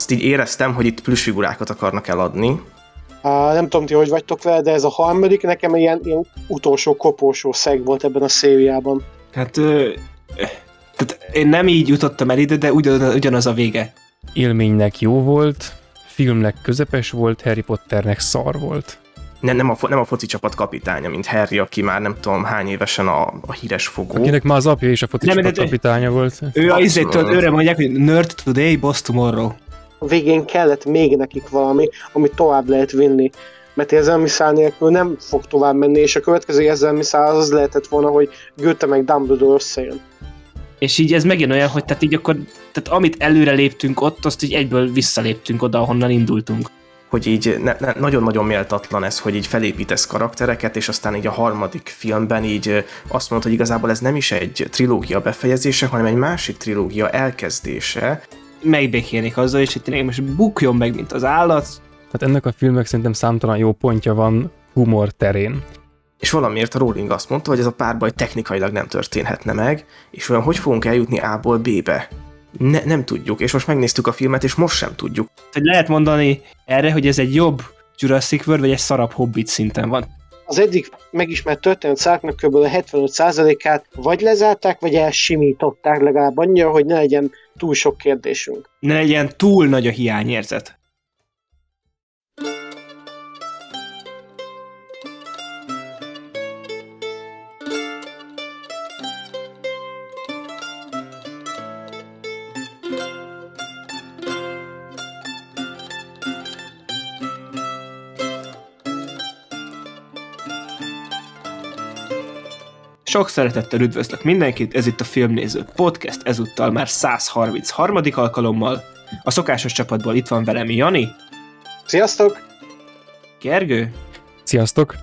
azt így éreztem, hogy itt plüsfigurákat akarnak eladni. Á, nem tudom ti, hogy vagytok vele, de ez a harmadik nekem ilyen, ilyen utolsó kopósó szeg volt ebben a szériában. Hát, ö, tehát én nem így jutottam el ide, de ugyanaz, ugyanaz a vége. Élménynek jó volt, filmnek közepes volt, Harry Potternek szar volt. Nem, nem, a, nem a foci csapat kapitánya, mint Harry, aki már nem tudom hány évesen a, a híres fogó. Akinek már az apja is a foci Nem, csapat de- kapitánya volt. Ő a Abszolút. izét, tudod, őre mondják, hogy nerd today, boss tomorrow. A végén kellett még nekik valami, amit tovább lehet vinni. Mert érzelmi szál nélkül nem fog tovább menni, és a következő érzelmi szál az, az lehetett volna, hogy Goethe meg Dumbledore összejön. És így ez megint olyan, hogy tehát így akkor, tehát amit előre léptünk ott, azt így egyből visszaléptünk oda, ahonnan indultunk. hogy így ne, ne, nagyon-nagyon méltatlan ez, hogy így felépítesz karaktereket, és aztán így a harmadik filmben így azt mondod, hogy igazából ez nem is egy trilógia befejezése, hanem egy másik trilógia elkezdése. Megbékélnék azzal, és hogy tényleg most bukjon meg, mint az állat. Tehát ennek a filmnek szerintem számtalan jó pontja van humor terén. És valamiért a Rowling azt mondta, hogy ez a párbaj technikailag nem történhetne meg, és olyan hogy fogunk eljutni A-ból B-be. Ne, nem tudjuk, és most megnéztük a filmet, és most sem tudjuk. Hogy lehet mondani erre, hogy ez egy jobb Jurassic World, vagy egy szarabb Hobbit szinten van. Az eddig megismert történet szálknak kb. 75%-át vagy lezárták, vagy elsimították legalább annyira, hogy ne legyen túl sok kérdésünk. Ne legyen túl nagy a hiányérzet. Sok szeretettel üdvözlök mindenkit, ez itt a Filmnéző Podcast, ezúttal már 133. alkalommal. A szokásos csapatból itt van velem Jani, Sziasztok! Gergő, Sziasztok!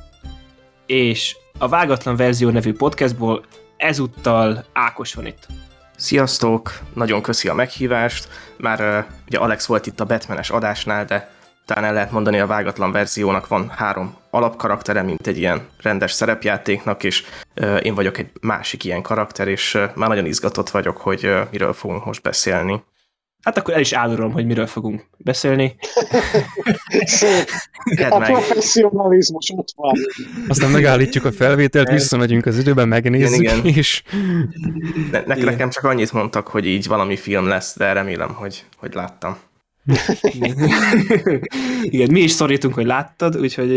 és a Vágatlan Verzió nevű podcastból ezúttal Ákos van itt. Sziasztok, nagyon köszi a meghívást. Már uh, ugye Alex volt itt a Batmanes adásnál, de talán el lehet mondani, a vágatlan verziónak van három alapkaraktere, mint egy ilyen rendes szerepjátéknak, és én vagyok egy másik ilyen karakter, és már nagyon izgatott vagyok, hogy miről fogunk most beszélni. Hát akkor el is árulom, hogy miről fogunk beszélni. A professzionalizmus ott van. Aztán megállítjuk a felvételt, visszamegyünk az időben, megnézzük, Igen, igen. és Ne, ne, Igen. nekem csak annyit mondtak, hogy így valami film lesz, de remélem, hogy, hogy láttam. Igen, mi is szorítunk, hogy láttad, úgyhogy...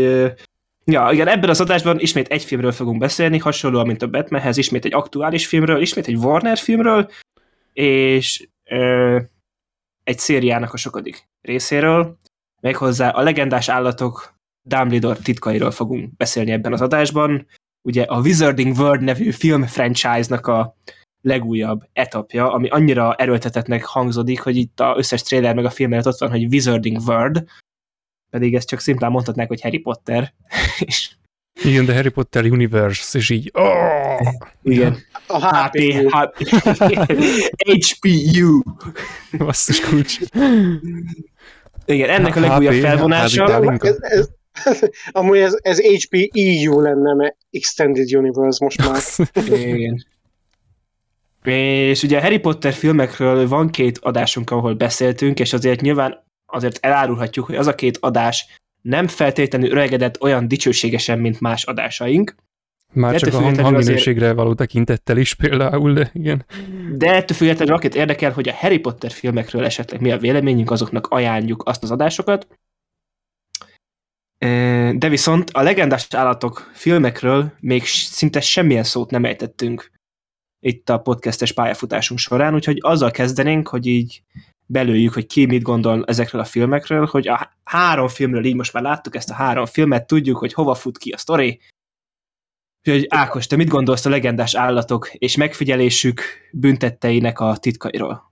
Ja, igen, ebben az adásban ismét egy filmről fogunk beszélni, hasonlóan, mint a Batmanhez, ismét egy aktuális filmről, ismét egy Warner filmről, és ö, egy szériának a sokadik részéről, méghozzá a legendás állatok Dumbledore titkairól fogunk beszélni ebben az adásban. Ugye a Wizarding World nevű film franchise-nak a legújabb etapja, ami annyira erőltetetnek hangzódik, hogy itt az összes trailer meg a film előtt ott van, hogy Wizarding World, pedig ezt csak szimplán mondhatnák, hogy Harry Potter. És igen, de Harry Potter Universe, és így oh! igen, A HP, HP. HPU. basszus kulcs. Igen, ennek a legújabb felvonása. Ez, ez, amúgy ez, ez HP EU lenne, mert Extended Universe most már. Igen. És ugye a Harry Potter filmekről van két adásunk, ahol beszéltünk, és azért nyilván azért elárulhatjuk, hogy az a két adás nem feltétlenül öregedett olyan dicsőségesen, mint más adásaink, Már De csak a ettől hang- függetlenül azért- hangminőségre való tekintettel is például, de igen. de ettől függetlenül akit érdekel, hogy a Harry Potter filmekről esetleg mi a véleményünk, azoknak ajánljuk azt az adásokat. Ö, De viszont a legendás állatok filmekről még szinte semmilyen szót nem ejtettünk itt a podcastes pályafutásunk során, úgyhogy azzal kezdenénk, hogy így belőjük, hogy ki mit gondol ezekről a filmekről, hogy a három filmről így most már láttuk ezt a három filmet, tudjuk, hogy hova fut ki a sztori. Úgyhogy Ákos, te mit gondolsz a legendás állatok és megfigyelésük büntetteinek a titkairól?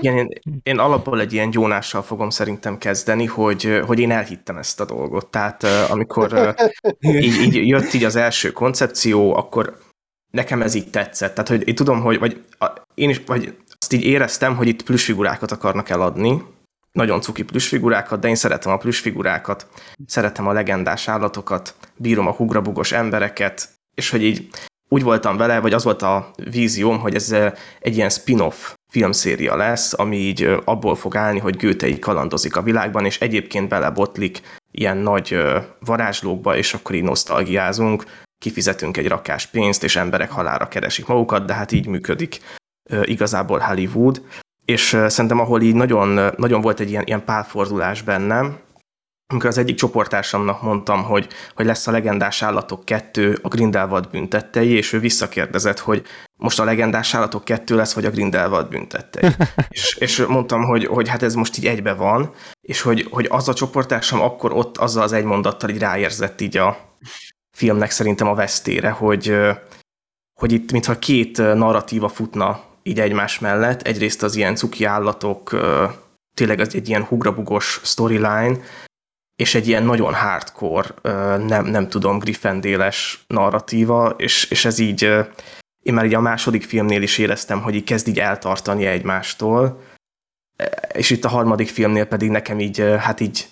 Igen, én, én alapból egy ilyen gyónással fogom szerintem kezdeni, hogy, hogy én elhittem ezt a dolgot. Tehát uh, amikor uh, így, így jött így az első koncepció, akkor nekem ez így tetszett. Tehát, hogy én tudom, hogy vagy a, én is, vagy azt így éreztem, hogy itt plüsfigurákat akarnak eladni, nagyon cuki plüsfigurákat, de én szeretem a plüsfigurákat, szeretem a legendás állatokat, bírom a hugrabugos embereket, és hogy így úgy voltam vele, vagy az volt a vízióm, hogy ez eh, egy ilyen spin-off filmszéria lesz, ami így ö, abból fog állni, hogy így kalandozik a világban, és egyébként belebotlik ilyen nagy ö, varázslókba, és akkor így nosztalgiázunk, kifizetünk egy rakás pénzt, és emberek halára keresik magukat, de hát így működik igazából Hollywood. És szerintem, ahol így nagyon, nagyon volt egy ilyen, ilyen pálfordulás bennem, amikor az egyik csoportársamnak mondtam, hogy, hogy lesz a legendás állatok kettő, a Grindelwald büntettei, és ő visszakérdezett, hogy most a legendás állatok kettő lesz, vagy a Grindelwald büntettei. és, és mondtam, hogy, hogy hát ez most így egybe van, és hogy, hogy az a csoportársam akkor ott azzal az egy mondattal így ráérzett így a filmnek szerintem a vesztére, hogy, hogy itt mintha két narratíva futna így egymás mellett. Egyrészt az ilyen cuki állatok, tényleg az egy ilyen hugrabugos storyline, és egy ilyen nagyon hardcore, nem, nem tudom, Griffendéles narratíva, és, és ez így, én már így a második filmnél is éreztem, hogy így kezd így eltartani egymástól, és itt a harmadik filmnél pedig nekem így, hát így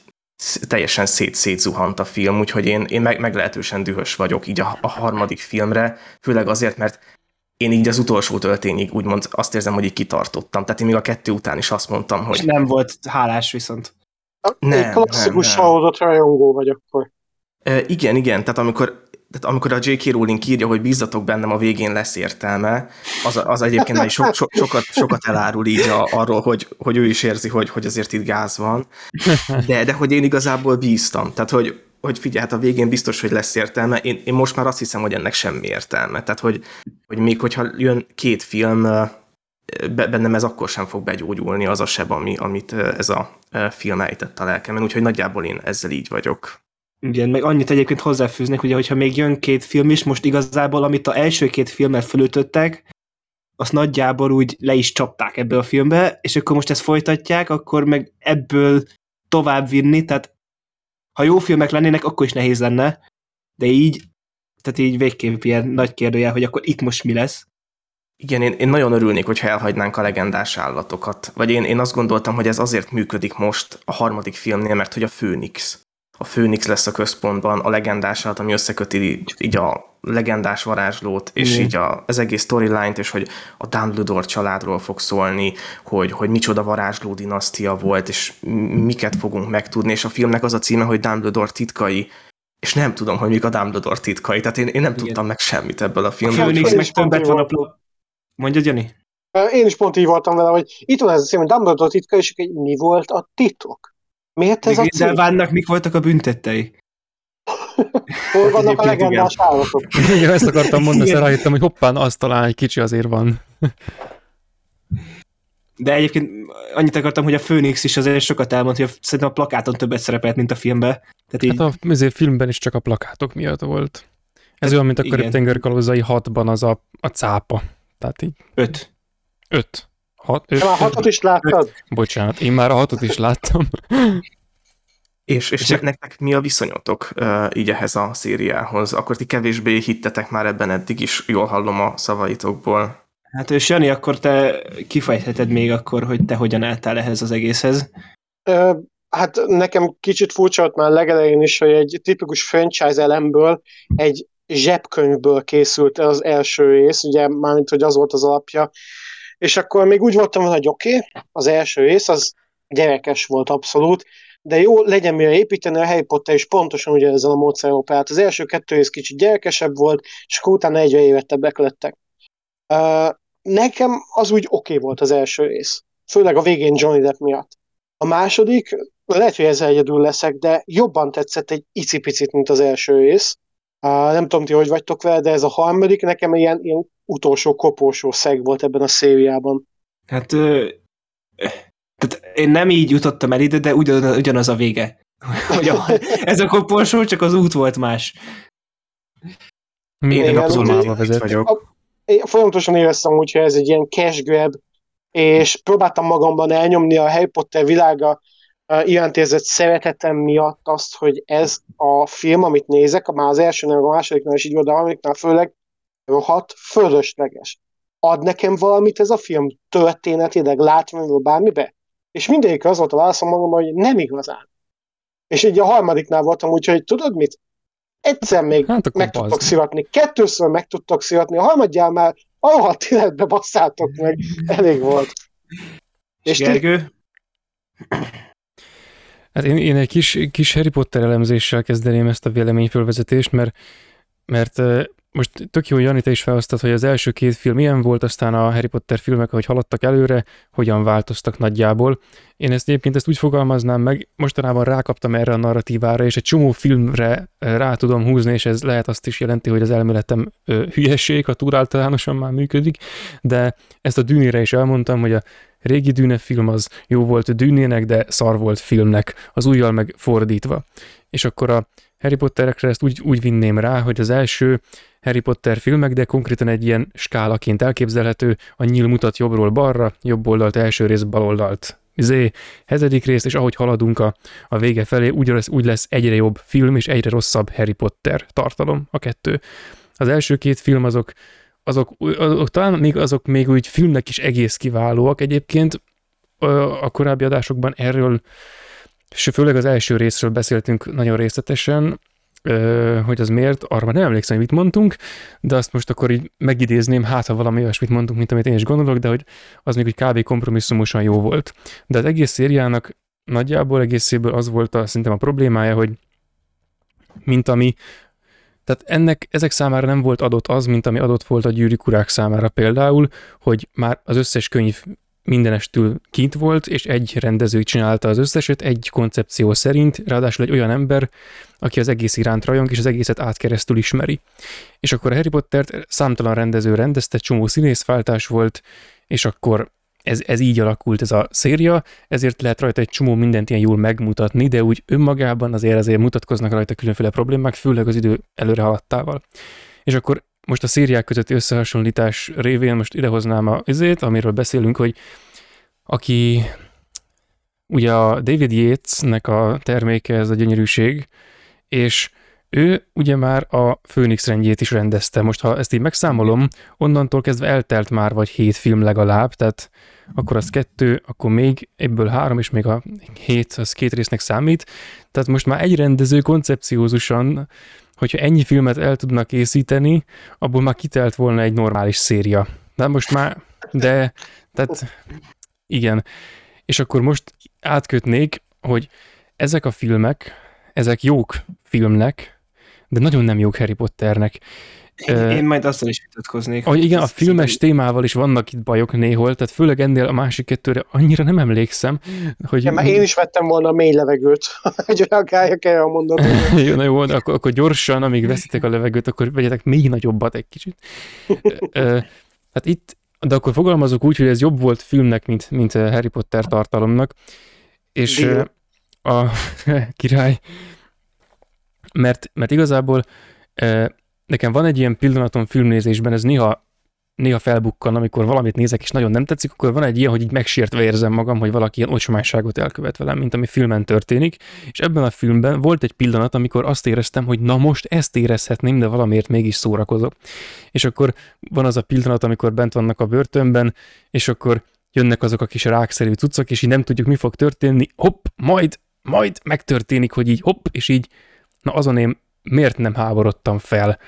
teljesen szét-szétzuhant a film, úgyhogy én, én meg, meglehetősen dühös vagyok így a, a harmadik filmre, főleg azért, mert én így az utolsó töltényig úgymond azt érzem, hogy így kitartottam. Tehát én még a kettő után is azt mondtam, És hogy nem volt hálás viszont. Nem, egy klasszikus nem, nem. rajongó vagy akkor. E, igen, igen, tehát amikor, tehát amikor a J.K. Rowling írja, hogy bízzatok bennem, a végén lesz értelme, az, az egyébként már so, so, sokat, sokat elárul így a, arról, hogy, hogy ő is érzi, hogy, hogy azért itt gáz van, de, de hogy én igazából bíztam, tehát hogy, hogy figyelj, hát a végén biztos, hogy lesz értelme, én, én most már azt hiszem, hogy ennek semmi értelme, tehát hogy, hogy még hogyha jön két film, be- bennem ez akkor sem fog begyógyulni az a seb, ami, amit ez a film ejtett a lelkemen, úgyhogy nagyjából én ezzel így vagyok. Igen, meg annyit egyébként hozzáfűznék, ugye, hogyha még jön két film is, most igazából, amit a első két filmmel fölütöttek, azt nagyjából úgy le is csapták ebbe a filmbe, és akkor most ezt folytatják, akkor meg ebből tovább vinni, tehát ha jó filmek lennének, akkor is nehéz lenne, de így, tehát így végképp ilyen nagy kérdőjel, hogy akkor itt most mi lesz. Igen, én, én nagyon örülnék, hogyha elhagynánk a legendás állatokat. Vagy én, én azt gondoltam, hogy ez azért működik most a harmadik filmnél, mert hogy a Főnix. A Főnix lesz a központban, a legendás állat, ami összeköti így, a legendás varázslót, és Igen. így a, az egész storyline-t, és hogy a Dumbledore családról fog szólni, hogy, hogy micsoda varázsló dinasztia volt, és miket fogunk megtudni, és a filmnek az a címe, hogy Dumbledore titkai, és nem tudom, hogy mik a Dumbledore titkai, tehát én, én nem Igen. tudtam meg semmit ebből a A filmből. Phoenix úgyhogy- meg többet van a plot. Mondja, Jani? Én is pont így voltam vele, hogy itt van ez a cím, hogy Dumbledore titka, és mi volt a titok? Miért ez a cím? Grindelwaldnak mik voltak a büntettei? Hol vannak a legendás állatok? Igen, ezt akartam mondani, aztán rájöttem, hogy hoppán, azt talán egy kicsi azért van. De egyébként annyit akartam, hogy a Phoenix is azért sokat elmond, hogy a- szerintem a plakáton többet szerepelt, mint a filmben. Tehát így, Hát a ezért filmben is csak a plakátok miatt volt. Ez olyan, mint a. Karib-tenger kalózai 6-ban az a, a cápa. Tehát így öt. 5. Hat, öt, Te már hatot is láttad? Bocsánat, én már a hatot is láttam. És, és ne- nektek mi a viszonyotok uh, így ehhez a szériához? Akkor ti kevésbé hittetek már ebben eddig is, jól hallom a szavaitokból. Hát és Jani, akkor te kifejtheted még akkor, hogy te hogyan álltál ehhez az egészhez. Ö, hát nekem kicsit furcsa volt már legelején is, hogy egy tipikus franchise elemből egy zsebkönyvből készült az első rész, ugye mármint, hogy az volt az alapja, és akkor még úgy voltam, vele, hogy oké, okay, az első rész, az gyerekes volt abszolút, de jó, legyen mire építeni, a Harry Potter is pontosan ugye ezzel a módszer operált. Az első kettő rész kicsit gyerekesebb volt, és akkor utána egyre évettebbek lettek. Uh, nekem az úgy oké okay volt az első rész, főleg a végén Johnny Depp miatt. A második, lehet, hogy ezzel egyedül leszek, de jobban tetszett egy icipicit, mint az első rész. Uh, nem tudom ti, hogy vagytok vele, de ez a harmadik nekem ilyen, ilyen utolsó kopósó szeg volt ebben a szériában. Hát ö, tehát én nem így jutottam el ide, de ugyan, ugyanaz a vége. Hogy a, ez a koporsó, csak az út volt más. Minden Igen, abszolmába úgy- vezet. vagyok. Én folyamatosan éreztem úgy, hogy ez egy ilyen cash grab, és próbáltam magamban elnyomni a Harry Potter világa iránt érzett szeretetem miatt azt, hogy ez a film, amit nézek, már az elsőnél, a másodiknál is így volt, a harmadiknál főleg rohadt fölösleges. Ad nekem valamit ez a film történetileg, látványról, bármibe? És mindegyik az volt a válaszom magamban, hogy nem igazán. És így a harmadiknál voltam úgy, hogy tudod mit? Egyszer még Hát meg tudtok bazd. szivatni, kettőször meg tudtok szivatni, a harmadjál már A rohadt életbe basszátok meg, elég volt. És Gergő? Hát én, én egy kis, kis Harry Potter elemzéssel kezdeném ezt a véleményfölvezetést, mert, mert most tök jó, Jani, te is felhoztad, hogy az első két film milyen volt, aztán a Harry Potter filmek, ahogy haladtak előre, hogyan változtak nagyjából. Én ezt egyébként ezt úgy fogalmaznám meg, mostanában rákaptam erre a narratívára, és egy csomó filmre rá tudom húzni, és ez lehet azt is jelenti, hogy az elméletem ö, hülyeség, ha túl általánosan már működik, de ezt a dűnére is elmondtam, hogy a régi Dűne film az jó volt Dűnének, de szar volt filmnek, az újjal meg fordítva. És akkor a Harry Potterekre ezt úgy, úgy vinném rá, hogy az első Harry Potter filmek, de konkrétan egy ilyen skálaként elképzelhető, a nyíl mutat jobbról balra, jobb oldalt első rész bal oldalt. Zé, hetedik rész, és ahogy haladunk a, a vége felé, úgy lesz, úgy lesz egyre jobb film, és egyre rosszabb Harry Potter tartalom, a kettő. Az első két film azok, azok, azok talán még azok még úgy filmnek is egész kiválóak. Egyébként a korábbi adásokban erről, és főleg az első részről beszéltünk nagyon részletesen, hogy az miért, arra nem emlékszem, hogy mit mondtunk, de azt most akkor így megidézném, hát ha valami olyasmit mondtunk, mint amit én is gondolok, de hogy az még úgy kb. kompromisszumosan jó volt. De az egész szériának nagyjából egészéből az volt a, szerintem a problémája, hogy mint ami tehát ennek, ezek számára nem volt adott az, mint ami adott volt a gyűrűk számára például, hogy már az összes könyv mindenestül kint volt, és egy rendező csinálta az összeset egy koncepció szerint, ráadásul egy olyan ember, aki az egész iránt rajong, és az egészet átkeresztül ismeri. És akkor a Harry Pottert számtalan rendező rendezte, csomó színészváltás volt, és akkor ez, ez így alakult ez a széria, ezért lehet rajta egy csomó mindent ilyen jól megmutatni, de úgy önmagában azért azért mutatkoznak rajta különféle problémák, főleg az idő előre haladtával. És akkor most a szériák közötti összehasonlítás révén most idehoznám a izét, amiről beszélünk, hogy aki ugye a David Yates-nek a terméke ez a gyönyörűség, és ő ugye már a Phoenix rendjét is rendezte. Most ha ezt így megszámolom, onnantól kezdve eltelt már vagy hét film legalább, tehát akkor az kettő, akkor még ebből három, és még a hét, az két résznek számít. Tehát most már egy rendező koncepciózusan hogyha ennyi filmet el tudnak készíteni, abból már kitelt volna egy normális széria. De most már, de, tehát igen. És akkor most átkötnék, hogy ezek a filmek, ezek jók filmnek, de nagyon nem jók Harry Potternek. Én, én majd azzal is vitatkoznék. Hogy igen, a filmes témával is vannak itt bajok néhol, tehát főleg ennél a másik kettőre annyira nem emlékszem, hogy... Ja, mert én is vettem volna a mély levegőt, hogy reagáljak erre a mondatot. jó, na jó, akkor, akkor gyorsan, amíg veszitek a levegőt, akkor vegyetek még nagyobbat egy kicsit. hát itt, de akkor fogalmazok úgy, hogy ez jobb volt filmnek, mint, mint Harry Potter tartalomnak, és Dél. a király, mert, mert igazából nekem van egy ilyen pillanatom filmnézésben, ez néha, néha felbukkan, amikor valamit nézek, és nagyon nem tetszik, akkor van egy ilyen, hogy így megsértve érzem magam, hogy valaki ilyen ocsományságot elkövet velem, mint ami filmen történik, és ebben a filmben volt egy pillanat, amikor azt éreztem, hogy na most ezt érezhetném, de valamiért mégis szórakozok. És akkor van az a pillanat, amikor bent vannak a börtönben, és akkor jönnek azok a kis rákszerű cuccok, és így nem tudjuk, mi fog történni, hopp, majd, majd megtörténik, hogy így hopp, és így, na azon én miért nem háborodtam fel.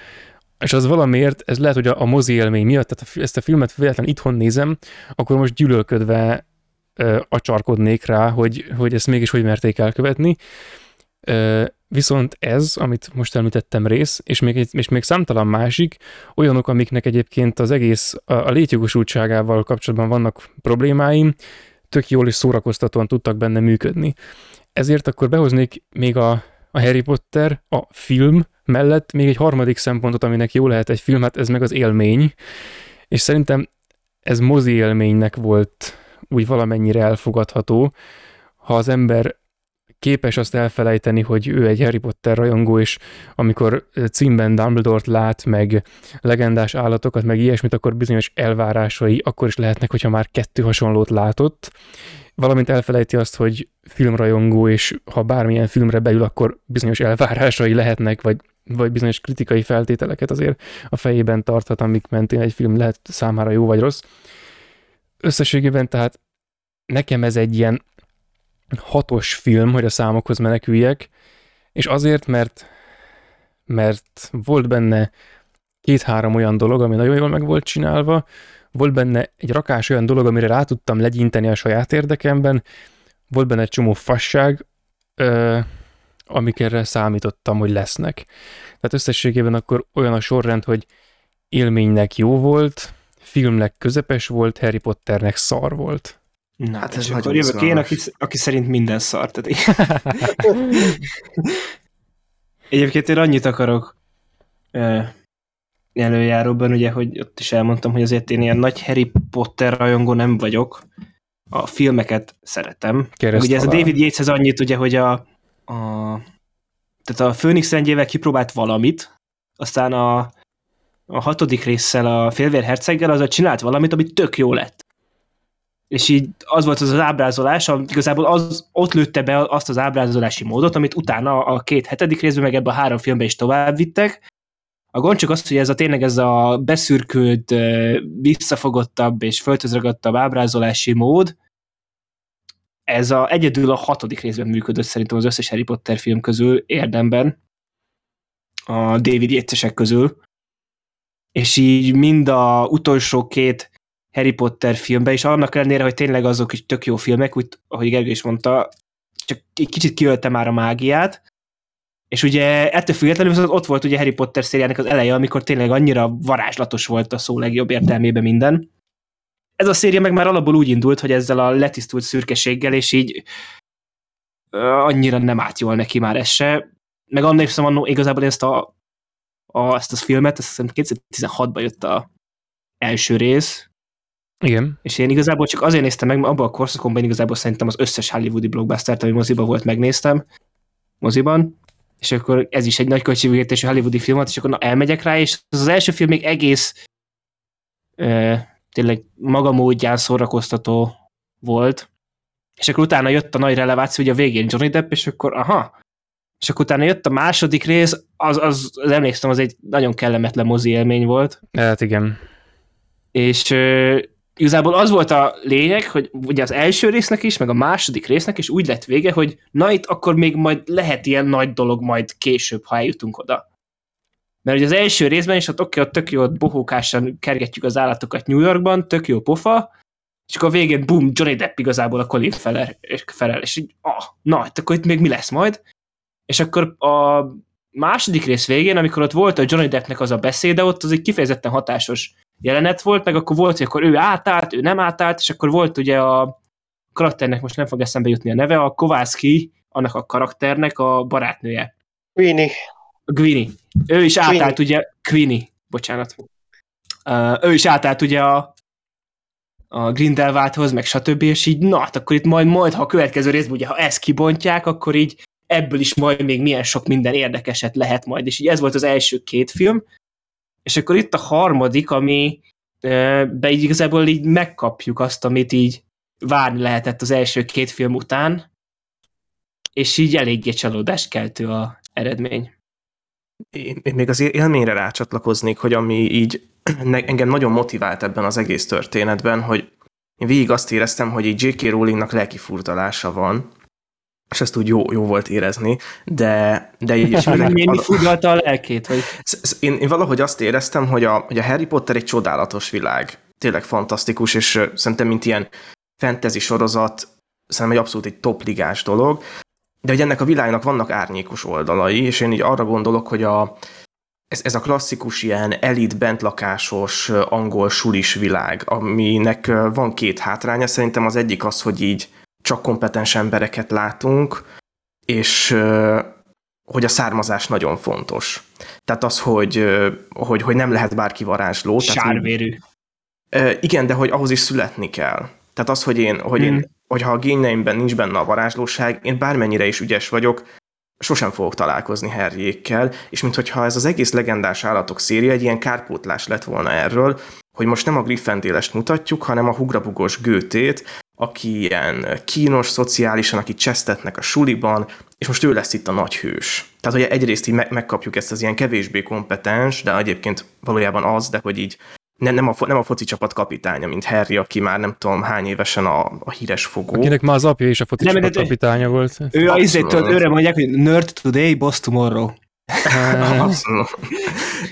És az valamiért, ez lehet, hogy a, a mozi élmény miatt, tehát ezt a filmet véletlenül itthon nézem, akkor most gyűlölködve ö, acsarkodnék rá, hogy, hogy ezt mégis hogy merték elkövetni. Ö, viszont ez, amit most említettem rész, és még, és még számtalan másik, olyanok, amiknek egyébként az egész a, a létjogosultságával kapcsolatban vannak problémáim, tök jól és szórakoztatóan tudtak benne működni. Ezért akkor behoznék még a, a Harry Potter, a film mellett még egy harmadik szempontot, aminek jó lehet egy film, hát ez meg az élmény, és szerintem ez mozi élménynek volt úgy valamennyire elfogadható, ha az ember képes azt elfelejteni, hogy ő egy Harry Potter rajongó, és amikor címben Dumbledore-t lát, meg legendás állatokat, meg ilyesmit, akkor bizonyos elvárásai akkor is lehetnek, hogyha már kettő hasonlót látott, valamint elfelejti azt, hogy filmrajongó, és ha bármilyen filmre beül, akkor bizonyos elvárásai lehetnek, vagy, vagy bizonyos kritikai feltételeket azért a fejében tarthat, amik mentén egy film lehet számára jó vagy rossz. Összességében tehát nekem ez egy ilyen hatos film, hogy a számokhoz meneküljek, és azért, mert mert volt benne két-három olyan dolog, ami nagyon jól meg volt csinálva, volt benne egy rakás olyan dolog, amire rá tudtam legyinteni a saját érdekemben, volt benne egy csomó fasság, ö, amikre számítottam, hogy lesznek. Tehát összességében akkor olyan a sorrend, hogy élménynek jó volt, filmnek közepes volt, Harry Potternek szar volt. Na, hát ez akkor jövök én, aki, aki szerint minden szar. Tehát Egyébként én annyit akarok előjáróban, ugye, hogy ott is elmondtam, hogy azért én ilyen nagy Harry Potter rajongó nem vagyok. A filmeket szeretem. Kereszt ugye ez a David Yates annyit, ugye, hogy a, a tehát a Phoenix rendjével kipróbált valamit, aztán a, a hatodik résszel a félvér herceggel az a csinált valamit, ami tök jó lett. És így az volt az az ábrázolás, igazából az, ott lőtte be azt az ábrázolási módot, amit utána a két hetedik részben, meg ebben a három filmben is tovább vittek, a gond csak az, hogy ez a tényleg ez a beszürkült, visszafogottabb és föltözragadtabb ábrázolási mód, ez a, egyedül a hatodik részben működött szerintem az összes Harry Potter film közül érdemben, a David Yates közül, és így mind a utolsó két Harry Potter filmben, és annak ellenére, hogy tényleg azok is tök jó filmek, úgy, ahogy Gergő is mondta, csak egy kicsit kiölte már a mágiát, és ugye ettől függetlenül viszont ott volt ugye Harry Potter szériának az eleje, amikor tényleg annyira varázslatos volt a szó legjobb értelmében minden. Ez a széria meg már alapból úgy indult, hogy ezzel a letisztult szürkeséggel, és így annyira nem állt jól neki már ez se. Meg annál is annó igazából ezt a, a, ezt a filmet, ezt hiszem 2016-ban jött a első rész. Igen. És én igazából csak azért néztem meg, mert abban a korszakomban igazából szerintem az összes hollywoodi blockbuster ami moziban volt, megnéztem moziban és akkor ez is egy nagy költségvetésű hollywoodi film volt, és akkor na, elmegyek rá, és az, az első film még egész e, tényleg maga módján szórakoztató volt, és akkor utána jött a nagy releváció, hogy a végén Johnny Depp, és akkor aha, és akkor utána jött a második rész, az, az, az emlékszem, az egy nagyon kellemetlen mozi élmény volt. Hát igen. És igazából az volt a lényeg, hogy ugye az első résznek is, meg a második résznek is úgy lett vége, hogy na itt akkor még majd lehet ilyen nagy dolog majd később, ha eljutunk oda. Mert ugye az első részben is, ott oké, ott tök jó, ott bohókásan kergetjük az állatokat New Yorkban, tök jó pofa, és akkor a végén bum, Johnny Depp igazából a Colin felel, és így, ah, na, hát akkor itt még mi lesz majd? És akkor a második rész végén, amikor ott volt a Johnny Deppnek az a beszéde, ott az egy kifejezetten hatásos jelenet volt, meg akkor volt, hogy akkor ő átállt, ő nem átállt, és akkor volt ugye a karakternek, most nem fog eszembe jutni a neve, a Kovászki, annak a karakternek a barátnője. Queenie. Gwini. Ő is Queenie. átállt ugye, Queenie, bocsánat. Uh, ő is átállt ugye a, a Grindelwaldhoz, meg stb. És így, na, hát akkor itt majd, majd, ha a következő részben, ugye, ha ezt kibontják, akkor így ebből is majd még milyen sok minden érdekeset lehet majd. És így ez volt az első két film, és akkor itt a harmadik, ami be így igazából így megkapjuk azt, amit így várni lehetett az első két film után, és így eléggé csalódást keltő a eredmény. Én, én még az élményre rácsatlakoznék, hogy ami így engem nagyon motivált ebben az egész történetben, hogy én végig azt éreztem, hogy így J.K. Rowlingnak lelki furdalása van, és ezt úgy jó, jó volt érezni, de, de így is. Némi furdalta a lelkét, vagy? Én, én valahogy azt éreztem, hogy a, hogy a Harry Potter egy csodálatos világ, tényleg fantasztikus, és szerintem mint ilyen fantasy sorozat, szerintem egy abszolút egy topligás dolog, de hogy ennek a világnak vannak árnyékos oldalai, és én így arra gondolok, hogy a, ez, ez a klasszikus ilyen elit, bentlakásos, angol sulis világ, aminek van két hátránya, szerintem az egyik az, hogy így csak kompetens embereket látunk, és hogy a származás nagyon fontos. Tehát az, hogy, hogy, hogy nem lehet bárki varázsló. Sárvérű. Tehát, igen, de hogy ahhoz is születni kell. Tehát az, hogy én, hogy hmm. én hogyha a génjeimben nincs benne a varázslóság, én bármennyire is ügyes vagyok, sosem fogok találkozni Harryékkel, és mintha ez az egész legendás állatok széria egy ilyen kárpótlás lett volna erről, hogy most nem a Griffendélest mutatjuk, hanem a hugrabugos gőtét, aki ilyen kínos szociálisan, aki csesztetnek a suliban, és most ő lesz itt a nagy hős. Tehát, hogy egyrészt így megkapjuk ezt az ilyen kevésbé kompetens, de egyébként valójában az, de hogy így nem, nem, a, nem a foci csapat kapitánya, mint Harry, aki már nem tudom hány évesen a, a híres fogó. Akinek már az apja is a foci nem, csapat kapitánya volt. Ő a izétől, őre mondják, hogy nerd today, boss tomorrow.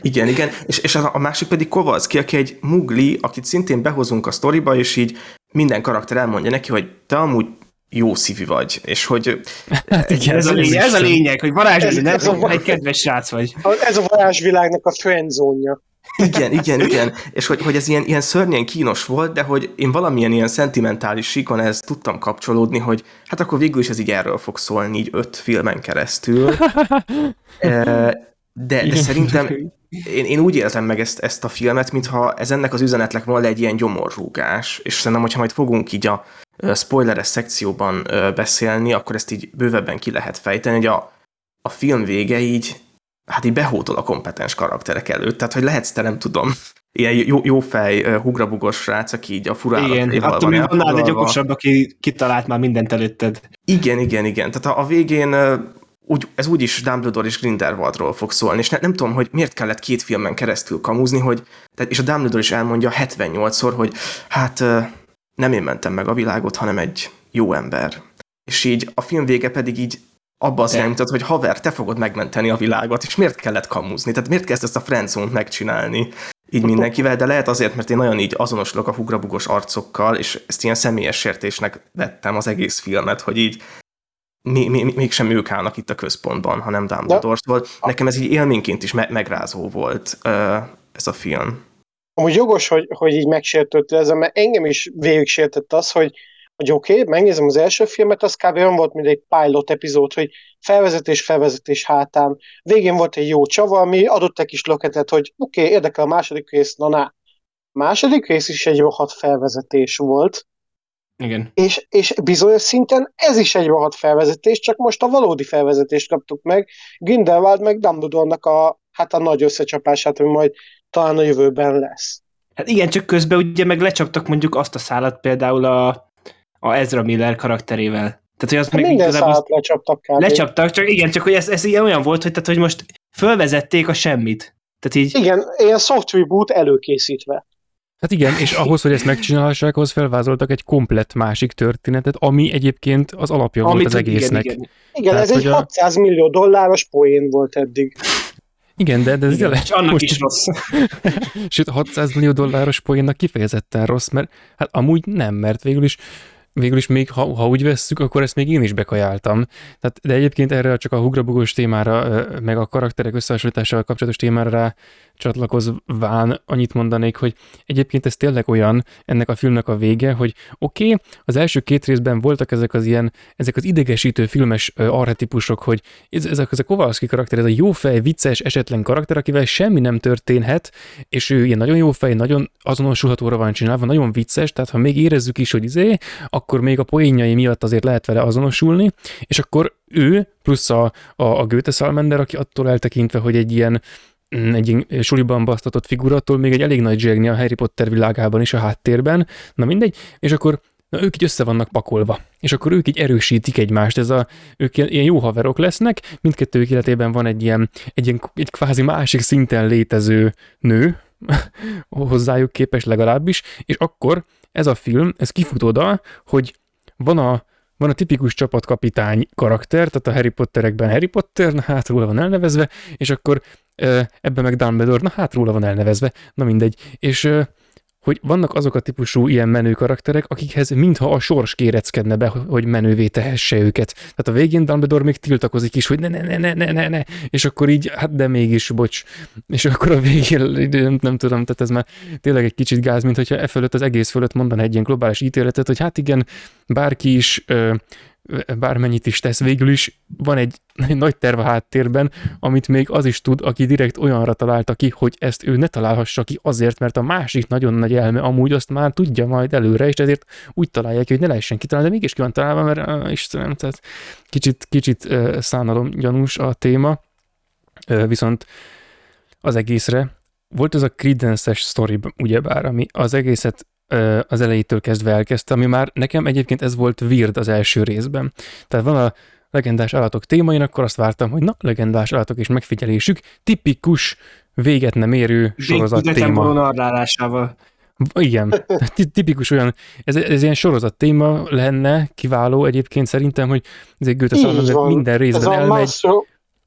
Igen, igen. És, és a, a másik pedig Kovalszki, aki egy mugli, akit szintén behozunk a sztoriba, és így minden karakter elmondja neki, hogy te amúgy jó szívű vagy, és hogy... Hát igen, ez, a lényeg, ez a lényeg, hogy varázsvilág, nem, ez a, egy kedves srác vagy. Ez a varázsvilágnak a friendzónja. Igen, igen, igen. És hogy, hogy ez ilyen, ilyen szörnyen kínos volt, de hogy én valamilyen ilyen szentimentális síkon ez tudtam kapcsolódni, hogy hát akkor végül is ez így erről fog szólni, így öt filmen keresztül. De, de szerintem én, én úgy éltem meg ezt, ezt a filmet, mintha ez ennek az üzenetnek volna egy ilyen gyomorrúgás, és szerintem, hogyha majd fogunk így a spoileres szekcióban beszélni, akkor ezt így bővebben ki lehet fejteni, hogy a, a film vége így, hát így behódol a kompetens karakterek előtt, tehát hogy lehetsz te, nem tudom, ilyen jó, jó fej, hugrabugos srác, aki így a furálataival Igen, attól még annál egy okosabb, aki kitalált már mindent előtted. Igen, igen, igen. Tehát a, a végén úgy, ez úgyis Dumbledore és Grindelwaldról fog szólni, és ne, nem tudom, hogy miért kellett két filmen keresztül kamuzni, hogy, tehát, és a Dumbledore is elmondja 78-szor, hogy hát nem én mentem meg a világot, hanem egy jó ember. És így a film vége pedig így abba az irányított, hogy haver, te fogod megmenteni a világot, és miért kellett kamuzni? Tehát miért kezd ezt a friendzone megcsinálni? Így mindenkivel, de lehet azért, mert én nagyon így azonosulok a hugrabugos arcokkal, és ezt ilyen személyes sértésnek vettem az egész filmet, hogy így mi, mi, mégsem ők állnak itt a központban, hanem Dumbledore. Szóval nekem ez így élményként is me- megrázó volt ez a film. Amúgy jogos, hogy, hogy így megsértött ez, mert engem is végig sértett az, hogy, hogy oké, okay, megnézem az első filmet, az kb. olyan volt, mint egy pilot epizód, hogy felvezetés, felvezetés hátán. Végén volt egy jó csava, ami adott egy kis löketet, hogy oké, okay, érdekel a második rész, na na. Második rész is egy rohadt felvezetés volt, igen. És, és bizonyos szinten ez is egy rohadt felvezetés, csak most a valódi felvezetést kaptuk meg. Grindelwald meg Dumbledore-nak a, hát a nagy összecsapását, ami majd talán a jövőben lesz. Hát igen, csak közben ugye meg lecsaptak mondjuk azt a szállat például a, a Ezra Miller karakterével. Tehát, hogy az hát meg minden szállat lecsaptak kb. Lecsaptak, csak igen, csak hogy ez, ez ilyen olyan volt, hogy, tehát, hogy most fölvezették a semmit. Tehát így... Igen, ilyen soft reboot előkészítve. Hát igen, és ahhoz, hogy ezt megcsinálhassák, ahhoz felvázoltak egy komplett másik történetet, ami egyébként az alapja Amit, volt az egésznek. Igen, igen. igen Tehát, ez egy 600 a... millió dolláros poén volt eddig. Igen, de, de ez igen, és annak most, is rossz. Sőt, 600 millió dolláros poénnak kifejezetten rossz, mert hát amúgy nem, mert végül is végül is még, ha, ha úgy vesszük, akkor ezt még én is bekajáltam. Tehát, de egyébként erre csak a hugrabugós témára, meg a karakterek összehasonlításával kapcsolatos témára rá csatlakozván annyit mondanék, hogy egyébként ez tényleg olyan ennek a filmnek a vége, hogy oké, okay, az első két részben voltak ezek az ilyen, ezek az idegesítő filmes arhetipusok, hogy ez, ezek ez a Kowalski karakter, ez a jó fej, vicces, esetlen karakter, akivel semmi nem történhet, és ő ilyen nagyon jó fej, nagyon azonosulhatóra van csinálva, nagyon vicces, tehát ha még érezzük is, hogy izé, akkor még a poénjai miatt azért lehet vele azonosulni, és akkor ő, plusz a, a, a Goethe Salmander, aki attól eltekintve, hogy egy ilyen egy suliban basztatott figurattól még egy elég nagy zsegni a Harry Potter világában is a háttérben, na mindegy, és akkor na, ők így össze vannak pakolva, és akkor ők így erősítik egymást, ez a, ők ilyen jó haverok lesznek, mindkettőjük életében van egy ilyen, egy ilyen egy kvázi másik szinten létező nő, hozzájuk képes legalábbis, és akkor ez a film, ez kifut oda, hogy van a, van a tipikus csapatkapitány karakter, tehát a Harry Potterekben Harry Potter, hát róla van elnevezve, és akkor ebben meg Dumbledore, na hát róla van elnevezve, na mindegy. És hogy vannak azok a típusú ilyen menő karakterek, akikhez mintha a sors kéreckedne be, hogy menővé tehesse őket. Tehát a végén Dumbledore még tiltakozik is, hogy ne, ne, ne, ne, ne, ne, ne, és akkor így, hát de mégis, bocs. És akkor a végén, nem, nem tudom, tehát ez már tényleg egy kicsit gáz, mint hogyha e fölött az egész fölött mondaná egy ilyen globális ítéletet, hogy hát igen, bárki is ö, bármennyit is tesz, végül is van egy, egy nagy terv a háttérben, amit még az is tud, aki direkt olyanra találta ki, hogy ezt ő ne találhassa ki azért, mert a másik nagyon nagy elme amúgy azt már tudja majd előre, és ezért úgy találják ki, hogy ne lehessen kitalálni, de mégis ki van találva, mert uh, Istenem, tehát kicsit, kicsit uh, szánalom gyanús a téma, uh, viszont az egészre volt ez a Credence-es sztori, ugyebár, ami az egészet az elejétől kezdve elkezdte, ami már nekem egyébként ez volt weird az első részben. Tehát van a legendás állatok témain, akkor azt vártam, hogy na, legendás állatok és megfigyelésük, tipikus, véget nem érő sorozat téma. narrálásával. Igen, tipikus olyan, ez, ez ilyen sorozat téma lenne, kiváló egyébként szerintem, hogy ez egy Goethe minden részben ez elmegy.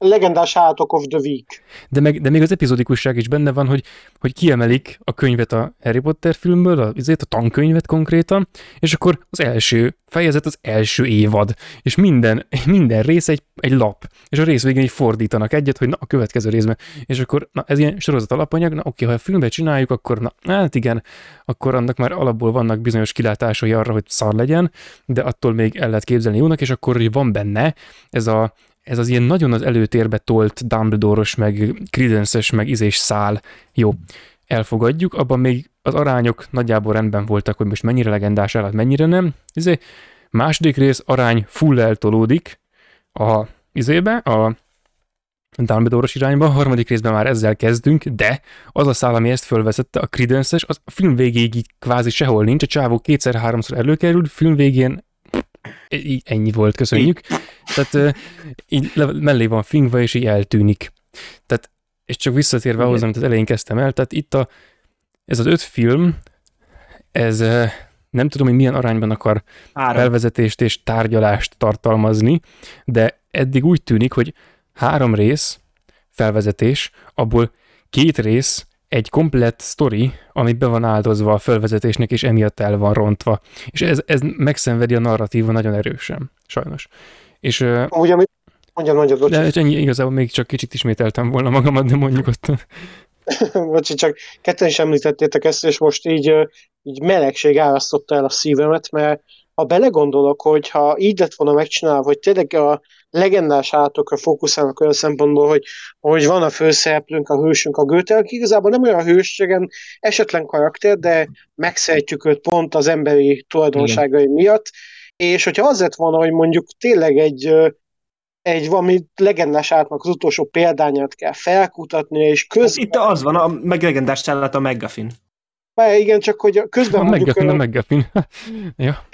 Legendás állatok of the week. De, meg, de még az epizódikusság is benne van, hogy, hogy kiemelik a könyvet a Harry Potter filmből, a, azért a tankönyvet konkrétan, és akkor az első fejezet az első évad, és minden, minden rész egy, egy lap, és a rész végén így fordítanak egyet, hogy na, a következő részben, és akkor na, ez ilyen sorozat alapanyag, na oké, ha a filmbe csináljuk, akkor na, hát igen, akkor annak már alapból vannak bizonyos kilátásai arra, hogy szar legyen, de attól még el lehet képzelni jónak, és akkor hogy van benne ez a ez az ilyen nagyon az előtérbe tolt Dumbledore-os, meg credence meg izés szál. Jó, elfogadjuk, abban még az arányok nagyjából rendben voltak, hogy most mennyire legendás állat, mennyire nem. Izé, második rész arány full eltolódik a izébe, a Dumbledore-os irányba, a harmadik részben már ezzel kezdünk, de az a szál, ami ezt fölvezette, a credence az a film végéig így kvázi sehol nincs, a csávó kétszer-háromszor előkerül, film végén így ennyi volt, köszönjük. Tehát így mellé van fingva, és így eltűnik. Tehát, és csak visszatérve ahhoz, amit az elején kezdtem el, tehát itt a, ez az öt film, ez nem tudom, hogy milyen arányban akar Három. felvezetést és tárgyalást tartalmazni, de eddig úgy tűnik, hogy három rész felvezetés, abból két rész egy komplett sztori, ami be van áldozva a felvezetésnek, és emiatt el van rontva. És ez, ez megszenvedi a narratíva nagyon erősen, sajnos. És, Ugye, amit mondjam nagyot, De ennyi, igazából még csak kicsit ismételtem volna magamat, de mondjuk ott. Bocsi, csak ketten is említettétek ezt, és most így, így melegség árasztotta el a szívemet, mert ha belegondolok, hogy ha így lett volna megcsinálva, hogy tényleg a legendás állatokra fókuszálnak olyan szempontból, hogy, hogy van a főszereplőnk, a hősünk, a Goethe, aki igazából nem olyan hősségen, esetlen karakter, de megszeretjük őt pont az emberi tulajdonságai Igen. miatt, és hogyha az lett volna, hogy mondjuk tényleg egy egy valami legendás átnak az utolsó példányát kell felkutatni, és közben... Itt az van, a meg legendás állat a McGuffin. Már igen, csak hogy közben mondjuk... A McGuffin, ja.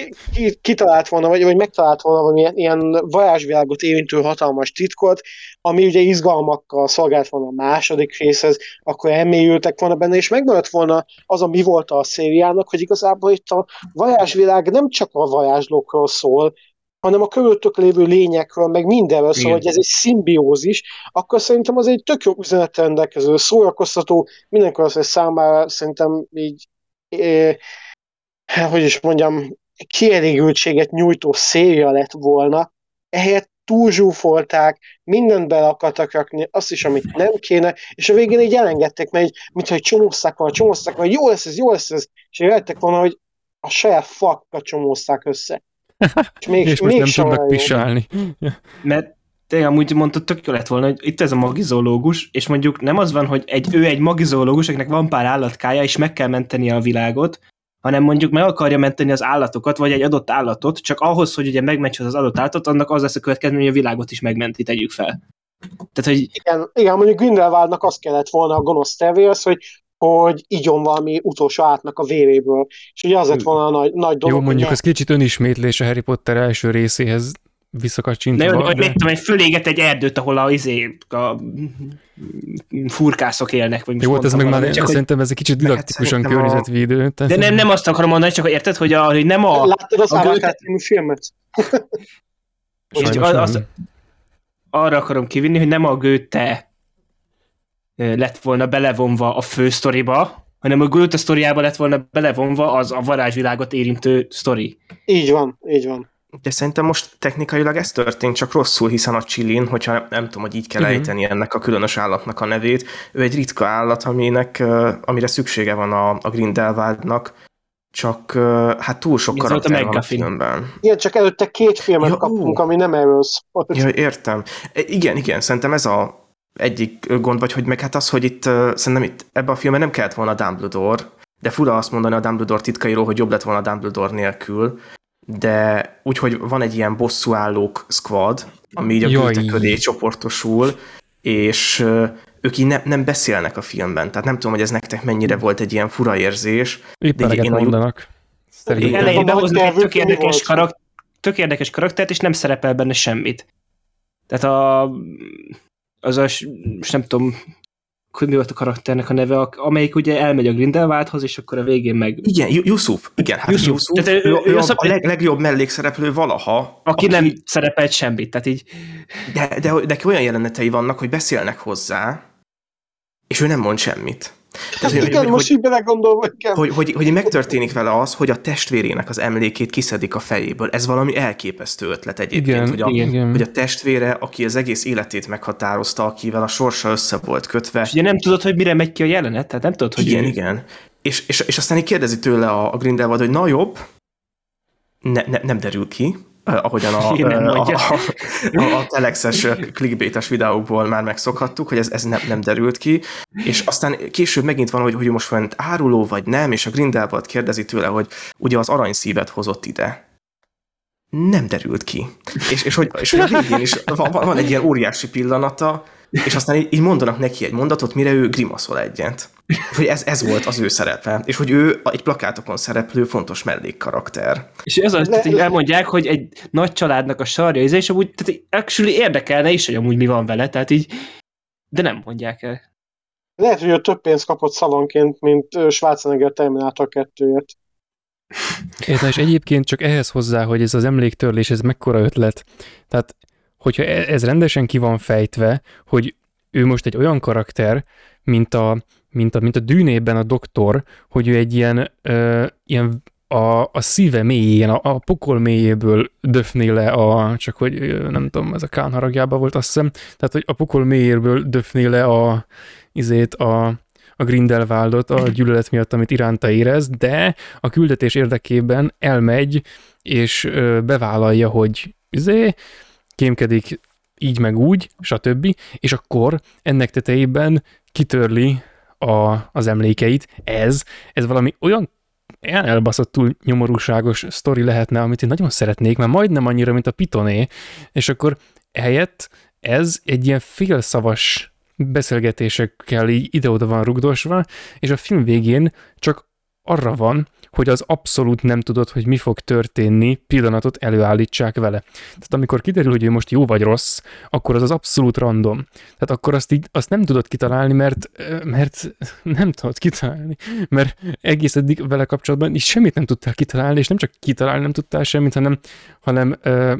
Kitalált volna, vagy, vagy megtalált volna valami ilyen, ilyen varázsvilágot érintő hatalmas titkot, ami ugye izgalmakkal szolgált volna a második részhez, akkor elmélyültek volna benne, és megmaradt volna az, ami volt a szériának, hogy igazából itt a varázsvilág nem csak a varázslókról szól, hanem a körülöttök lévő lényekről, meg mindenről szól, hogy ez egy szimbiózis, akkor szerintem az egy tök jó üzenet rendelkező, szórakoztató, mindenkor az, számára szerintem így, eh, hogy is mondjam, kielégültséget nyújtó széria lett volna, ehelyett túlzsúfolták, mindent bele akartak rakni, azt is, amit nem kéne, és a végén így elengedték, mert így, mintha egy csomózták volna, csomózták volna, jó lesz ez, jó lesz ez, és jöttek volna, hogy a saját fakkat csomózták össze. És, még, és most még nem tudnak pisálni. Mert te amúgy mondtad, tök jó lett volna, hogy itt ez a magizológus, és mondjuk nem az van, hogy egy, ő egy magizológus, akinek van pár állatkája, és meg kell menteni a világot, hanem mondjuk meg akarja menteni az állatokat, vagy egy adott állatot, csak ahhoz, hogy ugye megmentse az adott állatot, annak az lesz a következmény, hogy a világot is megmenti, tegyük fel. Tehát, hogy... Igen, igen, mondjuk Grindelwaldnak azt kellett volna a gonosz tevész, hogy hogy igyon valami utolsó átnak a véréből. És ugye az lett volna a nagy, nagy dolog. Jó, mondjuk ez kicsit önismétlés a Harry Potter első részéhez visszakacsintva. Ne, hogy de... tudom, hogy föléget egy erdőt, ahol a, izé, a furkászok élnek. Vagy Jó, ez meg már csak, szerintem ez egy kicsit didaktikusan környezetvédő. A... De nem, nem azt akarom mondani, csak érted, hogy, a, hogy nem a... Láttad az Avatar filmet? az, az, arra akarom kivinni, hogy nem a Goethe lett volna belevonva a fősztoriba, hanem a Goethe sztoriába lett volna belevonva az a varázsvilágot érintő sztori. Így van, így van. De szerintem most technikailag ez történt, csak rosszul, hiszen a Csillin, hogyha nem tudom, hogy így kell uh-huh. ejteni ennek a különös állatnak a nevét, ő egy ritka állat, aminek, amire szüksége van a, a Grindelwaldnak, csak hát túl sok karakter van a filmben. Igen, csak előtte két filmet ja, kaptunk, ó. ami nem erről szól. Ja, értem. E, igen, igen, szerintem ez a egyik gond, vagy hogy meg hát az, hogy itt szerintem itt ebben a filmben nem kellett volna Dumbledore, de fura azt mondani a Dumbledore titkairól, hogy jobb lett volna Dumbledore nélkül, de úgyhogy van egy ilyen bosszúállók squad, ami így a köré csoportosul, és ők így ne, nem beszélnek a filmben, tehát nem tudom, hogy ez nektek mennyire volt egy ilyen fura érzés. Éppen de én mondanak. Elején behoznak egy tök érdekes, karak, tök érdekes karaktert, és nem szerepel benne semmit. Tehát a az a, nem tudom, hogy mi volt a karakternek a neve, amelyik ugye elmegy a Grindelwaldhoz, és akkor a végén meg... Igen, Yusuf. Igen, hát Yusuf. Yusuf tehát ő, ő, ő, ő a, a leg, legjobb mellékszereplő valaha. Aki, aki nem szerepelt semmit, tehát így... De, de, de olyan jelenetei vannak, hogy beszélnek hozzá, és ő nem mond semmit. Hát igen, hogy, most így belegondolva, igen. Hogy, hogy, hogy megtörténik vele az, hogy a testvérének az emlékét kiszedik a fejéből. Ez valami elképesztő ötlet egyébként, igen, hogy, a, igen. hogy a testvére, aki az egész életét meghatározta, akivel a sorsa össze volt kötve. És ugye nem tudod, hogy mire megy ki a jelenet, tehát nem tudod, hogy... Igen, ő... igen. És, és, és aztán így kérdezi tőle a, a Grindelwald, hogy na jobb, ne, ne, nem derül ki, ahogyan a, a, a, a, a telexes clickbaites videókból már megszokhattuk, hogy ez, ez nem, nem derült ki, és aztán később megint van, hogy, hogy most van áruló vagy nem, és a Grindelwald kérdezi tőle, hogy ugye az aranyszívet hozott ide. Nem derült ki. És, és, hogy, és hogy a végén is van, van egy ilyen óriási pillanata, és aztán így, így mondanak neki egy mondatot, mire ő grimaszol egyet. Hogy ez, ez volt az ő szerepe, és hogy ő egy plakátokon szereplő fontos mellékkarakter. És ez az, hogy elmondják, hogy egy nagy családnak a sarja, és amúgy tehát actually érdekelne is, hogy amúgy mi van vele, tehát így, de nem mondják el. Lehet, hogy ő több pénzt kapott szalonként, mint Schwarzenegger Terminator 2-ért. Értem, és egyébként csak ehhez hozzá, hogy ez az emléktörlés, ez mekkora ötlet. Tehát hogyha e- ez rendesen ki van fejtve, hogy ő most egy olyan karakter, mint a, mint a, mint a dűnében a doktor, hogy ő egy ilyen, ö, ilyen a, a szíve mélyén, a, a pokol mélyéből döfné le a, csak hogy nem tudom, ez a Kán haragjában volt azt hiszem, tehát hogy a pokol mélyéből döfné le a, izét, a, a Grindelwaldot a gyűlölet miatt, amit iránta érez, de a küldetés érdekében elmegy, és bevállalja, hogy izé, kémkedik így meg úgy, stb. És akkor ennek tetejében kitörli a, az emlékeit. Ez, ez valami olyan elbaszottul nyomorúságos sztori lehetne, amit én nagyon szeretnék, mert majdnem annyira, mint a Pitoné, és akkor helyett ez egy ilyen félszavas beszélgetésekkel így ide-oda van rugdosva, és a film végén csak arra van, hogy az abszolút nem tudod, hogy mi fog történni, pillanatot előállítsák vele. Tehát amikor kiderül, hogy ő most jó vagy rossz, akkor az az abszolút random. Tehát akkor azt, így, azt nem tudod kitalálni, mert, mert nem tudod kitalálni, mert egész eddig vele kapcsolatban is semmit nem tudtál kitalálni, és nem csak kitalálni nem tudtál semmit, hanem, hanem ö,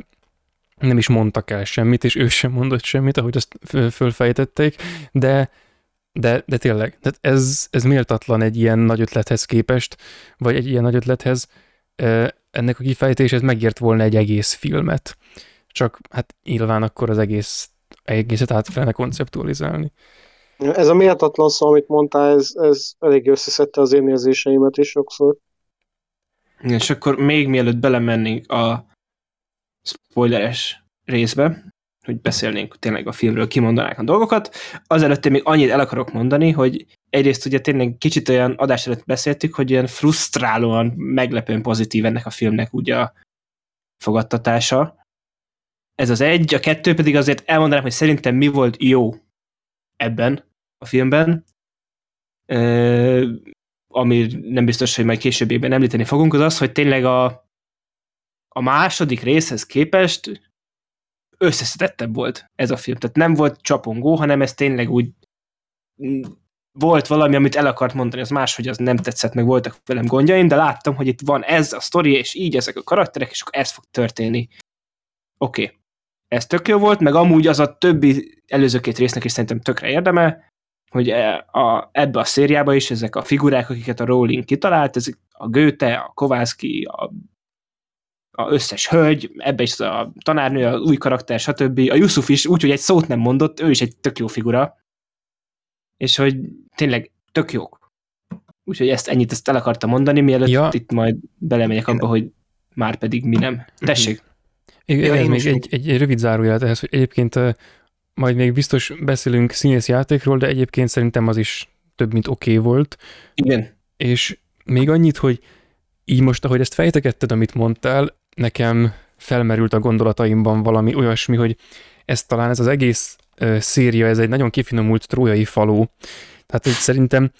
nem is mondtak el semmit, és ő sem mondott semmit, ahogy azt fölfejtették, de de, de tényleg, tehát ez, ez méltatlan egy ilyen nagy ötlethez képest, vagy egy ilyen nagy ötlethez. Ennek a kifejtéshez megért volna egy egész filmet. Csak hát nyilván akkor az egész, egészet át kellene konceptualizálni. Ez a méltatlan szó, amit mondtál, ez, ez elég összeszedte az én érzéseimet is sokszor. És akkor még mielőtt belemennénk a spoileres részbe, hogy beszélnénk tényleg a filmről, kimondanák a dolgokat. Azelőtt én még annyit el akarok mondani, hogy egyrészt ugye tényleg kicsit olyan adás előtt beszéltük, hogy ilyen frusztrálóan, meglepően pozitív ennek a filmnek ugye a fogadtatása. Ez az egy, a kettő pedig azért elmondanám, hogy szerintem mi volt jó ebben a filmben, ö, ami nem biztos, hogy majd később említeni fogunk, az az, hogy tényleg a, a második részhez képest összeszedettebb volt ez a film. Tehát nem volt csapongó, hanem ez tényleg úgy volt valami, amit el akart mondani, az más, hogy az nem tetszett, meg voltak velem gondjaim, de láttam, hogy itt van ez a sztori, és így ezek a karakterek, és akkor ez fog történni. Oké. Okay. Ez tök jó volt, meg amúgy az a többi előző két résznek is szerintem tökre érdeme, hogy e, a, ebbe a szériába is ezek a figurák, akiket a Rowling kitalált, ezek a Goethe, a Kovászki, a a összes hölgy, ebbe is a tanárnő, a új karakter, stb. A Yusuf is úgy, hogy egy szót nem mondott, ő is egy tök jó figura. És hogy tényleg tök jók. Úgyhogy ezt ennyit ezt el akartam mondani, mielőtt ja. itt majd belemegyek abba, hogy már pedig mi nem. Tessék. Igen, ja, ez még egy, egy, egy rövid zárójelet ehhez, hogy egyébként majd még biztos beszélünk színész játékról, de egyébként szerintem az is több, mint oké okay volt. Igen. És még annyit, hogy így most, ahogy ezt fejtegetted, amit mondtál, nekem felmerült a gondolataimban valami olyasmi, hogy ez talán ez az egész ö, széria, ez egy nagyon kifinomult trójai faló. Tehát hogy szerintem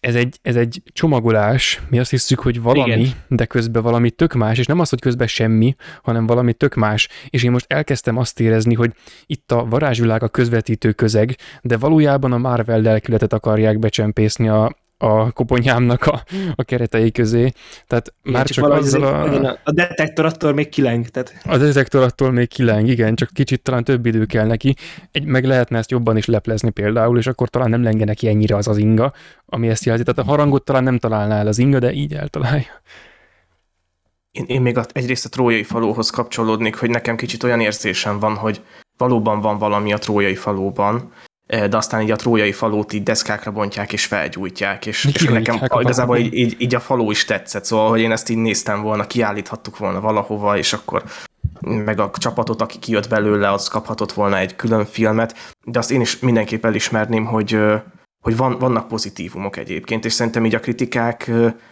ez egy, ez egy csomagolás, mi azt hiszük, hogy valami, Igen. de közben valami tök más, és nem az, hogy közben semmi, hanem valami tök más. És én most elkezdtem azt érezni, hogy itt a varázsvilág a közvetítő közeg, de valójában a Marvel lelkületet akarják becsempészni a, a koponyámnak a, a keretei közé. Tehát igen, már csak, csak azzal a... a... A detektor attól még kileng. Tehát... A detektor attól még kileng, igen, csak kicsit talán több idő kell neki. Egy, meg lehetne ezt jobban is leplezni például, és akkor talán nem lenge neki ennyire az az inga, ami ezt jelzi. Tehát a harangot talán nem találná el az inga, de így eltalálja. Én, én még egyrészt a trójai falóhoz kapcsolódnék, hogy nekem kicsit olyan érzésem van, hogy valóban van valami a trójai falóban, de aztán így a trójai falót így deszkákra bontják és felgyújtják, és, és nekem igazából így, így, így a faló is tetszett, szóval hogy én ezt így néztem volna, kiállíthattuk volna valahova, és akkor meg a csapatot, aki kijött belőle, az kaphatott volna egy külön filmet, de azt én is mindenképp elismerném, hogy, hogy van, vannak pozitívumok egyébként, és szerintem így a kritikák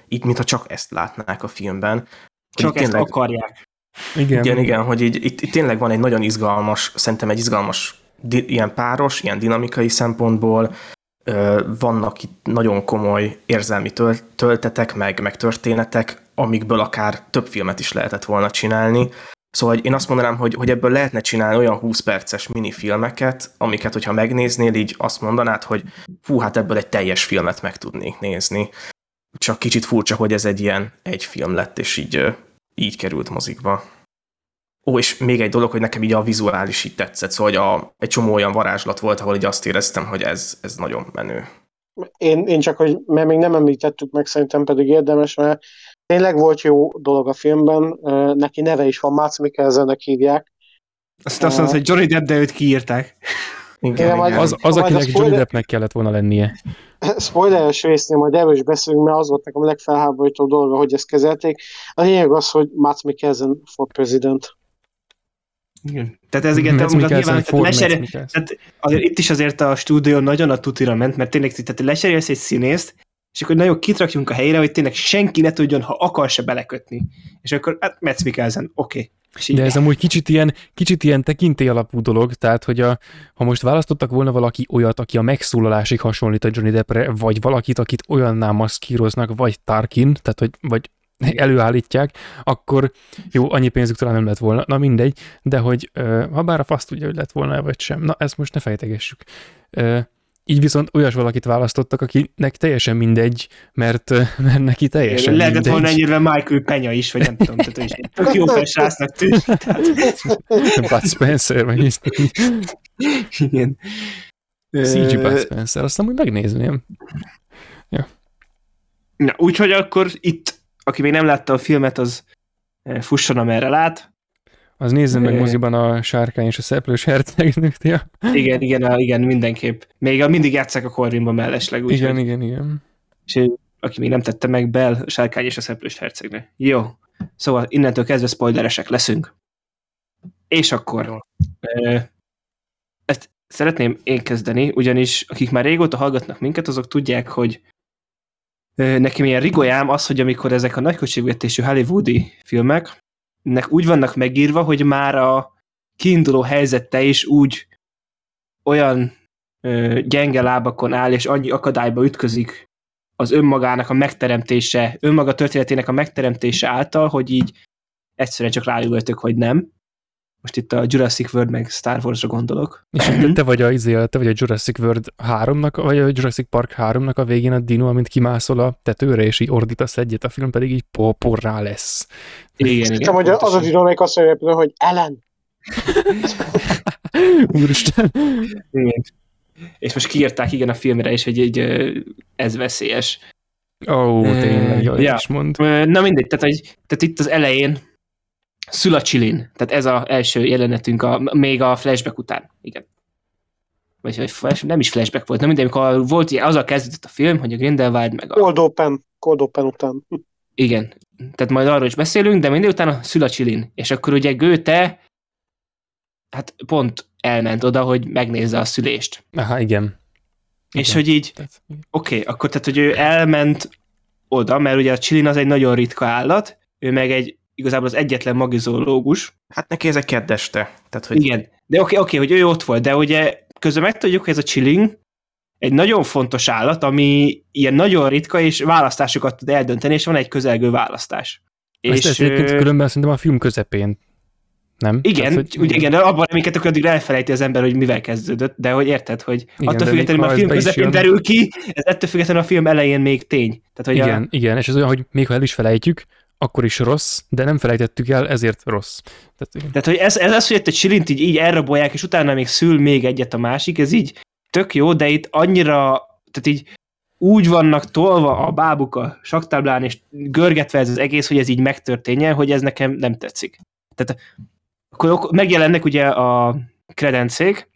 így, mintha csak ezt látnák a filmben. Csak ezt tényleg, akarják. Igen, igen, igen hogy így, itt, itt tényleg van egy nagyon izgalmas, szerintem egy izgalmas ilyen páros, ilyen dinamikai szempontból vannak itt nagyon komoly érzelmi töltetek, meg, meg történetek, amikből akár több filmet is lehetett volna csinálni. Szóval én azt mondanám, hogy, hogy ebből lehetne csinálni olyan 20 perces minifilmeket, amiket, hogyha megnéznél, így azt mondanád, hogy fú, hát ebből egy teljes filmet meg tudnék nézni. Csak kicsit furcsa, hogy ez egy ilyen egy film lett, és így, így került mozikba. Ó, és még egy dolog, hogy nekem így a vizuális így tetszett, szóval hogy a, egy csomó olyan varázslat volt, ahol így azt éreztem, hogy ez, ez nagyon menő. Én, én csak, hogy mert még nem említettük meg, szerintem pedig érdemes, mert tényleg volt jó dolog a filmben, neki neve is van, Mats Mikkelsennek hívják. Azt azt mondod, hogy Johnny Depp, de őt kiírták. Igen, igen. igen. Az, az akinek spoiler... Johnny Deppnek kellett volna lennie. Spoileres résznél majd erről is beszélünk, mert az volt nekem a legfelháborítóbb dolga, hogy ezt kezelték. A lényeg az, hogy Mats Mikkelsen for president. Igen. Tehát ez igen, tehát nyilván, tehát leseré, tehát azért, itt is azért a stúdió nagyon a tutira ment, mert tényleg tehát leserélsz egy színészt, és akkor nagyon kitrakjunk a helyre, hogy tényleg senki ne tudjon, ha akar se belekötni. És akkor, hát Metz Mikkelsen, oké. Okay. De ez amúgy kicsit ilyen, kicsit ilyen tekintély alapú dolog, tehát hogy a, ha most választottak volna valaki olyat, aki a megszólalásig hasonlít a Johnny Deppre, vagy valakit, akit olyanná maszkíroznak, vagy Tarkin, tehát hogy vagy előállítják, akkor jó, annyi pénzük talán nem lett volna, na mindegy, de hogy ha bár a fasz tudja, hogy lett volna, vagy sem, na ezt most ne fejtegessük. Így viszont olyas valakit választottak, akinek teljesen mindegy, mert, mert neki teljesen Lehetett mindegy. volna ennyire Michael Penya is, vagy nem tudom, tehát is tök jó felsrásznak tűnt. Bud Spencer, vagy is. Igen. CG Bud Spencer, azt hogy megnézném. Ja. Na, úgyhogy akkor itt aki még nem látta a filmet, az eh, fusson, amerre lát. Az nézze meg moziban a sárkány és a szeplős hercegnőt, ja. Igen, igen, a, igen, mindenképp. Még a, mindig játszák a Corvinban mellesleg. Úgy, igen, hogy, igen, igen. És aki még nem tette meg, Bell, a sárkány és a szeplős hercegnő. Jó. Szóval innentől kezdve spoileresek leszünk. És akkor e, ezt szeretném én kezdeni, ugyanis akik már régóta hallgatnak minket, azok tudják, hogy nekem ilyen rigolyám az, hogy amikor ezek a nagyköltségvetésű hollywoodi filmek, nek úgy vannak megírva, hogy már a kiinduló helyzette is úgy olyan ö, gyenge lábakon áll, és annyi akadályba ütközik az önmagának a megteremtése, önmaga történetének a megteremtése által, hogy így egyszerűen csak rájövöltök, hogy nem. Most itt a Jurassic World meg Star Wars-ra gondolok. És te vagy a, izé, te vagy a Jurassic World 3-nak, vagy a Jurassic Park 3-nak a végén a dino, amint kimászol a tetőre, és így ordítasz egyet, a film pedig így porrá lesz. Igen, igen. hogy az a dino, amelyik azt mondja, hogy Ellen. Úristen. Igen. És most kiírták igen a filmre is, hogy egy, ez veszélyes. Ó, oh, tényleg, jól ja. is mond. Na mindegy, tehát, hogy, tehát itt az elején Szülacsilin. Tehát ez az első jelenetünk a, még a flashback után. Igen. Vagy, vagy flash, nem is flashback volt, nem minden, amikor volt, a kezdődött a film, hogy a Grindelwald meg a... Cold Open, Cold Open után. Igen. Tehát majd arról is beszélünk, de minden után a Szülacsilin. És akkor ugye Göte hát pont elment oda, hogy megnézze a szülést. Aha, igen. És igen. hogy így, oké, okay, akkor tehát, hogy ő elment oda, mert ugye a csilin az egy nagyon ritka állat, ő meg egy igazából az egyetlen magizológus. Hát neki ez egy keddeste. Tehát, hogy... Igen, de oké, okay, okay, hogy ő ott volt, de ugye közben megtudjuk, hogy ez a chilling, egy nagyon fontos állat, ami ilyen nagyon ritka, és választásokat tud eldönteni, és van egy közelgő választás. Ezt, és, ezt egyébként különben szerintem a film közepén nem? Igen, Tehát, hogy... ugye, igen, de abban reménykedtek, hogy addig elfelejti az ember, hogy mivel kezdődött, de hogy érted, hogy igen, attól függetlenül a film közepén derül ki, ez ettől függetlenül a film elején még tény. Tehát, hogy igen, a... igen, és ez olyan, hogy még ha el is felejtjük, akkor is rossz, de nem felejtettük el, ezért rossz. Tehát, Tehát hogy ez, ez az, hogy egy csilint így, így elrabolják, és utána még szül még egyet a másik, ez így tök jó, de itt annyira, tehát így úgy vannak tolva a bábuk a saktáblán, és görgetve ez az egész, hogy ez így megtörténjen, hogy ez nekem nem tetszik. Tehát akkor megjelennek ugye a kredencék,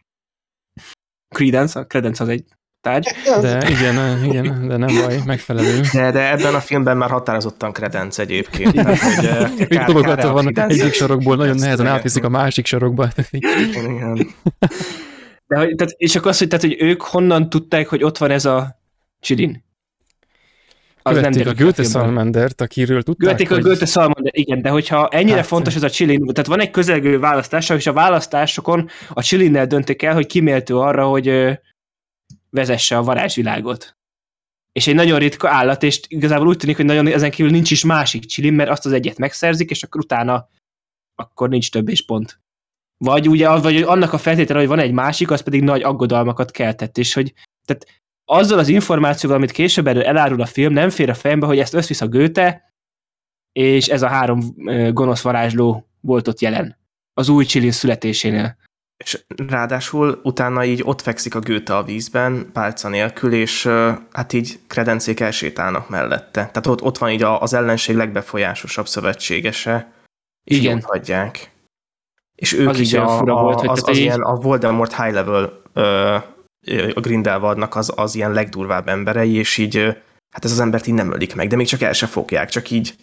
Credence, a Credence az egy tárgy. De igen, igen, de nem baj, megfelelő. De, de ebben a filmben már határozottan kredenc egyébként. Tehát, hogy, Mit dolgokat van egyik sorokból, nagyon nehezen átviszik a másik sorokba. Igen. De, hogy, tehát, és akkor azt, hogy, tehát, hogy ők honnan tudták, hogy ott van ez a csilin? Az Követték nem a Göte Salmandert, akiről tudták, Követték hogy... a Göte Salmander, igen, de hogyha ennyire hát, fontos ez a csilin, tehát van egy közelgő választás, és a választásokon a csilinnel döntik el, hogy kiméltő arra, hogy vezesse a varázsvilágot. És egy nagyon ritka állat, és igazából úgy tűnik, hogy nagyon ezen kívül nincs is másik csilin, mert azt az egyet megszerzik, és akkor utána akkor nincs több és pont. Vagy ugye vagy annak a feltétele, hogy van egy másik, az pedig nagy aggodalmakat keltett, és hogy tehát azzal az információval, amit később erről elárul a film, nem fér a fejembe, hogy ezt összvisz a Göte, és ez a három gonosz varázsló volt ott jelen. Az új Csilin születésénél. És ráadásul utána így ott fekszik a Göte a vízben, pálca nélkül, és hát így kredencék elsétálnak mellette. Tehát ott, ott van így az ellenség legbefolyásosabb szövetségese, és Igen. hagyják. És ők az így a, a, volt, hogy az, az, az ilyen a Voldemort high level ö, a Grindelwaldnak az, az ilyen legdurvább emberei, és így hát ez az embert így nem ölik meg, de még csak el se fogják, csak így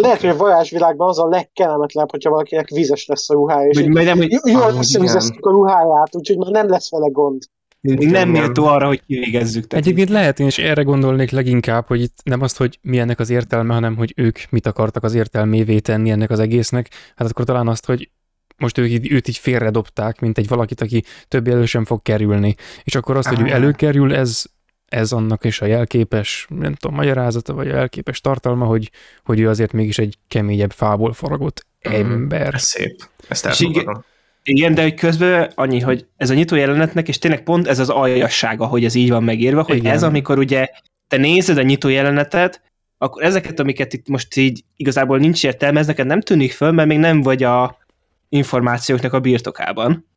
lehet, hogy a varázsvilágban az a legkellemetlenebb, hogyha valakinek vízes lesz a ruhája, és Úgy, nem, hogy... jól összevizeztük a ruháját, úgyhogy már nem lesz vele gond. Nem méltó arra, hogy kivégezzük. Egyébként lehet, én is erre gondolnék leginkább, hogy itt nem azt, hogy mi ennek az értelme, hanem hogy ők mit akartak az értelmévé tenni ennek az egésznek. Hát akkor talán azt, hogy most ők így, őt így félredobták, mint egy valakit, aki többé elő sem fog kerülni. És akkor azt, Aha. hogy ő előkerül, ez, ez annak is a jelképes, nem tudom, magyarázata, vagy a jelképes tartalma, hogy, hogy ő azért mégis egy keményebb fából faragott mhm. ember. Ez szép. Ezt elfogadom. Igen, de hogy közben annyi, hogy ez a nyitó jelenetnek, és tényleg pont ez az aljassága, hogy ez így van megírva, hogy Igen. ez amikor ugye te nézed a nyitó jelenetet, akkor ezeket, amiket itt most így igazából nincs értelme, ez neked nem tűnik föl, mert még nem vagy a információknak a birtokában.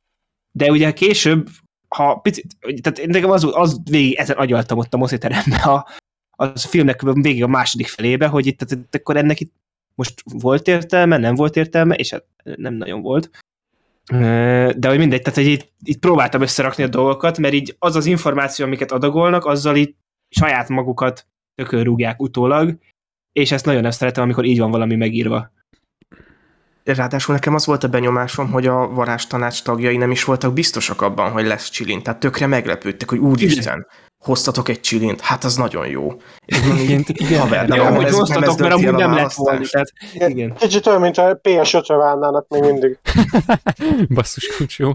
De ugye később, ha picit, tehát nekem az, az végig ezen agyaltam ott a mosziteremben a, a filmnek végig a második felébe, hogy itt, tehát, akkor ennek itt most volt értelme, nem volt értelme, és hát nem nagyon volt. De hogy mindegy, tehát hogy itt, itt próbáltam összerakni a dolgokat, mert így az az információ, amiket adagolnak, azzal itt saját magukat tökölrúgják utólag, és ezt nagyon nem szeretem, amikor így van valami megírva. Ráadásul nekem az volt a benyomásom, hogy a varázstanács tagjai nem is voltak biztosak abban, hogy lesz csilin. Tehát tökre meglepődtek, hogy úristen, hoztatok egy csilint, hát az nagyon jó. Igen, igen. Haver, de amúgy ez, hoztatok, mert amúgy nem lett volna. Tehát, igen. Kicsit olyan, mint a PS5-re válnának még mindig. Basszus kulcs, jó.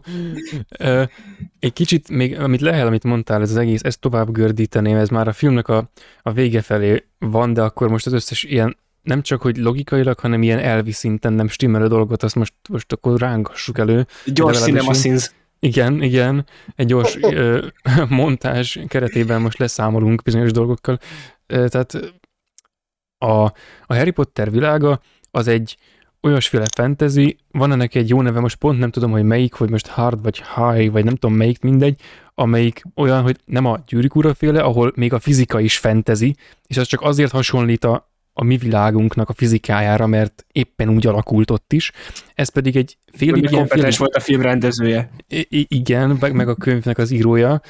Egy kicsit még, amit Lehel, amit mondtál, ez az egész, ezt tovább gördíteném, ez már a filmnek a, a vége felé van, de akkor most az összes ilyen nem csak, hogy logikailag, hanem ilyen elvi szinten nem stimmelő dolgot, azt most, most akkor rángassuk elő. Gyors cinema scenes. Igen, igen, egy gyors ö, montázs keretében most leszámolunk bizonyos dolgokkal. Ö, tehát a, a Harry Potter világa az egy olyasféle fantasy, van ennek egy jó neve, most pont nem tudom, hogy melyik, hogy most hard vagy high, vagy nem tudom melyik, mindegy, amelyik olyan, hogy nem a gyűrűk féle, ahol még a fizika is fantasy, és az csak azért hasonlít a a mi világunknak a fizikájára, mert éppen úgy alakult ott is. Ez pedig egy félig ilyen... Film... volt a film rendezője. I- igen, meg, meg a könyvnek az írója,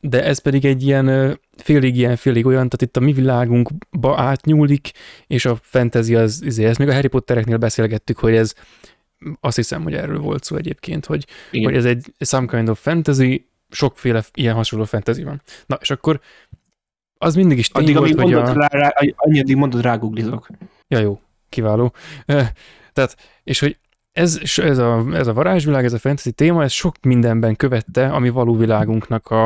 de ez pedig egy ilyen félig ilyen, félig olyan, tehát itt a mi világunkba átnyúlik, és a fantasy az, izé, ezt még a Harry Pottereknél beszélgettük, hogy ez azt hiszem, hogy erről volt szó egyébként, hogy, hogy ez egy some kind of fantasy, sokféle ilyen hasonló fantasy van. Na, és akkor az mindig is tény addig, volt, hogy mondod, a... rá, annyi, addig mondod, rágooglizok. Ja, jó, kiváló. Tehát, és hogy ez, ez, a, ez a varázsvilág, ez a fantasy téma, ez sok mindenben követte a mi való világunknak a,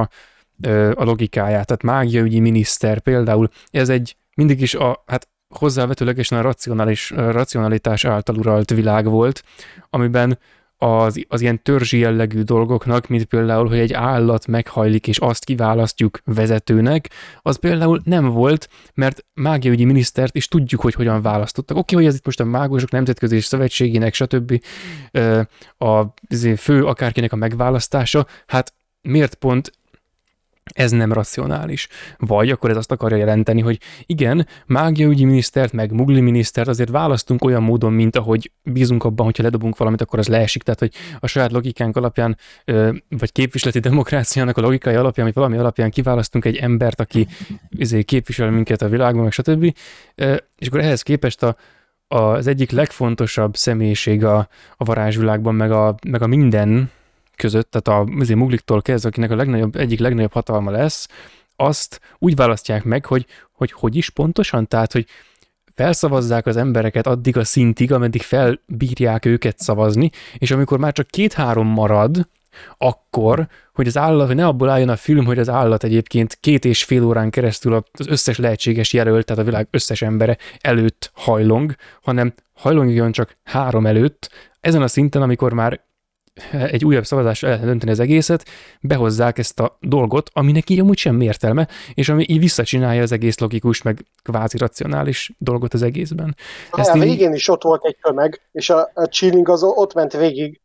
a logikáját. Tehát mágiaügyi miniszter például, ez egy mindig is a, hát hozzávetőlegesen a racionális, racionalitás által uralt világ volt, amiben az, az ilyen törzsi jellegű dolgoknak, mint például, hogy egy állat meghajlik, és azt kiválasztjuk vezetőnek, az például nem volt, mert mágiaügyi minisztert is tudjuk, hogy hogyan választottak. Oké, okay, hogy ez itt most a mágusok nemzetközi szövetségének, stb. a fő akárkinek a megválasztása, hát miért pont ez nem racionális. Vagy akkor ez azt akarja jelenteni, hogy igen, mágiaügyi minisztert, meg mugli minisztert azért választunk olyan módon, mint ahogy bízunk abban, hogyha ledobunk valamit, akkor az leesik. Tehát, hogy a saját logikánk alapján, vagy képviseleti demokráciának a logikai alapján, vagy valami alapján kiválasztunk egy embert, aki izé, képvisel minket a világban, meg stb. És akkor ehhez képest a, az egyik legfontosabb személyiség a, a varázsvilágban, meg a, meg a minden között, tehát a Mugliktól kezdve, akinek a legnagyobb, egyik legnagyobb hatalma lesz, azt úgy választják meg, hogy, hogy hogy is pontosan, tehát, hogy felszavazzák az embereket addig a szintig, ameddig felbírják őket szavazni, és amikor már csak két-három marad, akkor, hogy az állat, hogy ne abból álljon a film, hogy az állat egyébként két és fél órán keresztül az összes lehetséges jelölt, tehát a világ összes embere előtt hajlong, hanem hajlongjon csak három előtt, ezen a szinten, amikor már egy újabb szavazás el dönteni az egészet, behozzák ezt a dolgot, aminek így amúgy semmi értelme, és ami így visszacsinálja az egész logikus, meg kvázi racionális dolgot az egészben. Ezt a végén is ott volt egy tömeg, és a, a chilling az ott ment végig.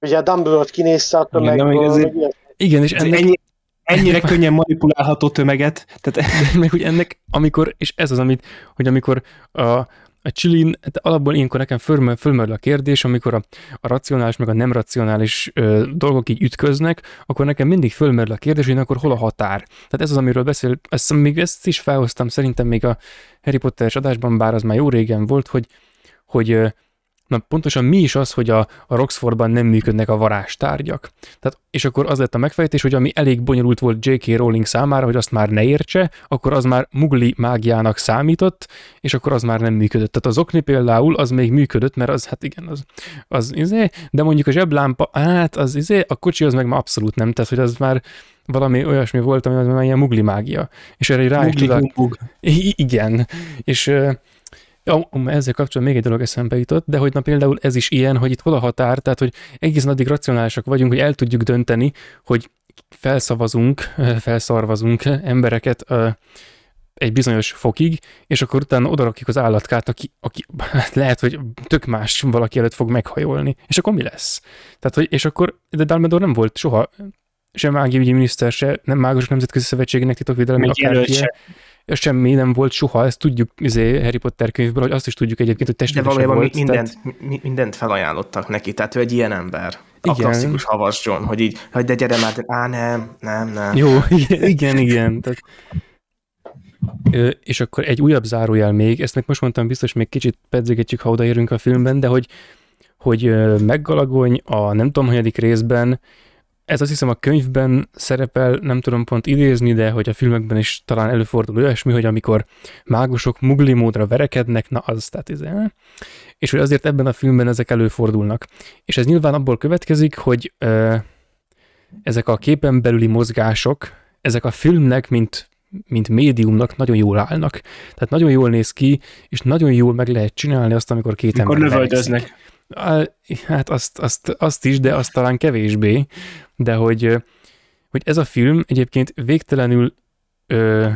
Ugye a Dumbledore-t kinézte a tömegből. Igen, igen, és ennek... Ennyi, ennyire könnyen manipulálható tömeget. Tehát... meg hogy ennek, amikor, és ez az, amit, hogy amikor a, a chilin, hát alapból ilyenkor nekem fölmerül, fölmerül a kérdés, amikor a, a racionális meg a nem racionális ö, dolgok így ütköznek, akkor nekem mindig fölmerül a kérdés, hogy akkor hol a határ. Tehát ez az, amiről beszél, ezt, még ezt is felhoztam szerintem még a Harry Potter-es adásban, bár az már jó régen volt, hogy, hogy Na pontosan mi is az, hogy a, a Roxfordban nem működnek a varázstárgyak. Tehát, és akkor az lett a megfejtés, hogy ami elég bonyolult volt J.K. Rowling számára, hogy azt már ne értse, akkor az már mugli mágiának számított, és akkor az már nem működött. Tehát az okni például az még működött, mert az, hát igen, az, az izé, de mondjuk a zseblámpa, hát az izé, a kocsi az meg már abszolút nem, tehát hogy az már valami olyasmi volt, ami az már ilyen mugli mágia. És erre rá is tudok... Igen, és Ja, ezzel kapcsolatban még egy dolog eszembe jutott, de hogy na például ez is ilyen, hogy itt hol a határ, tehát hogy egészen addig racionálisak vagyunk, hogy el tudjuk dönteni, hogy felszavazunk, felszarvazunk embereket egy bizonyos fokig, és akkor utána odarakjuk az állatkát, aki, aki hát lehet, hogy tök más valaki előtt fog meghajolni. És akkor mi lesz? Tehát, hogy, és akkor, de Dumbledore nem volt soha sem mágiaügyi miniszter, se nem mágusok nemzetközi szövetségének titokvédelmi akárki semmi nem volt soha, ezt tudjuk izé, Harry Potter könyvből, hogy azt is tudjuk egyébként, hogy testvére De valójában volt, mindent, tehát... mindent felajánlottak neki, tehát ő egy ilyen ember. A igen. klasszikus havas John, hogy így, hogy de gyere már, á nem, nem, nem. Jó, igen, igen. igen. Tehát, és akkor egy újabb zárójel még, ezt meg most mondtam, biztos még kicsit pedzegetjük, ha odaérünk a filmben, de hogy, hogy meggalagony a nem tudom, hanyadik részben ez azt hiszem a könyvben szerepel, nem tudom pont idézni, de hogy a filmekben is talán előfordul olyasmi, hogy amikor mágusok mugli módra verekednek, na az, tehát ez, izé, és hogy azért ebben a filmben ezek előfordulnak. És ez nyilván abból következik, hogy ö, ezek a képen belüli mozgások, ezek a filmnek, mint mint médiumnak nagyon jól állnak. Tehát nagyon jól néz ki, és nagyon jól meg lehet csinálni azt, amikor két amikor ember lövöldöznek. Hát azt, azt, azt is, de azt talán kevésbé, de hogy, hogy ez a film egyébként végtelenül ö,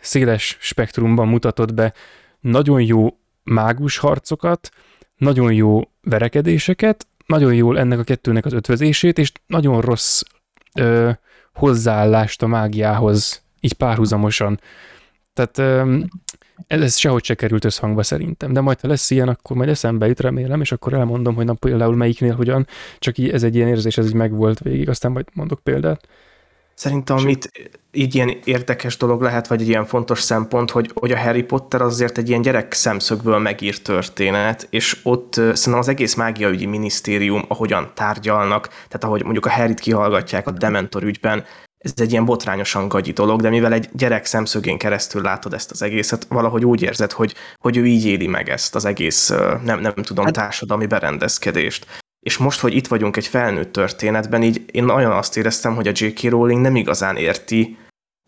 széles spektrumban mutatott be nagyon jó mágus harcokat, nagyon jó verekedéseket, nagyon jól ennek a kettőnek az ötvözését, és nagyon rossz ö, hozzáállást a mágiához, így párhuzamosan. Tehát ö, ez, ez sehogy se került összhangba szerintem, de majd ha lesz ilyen, akkor majd eszembe jut, remélem, és akkor elmondom, hogy na, például melyiknél hogyan, csak így ez egy ilyen érzés, ez így megvolt végig, aztán majd mondok példát. Szerintem, amit így ilyen érdekes dolog lehet, vagy egy ilyen fontos szempont, hogy, hogy a Harry Potter azért egy ilyen gyerek szemszögből megírt történet, és ott szerintem az egész mágiaügyi minisztérium, ahogyan tárgyalnak, tehát ahogy mondjuk a Harryt kihallgatják a Dementor ügyben, ez egy ilyen botrányosan gagyi dolog, de mivel egy gyerek szemszögén keresztül látod ezt az egészet, valahogy úgy érzed, hogy, hogy ő így éli meg ezt az egész, nem, nem tudom, hát, társadalmi berendezkedést. és most, hogy itt vagyunk egy felnőtt történetben, így én nagyon azt éreztem, hogy a J.K. Rowling nem igazán érti,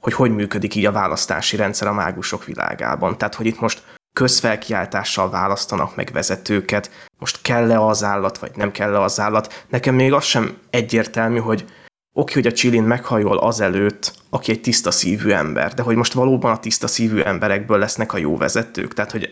hogy hogy működik így a választási rendszer a mágusok világában. Tehát, hogy itt most közfelkiáltással választanak meg vezetőket, most kell-e az állat, vagy nem kell-e az állat. Nekem még az sem egyértelmű, hogy oké, hogy a Csilin meghajol azelőtt, aki egy tiszta szívű ember, de hogy most valóban a tiszta szívű emberekből lesznek a jó vezetők, tehát hogy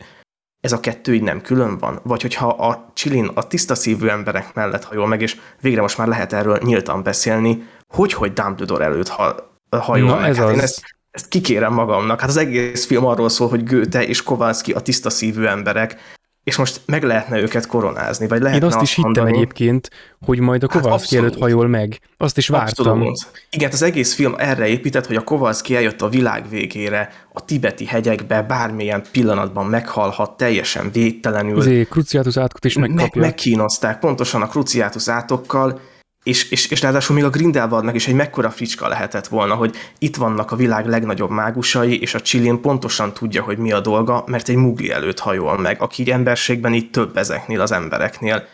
ez a kettő így nem külön van? Vagy hogyha a Csilin a tiszta szívű emberek mellett hajol meg, és végre most már lehet erről nyíltan beszélni, hogy, hogy Dumbledore előtt ha, hajol Na, meg. ez hát az. én ezt, ezt kikérem magamnak. Hát az egész film arról szól, hogy Goethe és Kowalski a tiszta szívű emberek, és most meg lehetne őket koronázni, vagy Én lehetne azt is hittem mondani, egyébként, hogy majd a Hát Kovalszki abszolút. előtt hajol meg. Azt is vártam. Abszolút. Igen, az egész film erre épített, hogy a Kowalski eljött a világ végére, a tibeti hegyekbe, bármilyen pillanatban meghalhat, teljesen végtelenül. Zé, Cruciatus átkot is Meg, megkapja. megkínozták pontosan a Cruciatus átokkal, és, és, és ráadásul még a Grindelwaldnak is egy mekkora fricska lehetett volna, hogy itt vannak a világ legnagyobb mágusai, és a Csillin pontosan tudja, hogy mi a dolga, mert egy mugli előtt hajol meg, aki így emberségben így több ezeknél az embereknél.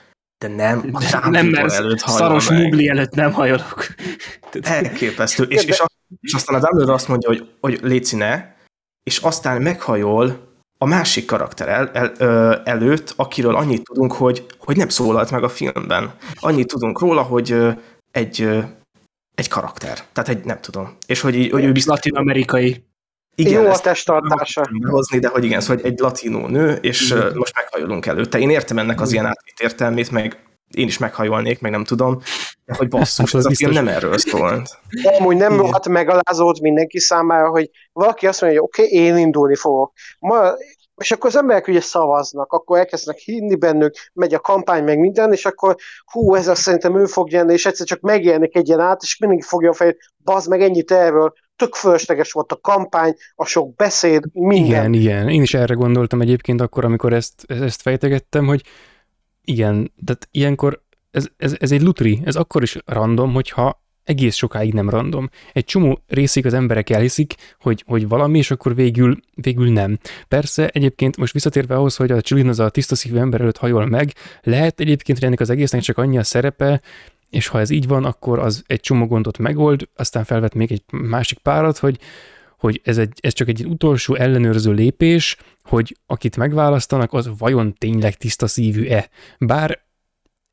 De nem, a Nem, mert előtt hajol szaros meg. mugli előtt nem hajolok. Elképesztő. És, és, a- és aztán a Dumbledore azt mondja, hogy, hogy léci ne, és aztán meghajol a másik karakter el, el, ö, előtt, akiről annyit tudunk, hogy, hogy nem szólalt meg a filmben. Annyit tudunk róla, hogy ö, egy, ö, egy karakter. Tehát egy, nem tudom. És hogy, hogy ő biztos... Latin-amerikai. Igen, Jó a testtartása. behozni, de hogy igen, szóval egy latinó nő, és ö, most meghajolunk előtte. Én értem ennek az ilyen átvitt értelmét, meg én is meghajolnék, meg nem tudom, de hogy basszus, Hát az ez a film nem erről szólt. De amúgy nem Igen. rohadt megalázód mindenki számára, hogy valaki azt mondja, hogy oké, okay, én indulni fogok. Ma, és akkor az emberek ugye szavaznak, akkor elkezdenek hinni bennük, megy a kampány, meg minden, és akkor hú, ez azt szerintem ő fog nyerni, és egyszer csak megjelenik egy ilyen át, és mindenki fogja a fejét, bazd meg ennyit erről, tök fölösleges volt a kampány, a sok beszéd, minden. Igen, igen. Én is erre gondoltam egyébként akkor, amikor ezt, ezt fejtegettem, hogy igen, tehát ilyenkor ez, ez, ez egy lutri, ez akkor is random, hogyha egész sokáig nem random. Egy csomó részig az emberek elhiszik, hogy, hogy valami, és akkor végül, végül nem. Persze egyébként most visszatérve ahhoz, hogy a Csilin az a tiszta szívű ember előtt hajol meg, lehet egyébként, hogy ennek az egésznek csak annyi a szerepe, és ha ez így van, akkor az egy csomó gondot megold, aztán felvet még egy másik párat, hogy, hogy ez, egy, ez csak egy utolsó ellenőrző lépés, hogy akit megválasztanak, az vajon tényleg tiszta szívű-e. Bár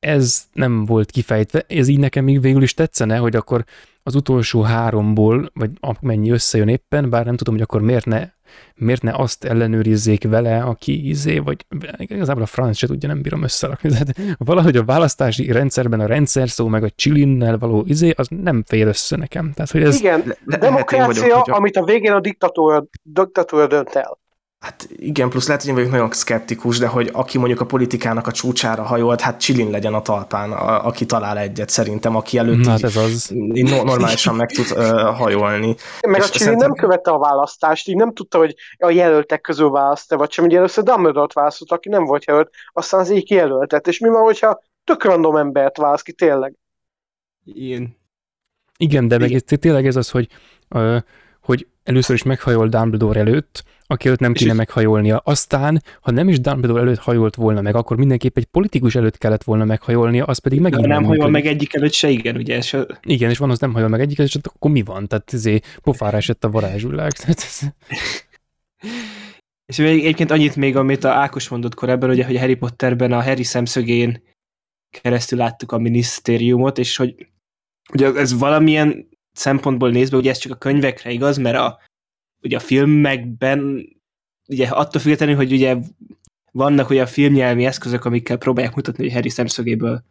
ez nem volt kifejtve, ez így nekem még végül is tetszene, hogy akkor az utolsó háromból, vagy mennyi összejön éppen, bár nem tudom, hogy akkor miért ne, miért ne azt ellenőrizzék vele, aki izé, vagy igazából a franc se tudja, nem bírom összerakni. Tehát valahogy a választási rendszerben a rendszer szó, meg a csilinnel való izé, az nem fér össze nekem. Tehát, hogy ez, Igen, Le- demokrácia, vagyok, hogy a- amit a végén a diktatúra, diktatúra dönt el. Hát igen, plusz lehet, hogy én vagyok nagyon szkeptikus, de hogy aki mondjuk a politikának a csúcsára hajolt, hát Csilin legyen a talpán, a, aki talál egyet szerintem, aki előtt hát ez az. így no- normálisan meg tud uh, hajolni. Meg És a Csili szerintem- nem követte a választást, így nem tudta, hogy a jelöltek közül választ vagy sem. Ugye először Dumbledore-t választott, aki nem volt jelölt, aztán az így kijelöltet. És mi van, hogyha tök random embert választ ki tényleg? Ilyen. Igen, de meg Igen. ez, tényleg ez az, hogy, ö, hogy először is meghajol Dumbledore előtt, aki előtt nem kéne meghajolnia. Aztán, ha nem is Dumbledore előtt hajolt volna meg, akkor mindenképp egy politikus előtt kellett volna meghajolnia, az pedig megint De nem hajol működik. meg egyik előtt se, igen, ugye, a- Igen, és van, az nem hajol meg egyiket, és akkor mi van? Tehát izé, pofára esett a varázsvilág. És még egyébként annyit még, amit a Ákos mondott korábban, ugye, hogy Harry Potterben a Harry szemszögén keresztül láttuk a minisztériumot, és hogy ugye ez valamilyen szempontból nézve, ugye ez csak a könyvekre igaz, mert a, ugye a filmekben, ugye attól függetlenül, hogy ugye vannak ugye a filmnyelmi eszközök, amikkel próbálják mutatni, hogy Harry szemszögéből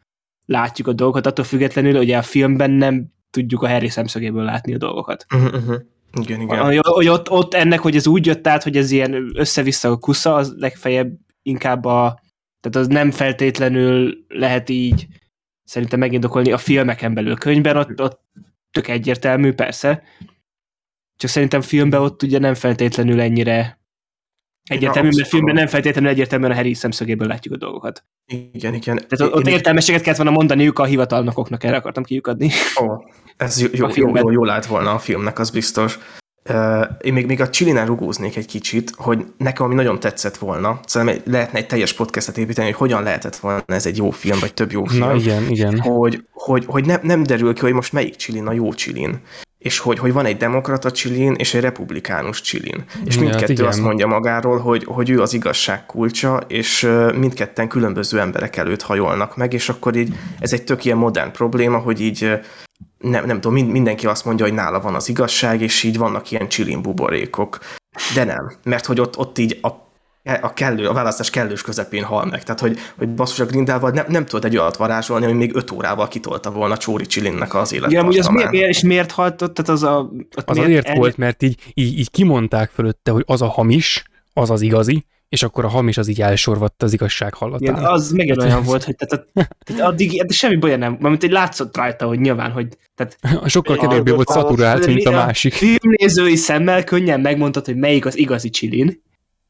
látjuk a dolgokat, attól függetlenül ugye a filmben nem tudjuk a Harry szemszögéből látni a dolgokat. Uh-huh. Igen, igen. Hogy, hogy ott, ott ennek, hogy ez úgy jött át, hogy ez ilyen össze-vissza a kusza, az legfeljebb inkább a, tehát az nem feltétlenül lehet így szerintem megindokolni a filmeken belül. Könyvben ott, ott tök egyértelmű, persze. Csak szerintem filmben ott ugye nem feltétlenül ennyire egyértelmű, mert filmben nem feltétlenül egyértelműen a Harry szemszögéből látjuk a dolgokat. Igen, igen. Tehát ott, Én- értelmességet kellett volna mondaniuk a hivatalnokoknak, erre akartam kiukadni. Ó, ez jó, jó, jó, filmben. jó, jó lát volna a filmnek, az biztos. Én még, még a Csillinál rugóznék egy kicsit, hogy nekem ami nagyon tetszett volna, szóval lehetne egy teljes podcastet építeni, hogy hogyan lehetett volna ez egy jó film, vagy több jó film. Na igen, igen. Hogy, hogy, hogy nem, nem derül ki, hogy most melyik Csillin a jó Csillin és hogy, hogy van egy demokrata csilin és egy republikánus csilin. És ja, mindkettő hát azt mondja magáról, hogy, hogy ő az igazság kulcsa, és mindketten különböző emberek előtt hajolnak meg, és akkor így ez egy tök ilyen modern probléma, hogy így nem, nem tudom, mindenki azt mondja, hogy nála van az igazság, és így vannak ilyen csilin buborékok. De nem, mert hogy ott, ott így a a, kellő, a választás kellős közepén hal meg. Tehát, hogy, hogy basszus a Grindával nem, nem tudod egy olyat varázsolni, hogy még öt órával kitolta volna Csóri Csilinnek az életet. Igen, ugye az miért, miért, és miért halt ott? Tehát az a, az azért el... volt, mert így, így, így kimondták fölötte, hogy az a hamis, az az igazi, és akkor a hamis az így elsorvadt az igazság hallatán. Igen, az megint olyan volt, hogy tehát, tehát addig de semmi baj nem, mert egy látszott rajta, hogy nyilván, hogy tehát, Sokkal kevésbé volt szaturált, mint a másik. Filmnézői szemmel könnyen megmondtad, hogy melyik az igazi csilin,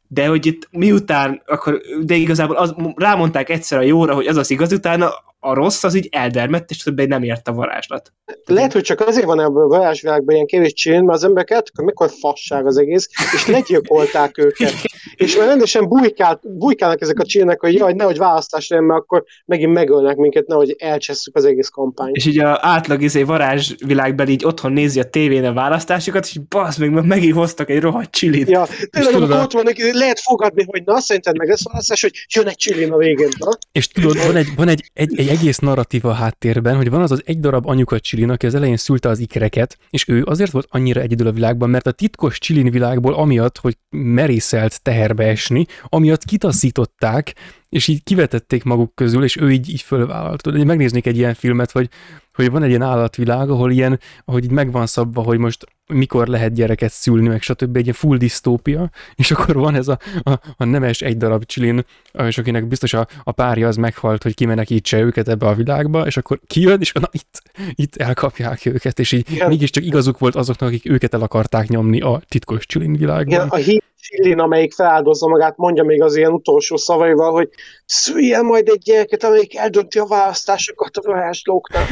de hogy itt miután, akkor, de igazából az, rámondták egyszer a jóra, hogy az az igaz, utána a rossz az így eldermett, és többé nem ért a varázslat. Lehet, hogy csak azért van ebből a varázsvilágban ilyen kevés csilin, mert az emberek eltök, mikor fasság az egész, és legyilkolták őket. és már rendesen bujkált, bujkálnak ezek a csilnek, hogy jaj, nehogy választás legyen, mert akkor megint megölnek minket, nehogy elcsesszük az egész kampányt. És így a átlag izé varázsvilágban így otthon nézi a tévén a választásokat, és basz, meg megint hoztak egy rohadt csilit. Ja, tényleg, amikor ott van, lehet fogadni, hogy na, szerinted meg lesz választás, hogy jön egy csilin a végén, na? És tudod, van egy, van egy, egy, egy egész narratíva háttérben, hogy van az az egy darab anyuka csilin, aki az elején szülte az ikreket, és ő azért volt annyira egyedül a világban, mert a titkos csilin világból amiatt, hogy merészelt teherbe esni, amiatt kitaszították, és így kivetették maguk közül, és ő így, így fölvállalt. Tudod, megnéznék egy ilyen filmet, hogy, hogy van egy ilyen állatvilág, ahol ilyen, ahogy így megvan szabva, hogy most mikor lehet gyereket szülni, meg stb. egy ilyen full disztópia, és akkor van ez a, a, a nemes egy darab csilin, és akinek biztos a, a párja az meghalt, hogy kimenekítse őket ebbe a világba, és akkor kijön, és na, itt, itt elkapják őket, és így Igen. mégiscsak igazuk volt azoknak, akik őket el akarták nyomni a titkos csilin világban. Igen, a híd Csillin, amelyik feláldozza magát, mondja még az ilyen utolsó szavaival, hogy szüljen majd egy gyereket, amelyik eldönti a választásokat a varázslóknak.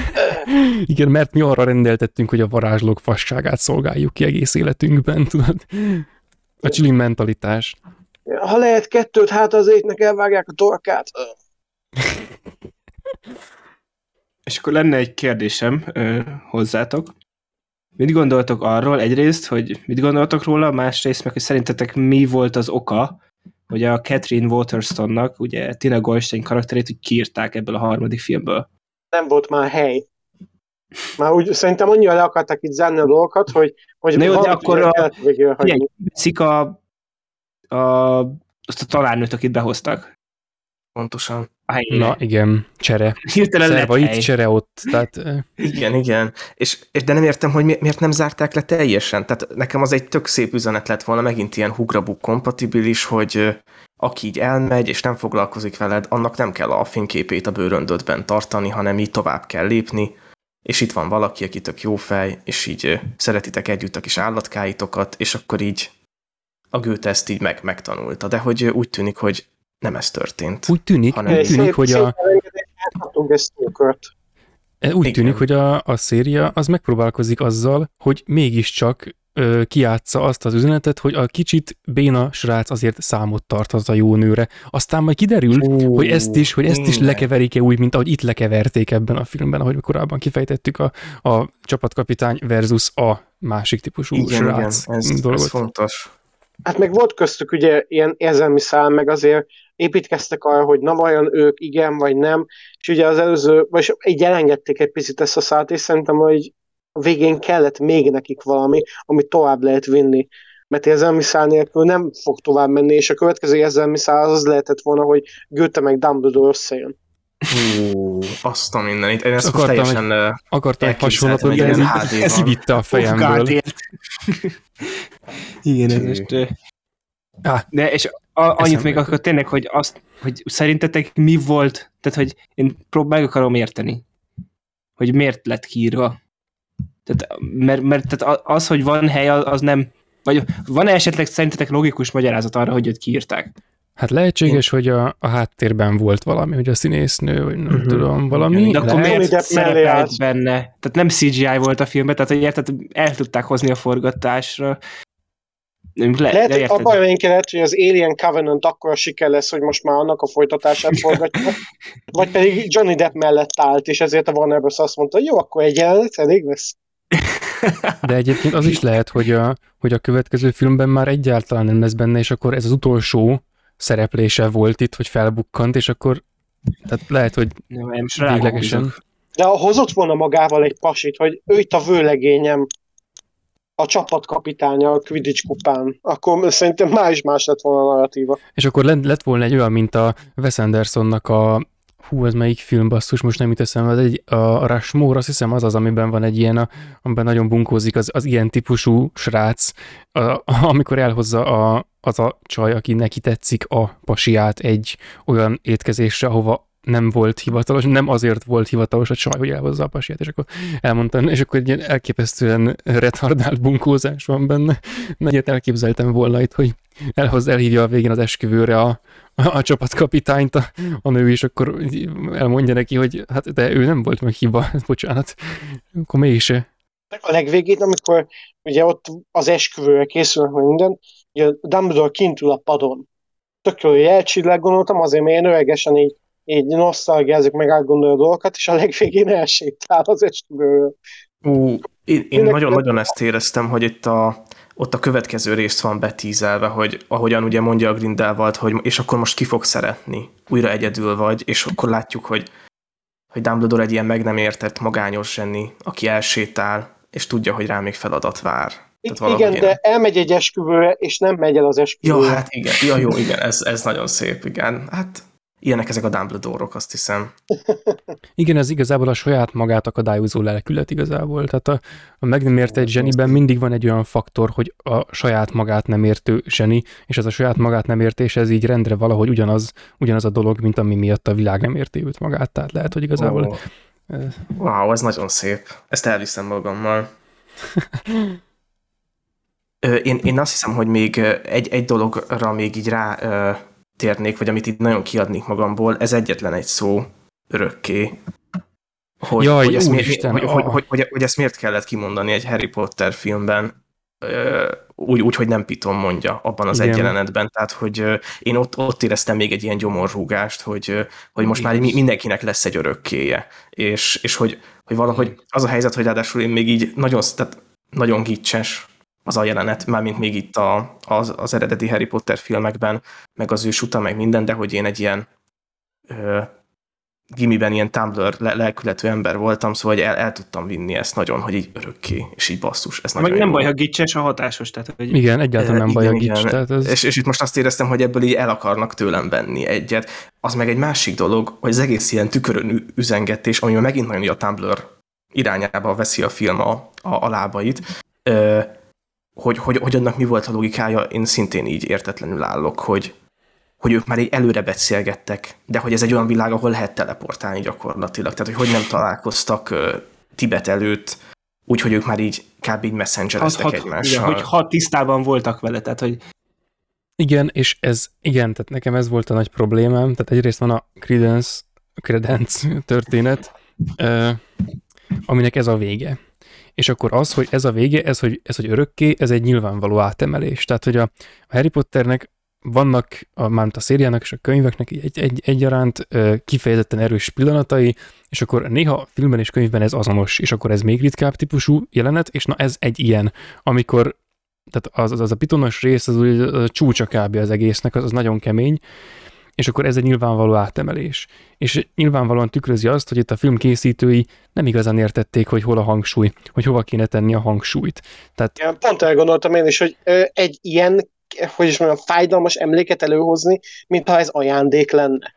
Igen, mert mi arra rendeltettünk, hogy a varázslók fasságát szolgáljuk ki egész életünkben, tudod? A chilling mentalitás. Ha lehet kettőt, hát az étnek elvágják a torkát. És akkor lenne egy kérdésem ö, hozzátok. Mit gondoltok arról egyrészt, hogy mit gondoltok róla, másrészt meg, hogy szerintetek mi volt az oka, hogy a Catherine Waterstonnak, ugye Tina Goldstein karakterét, hogy kiírták ebből a harmadik filmből? Nem volt már hely. Már úgy szerintem annyira le akarták itt zárni a dolgokat, hogy, hogy Na jó, de akkor a, a, a, a, azt a találnőt, akit behoztak pontosan. A helyére. Na igen, csere. Hirtelen Szerva itt, csere ott. Tehát... Igen, igen. És, és de nem értem, hogy miért nem zárták le teljesen. Tehát nekem az egy tök szép üzenet lett volna, megint ilyen hugrabuk kompatibilis, hogy aki így elmegy, és nem foglalkozik veled, annak nem kell a fényképét a bőröndödben tartani, hanem így tovább kell lépni, és itt van valaki, aki tök jó fej, és így szeretitek együtt a kis állatkáitokat, és akkor így a Goethe ezt így meg, megtanulta. De hogy úgy tűnik, hogy nem ez történt. Úgy tűnik, hanem úgy tűnik, hogy a... Úgy tűnik, hogy a, a széria az megpróbálkozik azzal, hogy mégiscsak ö, kiátsza azt az üzenetet, hogy a kicsit béna srác azért számot tart az a jó nőre. Aztán majd kiderül, Hú, hogy ezt is, hogy ezt is lekeverik-e úgy, mint ahogy itt lekeverték ebben a filmben, ahogy korábban kifejtettük a, a csapatkapitány versus a másik típusú igen, srác igen, ez, dolgot. ez fontos. Hát meg volt köztük ugye ilyen érzelmi szám, meg azért építkeztek arra, hogy na vajon ők igen vagy nem, és ugye az előző, vagy így elengedték egy picit ezt a szállt, és szerintem, hogy a végén kellett még nekik valami, amit tovább lehet vinni. Mert érzelmi szál nélkül nem fog tovább menni, és a következő érzelmi szál az lehetett volna, hogy Goethe meg Dumbledore összejön. Hú, azt a mindenit. Én ezt akartam, teljesen egy, akartam egy hasonlatot, de ez, ez így a fejemből. Igen, ez most... Ah, de és a, annyit még akkor tényleg, hogy azt, hogy szerintetek mi volt, tehát hogy én próbál akarom érteni, hogy miért lett kiírva. Tehát, mert, mert tehát az, hogy van hely, az nem, vagy van-e esetleg szerintetek logikus magyarázat arra, hogy őt kiírták? Hát lehetséges, hogy a, a háttérben volt valami, hogy a színésznő, vagy nem Mhm. tudom, valami. De akkor lehet. Miért szerepelt benne? Tehát nem CGI volt a filmben, tehát hogy érted, el tudták hozni a forgatásra. Le, Lehet, hogy abban reménykedett, hogy az Alien Covenant akkor siker lesz, hogy most már annak a folytatását forgatja, vagy pedig Johnny Depp mellett állt, és ezért a Warner Bros. azt mondta, jó, akkor egy jelenet elég lesz. De egyébként az is lehet, hogy a, hogy a következő filmben már egyáltalán nem lesz benne, és akkor ez az utolsó szereplése volt itt, hogy felbukkant, és akkor tehát lehet, hogy Nem, most véglegesen. De ha hozott volna magával egy pasit, hogy ő itt a vőlegényem, a csapatkapitánya a Quidditch kupán, akkor szerintem már is más lett volna a narratíva. És akkor lett, volna egy olyan, mint a Wes Andersonnak a hú, ez melyik film basszus, most nem jut eszembe, de egy, a Rushmore, azt hiszem az az, amiben van egy ilyen, a, amiben nagyon bunkózik az, az ilyen típusú srác, a, a, amikor elhozza a, az a csaj, aki neki tetszik a pasiát egy olyan étkezésre, ahova nem volt hivatalos, nem azért volt hivatalos a csaj, hogy elhozza a pasiát, és akkor elmondtam, és akkor egy ilyen elképesztően retardált bunkózás van benne. Na, ilyet elképzeltem volna itt, hogy elhoz, elhívja a végén az esküvőre a, a, a csapatkapitányt a, a nő, és akkor elmondja neki, hogy hát de ő nem volt meg hiba, bocsánat, akkor mégse. A legvégén, amikor ugye ott az esküvőre készülnek meg minden, ugye Dumbledore kint ül a padon. Tök jó, hogy elcsillag gondoltam, azért mert én öregesen így, így nosztalgiázik, meg átgondolja a dolgokat, és a legvégén elsétál az esküvőről. Ú, én, én nagyon-nagyon ezt éreztem, hogy itt a, ott a következő részt van betízelve, hogy ahogyan ugye mondja a Grindelwald, hogy és akkor most ki fog szeretni, újra egyedül vagy, és akkor látjuk, hogy, hogy Dumbledore egy ilyen meg nem értett magányos zseni, aki elsétál, és tudja, hogy rá még feladat vár. Tehát Igen, ilyen- de elmegy egy esküvőre, és nem megy el az Ja, esküvőre. hát igen, ja, jó, igen, ez, ez nagyon szép, igen. Hát ilyenek ezek a Dumbledore-ok, azt hiszem. Igen, ez igazából a saját magát akadályozó lelkület igazából. Tehát a, a meg nem értett zseniben mindig van egy olyan faktor, hogy a saját magát nem értő zseni, és ez a saját magát nem értés, ez így rendre valahogy ugyanaz, ugyanaz a dolog, mint ami miatt a világ nem érti őt magát. Tehát lehet, hogy igazából Ó. Wow, ez nagyon szép. Ezt elviszem magammal. Én, én azt hiszem, hogy még egy, egy dologra még így rá térnék, vagy amit itt nagyon kiadnék magamból, ez egyetlen egy szó, örökké. Hogy, Jaj, hogy, ezt miért, hogy, hogy, ah. hogy, hogy, hogy ezt miért kellett kimondani egy Harry Potter filmben, úgy, úgy, hogy nem Piton mondja abban az Igen. egy jelenetben. Tehát, hogy én ott, ott éreztem még egy ilyen gyomorrúgást, hogy, hogy most már mi- mindenkinek lesz egy örökkéje. És, és hogy, hogy valahogy az a helyzet, hogy ráadásul én még így nagyon, tehát nagyon gicses az a jelenet, mármint még itt a, az, az eredeti Harry Potter filmekben, meg az ős uta, meg minden, de hogy én egy ilyen ö, gimiben ilyen Tumblr le- lelkületű ember voltam, szóval hogy el, el tudtam vinni ezt nagyon, hogy így örökké, és így basszus, ez Meg nem jó. baj, ha gicses, a hatásos. Tehát, hogy igen, egyáltalán nem Igen, baj a igen. gics. Tehát ez, És, és itt most azt éreztem, hogy ebből így el akarnak tőlem venni egyet. Az meg egy másik dolog, hogy az egész ilyen tükörön üzengetés, amivel megint nagyon a Tumblr irányába veszi a film a, a, a lábait, hogy, hogy, hogy annak mi volt a logikája, én szintén így értetlenül állok, hogy, hogy ők már egy előre beszélgettek, de hogy ez egy olyan világ, ahol lehet teleportálni gyakorlatilag. Tehát, hogy hogy nem találkoztak ö, Tibet előtt, úgyhogy ők már így kb. így messengereztek hat, egymással. igen, hogy ha tisztában voltak vele, tehát hogy Igen, és ez, igen, tehát nekem ez volt a nagy problémám. Tehát egyrészt van a Credence, Credence történet, ö, aminek ez a vége. És akkor az, hogy ez a vége, ez, hogy, ez, hogy örökké, ez egy nyilvánvaló átemelés. Tehát, hogy a, a Harry Potternek vannak, a, mármint a szériának és a könyveknek egy, egy, egyaránt kifejezetten erős pillanatai, és akkor néha filmben és könyvben ez azonos, és akkor ez még ritkább típusú jelenet, és na ez egy ilyen, amikor tehát az, az, az a pitonos rész, az, úgy, az a csúcsa az egésznek, az, az nagyon kemény, és akkor ez egy nyilvánvaló átemelés. És nyilvánvalóan tükrözi azt, hogy itt a film készítői nem igazán értették, hogy hol a hangsúly, hogy hova kéne tenni a hangsúlyt. Tehát Igen, pont elgondoltam én is, hogy egy ilyen, hogy is mondjam, fájdalmas emléket előhozni, mintha ez ajándék lenne.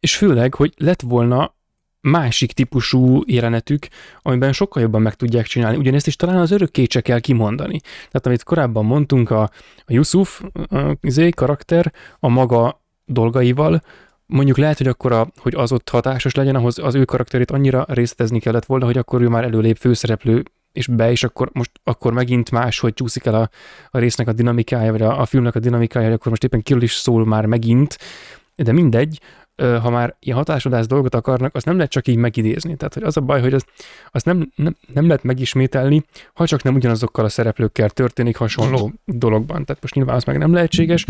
És főleg, hogy lett volna másik típusú jelenetük, amiben sokkal jobban meg tudják csinálni. Ugyanezt is talán az örökké csak kell kimondani. Tehát amit korábban mondtunk, a, a Yusuf a, izé, karakter a maga dolgaival, mondjuk lehet, hogy akkor a, hogy az ott hatásos legyen, ahhoz az ő karakterét annyira részletezni kellett volna, hogy akkor ő már előlép főszereplő és be, és akkor most akkor megint más, hogy csúszik el a, a résznek a dinamikája, vagy a, a filmnek a dinamikája, hogy akkor most éppen kiről is szól már megint, de mindegy, ha már ilyen hatásodász dolgot akarnak, azt nem lehet csak így megidézni. Tehát hogy az a baj, hogy az, azt nem, nem, nem lehet megismételni, ha csak nem ugyanazokkal a szereplőkkel történik hasonló dologban. Tehát most nyilván az meg nem lehetséges,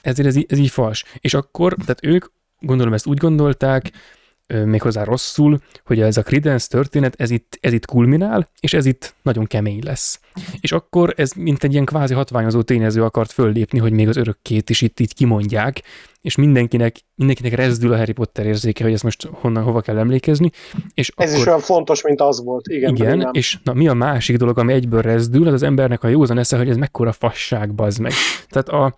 ezért ez, ez így fals. És akkor, tehát ők gondolom ezt úgy gondolták, méghozzá rosszul, hogy ez a Credence történet, ez itt, ez itt kulminál, és ez itt nagyon kemény lesz. És akkor ez mint egy ilyen kvázi hatványozó tényező akart föllépni, hogy még az örökkét is itt, itt kimondják, és mindenkinek, mindenkinek rezdül a Harry Potter érzéke, hogy ezt most honnan, hova kell emlékezni. És ez akkor, is olyan fontos, mint az volt. Igen, igen és na, mi a másik dolog, ami egyből rezdül, az az embernek a józan esze, hogy ez mekkora fasság, bazd meg. Tehát a,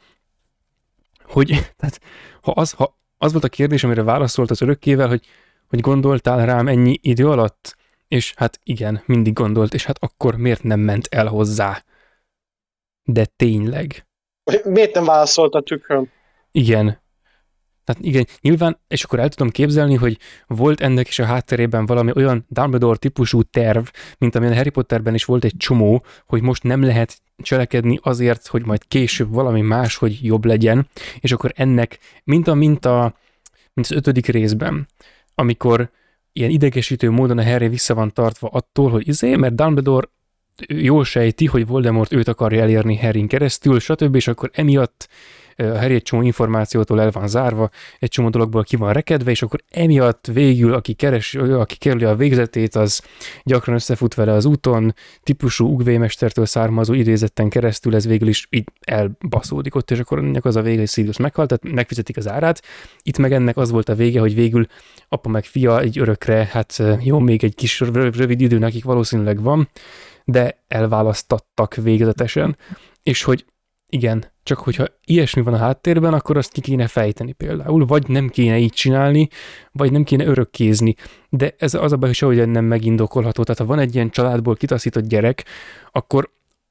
hogy, tehát ha az, ha az volt a kérdés, amire válaszolt az örökkével, hogy, hogy gondoltál rám ennyi idő alatt? És hát igen, mindig gondolt, és hát akkor miért nem ment el hozzá? De tényleg. Miért nem válaszolt a tükrön? Igen. Tehát igen, nyilván, és akkor el tudom képzelni, hogy volt ennek is a hátterében valami olyan Dumbledore típusú terv, mint amilyen Harry Potterben is volt egy csomó, hogy most nem lehet cselekedni azért, hogy majd később valami más, hogy jobb legyen, és akkor ennek, mint a, mint a mint az ötödik részben, amikor ilyen idegesítő módon a Harry vissza van tartva attól, hogy izé, mert Dumbledore jól sejti, hogy Voldemort őt akarja elérni Harryn keresztül, stb., és akkor emiatt a Harry egy csomó információtól el van zárva, egy csomó dologból ki van rekedve, és akkor emiatt végül, aki, keres, aki kerüli a végzetét, az gyakran összefut vele az úton, típusú ugvémestertől származó idézetten keresztül ez végül is így elbaszódik ott, és akkor ennek az a vége, hogy Sirius meghalt, tehát megfizetik az árát. Itt meg ennek az volt a vége, hogy végül apa meg fia egy örökre, hát jó, még egy kis rövid idő nekik valószínűleg van, de elválasztattak végzetesen, és hogy igen, csak hogyha ilyesmi van a háttérben, akkor azt ki kéne fejteni például, vagy nem kéne így csinálni, vagy nem kéne örökkézni. De ez az a baj, hogy sehogy nem megindokolható. Tehát ha van egy ilyen családból kitaszított gyerek, akkor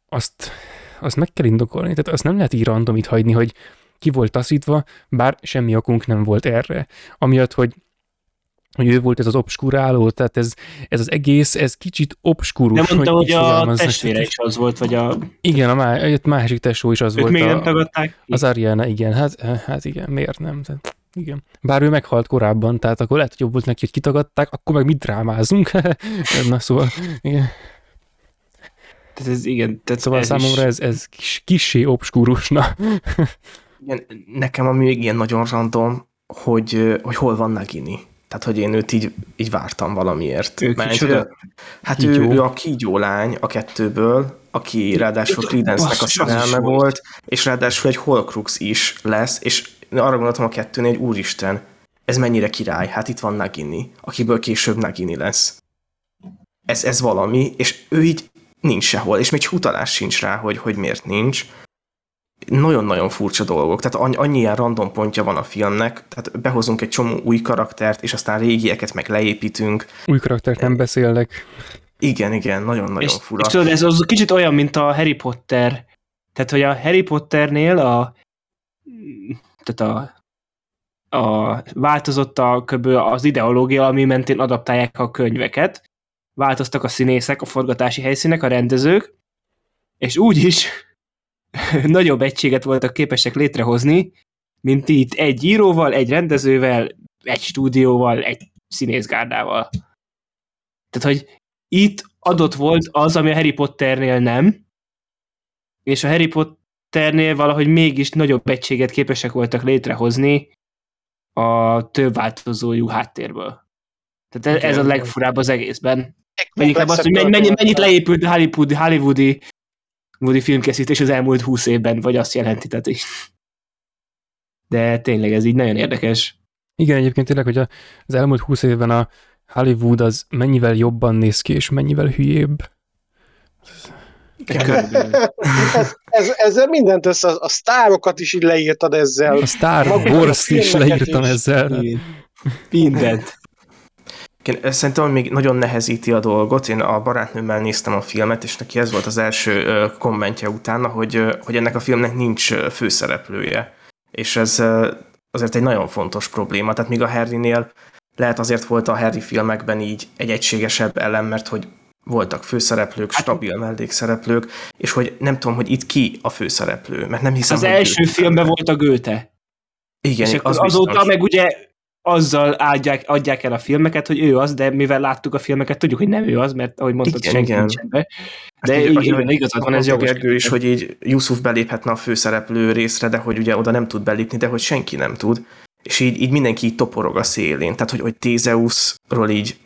azt, azt meg kell indokolni. Tehát azt nem lehet így randomit hagyni, hogy ki volt taszítva, bár semmi okunk nem volt erre. Amiatt, hogy hogy ő volt ez az obskuráló, tehát ez, ez az egész, ez kicsit obskurus. Nem mondta, hogy, hogy a testvére is az volt, vagy a... Igen, a má, egy másik tesó is az Őt volt. még a, nem tagadták? Az Ariana, igen, hát, hát igen, miért nem? Tehát, igen. Bár ő meghalt korábban, tehát akkor lehet, hogy jobb volt neki, hogy kitagadták, akkor meg mit drámázunk? Na szóval, igen. Tehát ez, igen. Tehát szóval ez számomra is... ez, ez kis, kisé obskurusna. Igen, nekem ami még ilyen nagyon random, hogy, hogy hol van Nagini. Tehát, hogy én őt így, így vártam valamiért. Ő Mert, kicsoda? Hát ő, ő a kígyó lány a kettőből, aki ráadásul Credence-nek a szerelme volt. volt, és ráadásul egy Horcrux is lesz, és arra gondoltam a kettőnél, hogy úristen, ez mennyire király, hát itt van Nagini, akiből később Nagini lesz. Ez, ez valami, és ő így nincs sehol, és még utalás sincs rá, hogy, hogy miért nincs. Nagyon-nagyon furcsa dolgok, tehát annyi, ilyen random pontja van a filmnek, tehát behozunk egy csomó új karaktert, és aztán régieket meg leépítünk. Új karaktert nem beszélnek. Igen, igen, nagyon-nagyon És, fura. és tudod, ez az kicsit olyan, mint a Harry Potter. Tehát, hogy a Harry Potternél a tehát a, a változott a köbö az ideológia, ami mentén adaptálják a könyveket. Változtak a színészek, a forgatási helyszínek, a rendezők, és úgy is nagyobb egységet voltak képesek létrehozni, mint itt egy íróval, egy rendezővel, egy stúdióval, egy színészgárdával. Tehát, hogy itt adott volt az, ami a Harry Potternél nem, és a Harry Potternél valahogy mégis nagyobb egységet képesek voltak létrehozni a több változójú háttérből. Tehát ez, ez a legfurább az egészben. Vagy inkább az, hogy mennyi, mennyi, mennyit leépült a Hollywoodi, Hollywoodi Woody filmkészítés az elmúlt húsz évben, vagy azt jelenti, tehát így. De tényleg ez így nagyon érdekes. Igen, egyébként tényleg, hogy a- az elmúlt húsz évben a Hollywood az mennyivel jobban néz ki, és mennyivel hülyébb. Ez, ez, ezzel mindent össze, a sztárokat is így leírtad ezzel. A a Wars is leírtam is. ezzel. Mindent. Igen, Szerintem hogy még nagyon nehezíti a dolgot. Én a barátnőmmel néztem a filmet, és neki ez volt az első kommentje utána, hogy, hogy ennek a filmnek nincs főszereplője. És ez azért egy nagyon fontos probléma. Tehát míg a Harrynél lehet azért volt a Harry filmekben így egy egységesebb elem, mert hogy voltak főszereplők, Hát- stabil mellékszereplők, és hogy nem tudom, hogy itt ki a főszereplő, mert nem hiszem, Az első Goethe filmben volt a Göte. Igen, és az azóta biztos. meg ugye azzal adják, adják el a filmeket, hogy ő az, de mivel láttuk a filmeket, tudjuk, hogy nem ő az, mert ahogy mondtad, Igen, senki igen. nincsen be. Ezt De így- igen, ahogy- igen, igazad van, ez jogos. Gergő is, hogy így Yusuf beléphetne a főszereplő részre, de hogy ugye oda nem tud belépni, de hogy senki nem tud. És így, így mindenki így toporog a szélén. Tehát, hogy, hogy Tézeuszról így,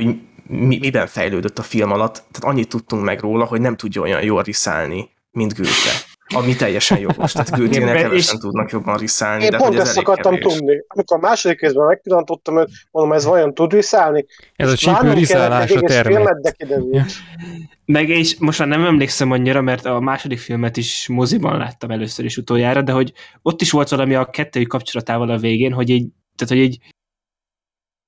így mi, miben fejlődött a film alatt. Tehát annyit tudtunk meg róla, hogy nem tudja olyan jól riszálni, mint Goethe. Ami teljesen jogos. Tehát Igen, kevesen és- tudnak jobban riszálni, Én de pont hogy ez ezt akartam kevés. tudni. Amikor a második részben megpillantottam őt, mondom, ez vajon tud viszállni? Ez a csípő riszálás a termék. kiderült. Meg és most már nem emlékszem annyira, mert a második filmet is moziban láttam először is utoljára, de hogy ott is volt valami a kettőjük kapcsolatával a végén, hogy így, tehát hogy így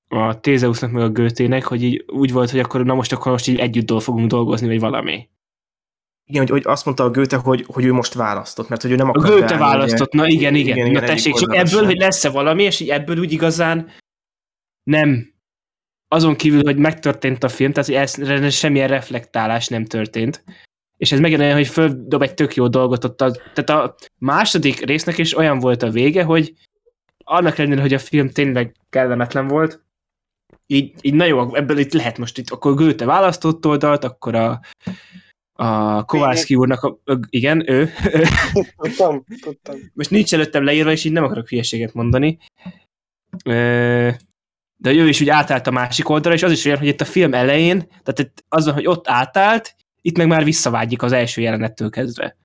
a Tézeusznak meg a Götének, hogy így úgy volt, hogy akkor na most akkor most így együtt fogunk dolgozni, vagy valami. Igen, hogy, hogy azt mondta a Goethe, hogy, hogy ő most választott, mert hogy ő nem A akar Göte beállni, választott, na igen, igen. Igen, na igen, tessék, egyik csak ebből, hogy lesz-e valami, és így ebből úgy igazán nem. Azon kívül, hogy megtörtént a film, tehát hogy ez, semmilyen reflektálás nem történt. És ez megint olyan, hogy földob egy tök jó dolgot ott. A, tehát a második résznek is olyan volt a vége, hogy annak ellenére, hogy a film tényleg kellemetlen volt, így, így na jó, ebből itt lehet most itt, akkor Goethe választott oldalt, akkor a, a Kovászki úrnak, a, igen, ő, Tudtam, tudtam. most nincs előttem leírva, és így nem akarok hülyeséget mondani. De ő is úgy átállt a másik oldalra, és az is olyan, hogy itt a film elején, tehát itt azon, hogy ott átállt, itt meg már visszavágyik az első jelenettől kezdve.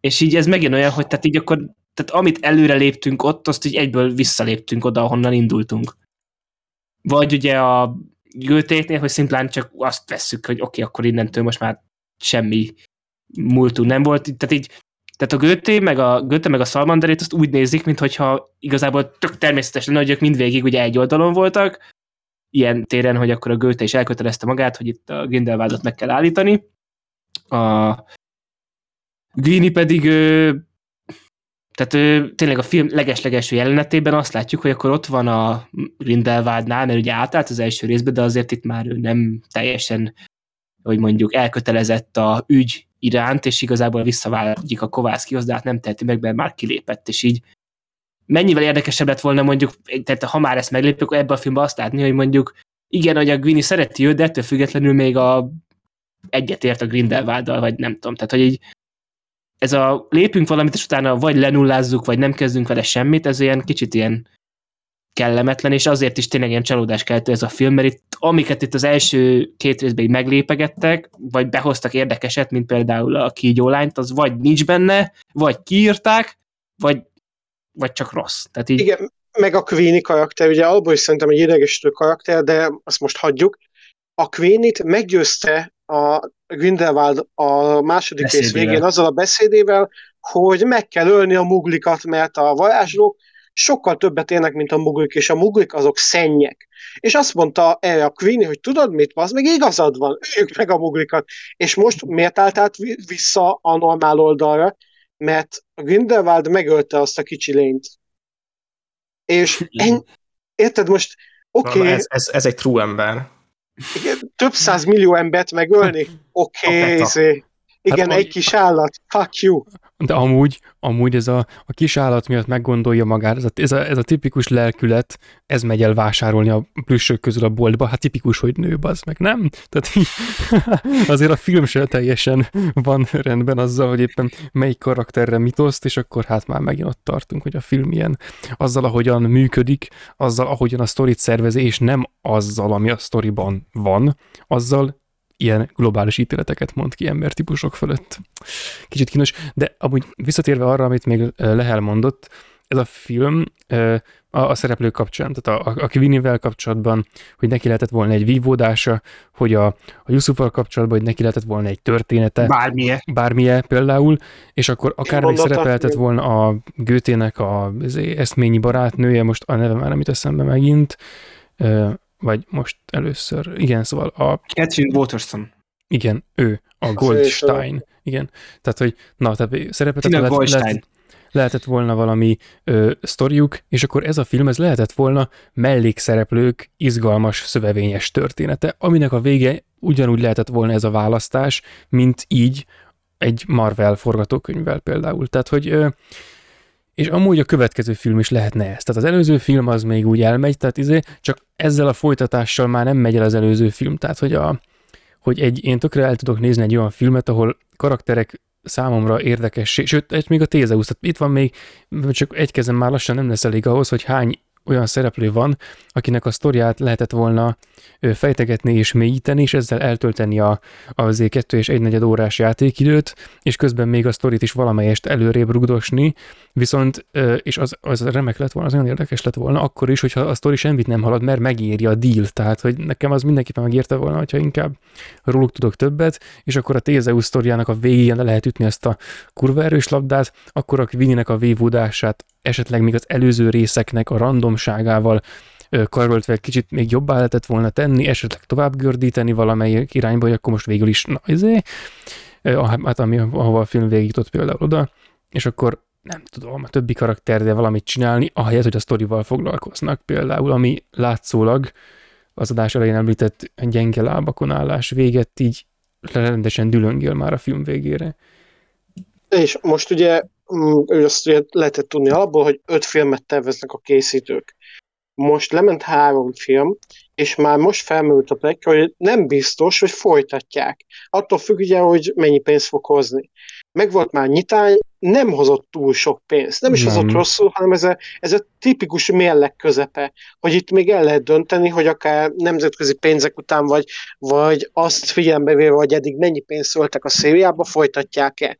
És így ez megint olyan, hogy tehát így akkor, tehát amit előre léptünk ott, azt így egyből visszaléptünk oda, ahonnan indultunk. Vagy ugye a Götéknél, hogy szimplán csak azt vesszük, hogy oké, okay, akkor innentől most már semmi múltunk nem volt. Tehát így tehát a Göté meg a, Göte meg a Salmanderét azt úgy nézik, mintha igazából tök természetes lenne, hogy ők mindvégig ugye egy oldalon voltak, ilyen téren, hogy akkor a Göte is elkötelezte magát, hogy itt a Grindelwaldot meg kell állítani. A Grini pedig ö, tehát ő, tényleg a film legeslegelső jelenetében azt látjuk, hogy akkor ott van a Grindelwaldnál, mert ugye átállt az első részbe, de azért itt már ő nem teljesen, hogy mondjuk elkötelezett a ügy iránt, és igazából visszavágyik a Kovászkihoz, de hát nem teheti meg, mert már kilépett, és így mennyivel érdekesebb lett volna mondjuk, tehát ha már ezt meglépjük, akkor ebben a filmben azt látni, hogy mondjuk igen, hogy a Gwini szereti őt, de ettől függetlenül még a egyetért a Grindelwalddal, vagy nem tudom, tehát hogy így ez a lépünk valamit, és utána vagy lenullázzuk, vagy nem kezdünk vele semmit, ez ilyen kicsit ilyen kellemetlen, és azért is tényleg ilyen csalódás keltő ez a film, mert itt, amiket itt az első két részben így meglépegettek, vagy behoztak érdekeset, mint például a kígyólányt, az vagy nincs benne, vagy kiírták, vagy, vagy csak rossz. Tehát így, Igen, meg a Queenie karakter, ugye abból is szerintem egy idegesítő karakter, de azt most hagyjuk. A Queenie-t meggyőzte a Grindelwald a második rész Beszédével. végén azzal a beszédével, hogy meg kell ölni a muglikat, mert a varázslók sokkal többet érnek, mint a muglik, és a muglik azok szennyek. És azt mondta erre a Queenie, hogy tudod mit, az meg igazad van, öljük meg a muglikat. És most miért állt át vi- vissza a normál oldalra? Mert a Grindelwald megölte azt a kicsi lényt. És en, érted most, oké, okay, ez, ez, ez egy true ember. több száz millió embert megölni, oké, okay, izé. igen, Hát, egy kis állat, fuck you. De amúgy, amúgy ez a, a kis állat miatt meggondolja magát, ez a, ez, a, ez a tipikus lelkület, ez megy el vásárolni a plüssök közül a boltba, hát tipikus, hogy nő, az meg nem? Tehát azért a film se teljesen van rendben azzal, hogy éppen melyik karakterre mit oszt, és akkor hát már megint ott tartunk, hogy a film ilyen azzal, ahogyan működik, azzal, ahogyan a sztorit szervezi, és nem azzal, ami a sztoriban van, azzal ilyen globális ítéleteket mond ki embertípusok fölött. Kicsit kínos, de amúgy visszatérve arra, amit még Lehel mondott, ez a film a, a szereplők kapcsán, tehát a, a, a kapcsolatban, hogy neki lehetett volna egy vívódása, hogy a, a Yusuffal kapcsolatban, hogy neki lehetett volna egy története, bármilyen. bármilyen például, és akkor akár még igen. volna a Götének a eszményi barátnője, most a neve már nem jut eszembe megint, vagy most először, igen, szóval a Catherine Waterston. igen, ő, a Goldstein. Igen. Tehát, hogy na, tehát szerepet lehet, Goldstein. lehet, lehetett volna valami ö, sztoriuk, és akkor ez a film, ez lehetett volna mellékszereplők izgalmas, szövevényes története, aminek a vége ugyanúgy lehetett volna ez a választás, mint így egy Marvel forgatókönyvvel például. Tehát, hogy ö, és amúgy a következő film is lehetne ez. Tehát az előző film az még úgy elmegy, tehát izé, csak ezzel a folytatással már nem megy el az előző film. Tehát, hogy, a, hogy egy, én tökre el tudok nézni egy olyan filmet, ahol karakterek számomra érdekes, sőt, egy még a Tézeus, tehát itt van még, csak egy kezem már lassan nem lesz elég ahhoz, hogy hány olyan szereplő van, akinek a sztoriát lehetett volna fejtegetni és mélyíteni, és ezzel eltölteni a, az 2 és 1 negyed órás játékidőt, és közben még a sztorit is valamelyest előrébb rugdosni, viszont, és az, az remek lett volna, az olyan érdekes lett volna, akkor is, hogyha a sztori semmit nem halad, mert megéri a deal, tehát, hogy nekem az mindenképpen megérte volna, hogyha inkább róluk tudok többet, és akkor a Tézeus sztoriának a végén le lehet ütni ezt a kurva erős labdát, akkor a Quininek a vévódását esetleg még az előző részeknek a randomságával karoltva egy kicsit még jobbá lehetett volna tenni, esetleg tovább gördíteni valamelyik irányba, hogy akkor most végül is, na izé, hát ami, ahova a film végig jutott például oda, és akkor nem tudom, a többi karakter, de valamit csinálni, ahelyett, hogy a sztorival foglalkoznak például, ami látszólag az adás elején említett gyenge lábakon állás véget így rendesen dülöngél már a film végére. És most ugye mm, azt ugye lehetett tudni alapból, hogy öt filmet terveznek a készítők most lement három film, és már most felmerült a plek, hogy nem biztos, hogy folytatják. Attól függ ugye, hogy mennyi pénzt fog hozni. Meg volt már nyitány, nem hozott túl sok pénzt. Nem is nem. hozott rosszul, hanem ez a, ez a tipikus mérleg közepe, hogy itt még el lehet dönteni, hogy akár nemzetközi pénzek után, vagy, vagy azt figyelembe véve, hogy eddig mennyi pénzt szóltak a szériába, folytatják-e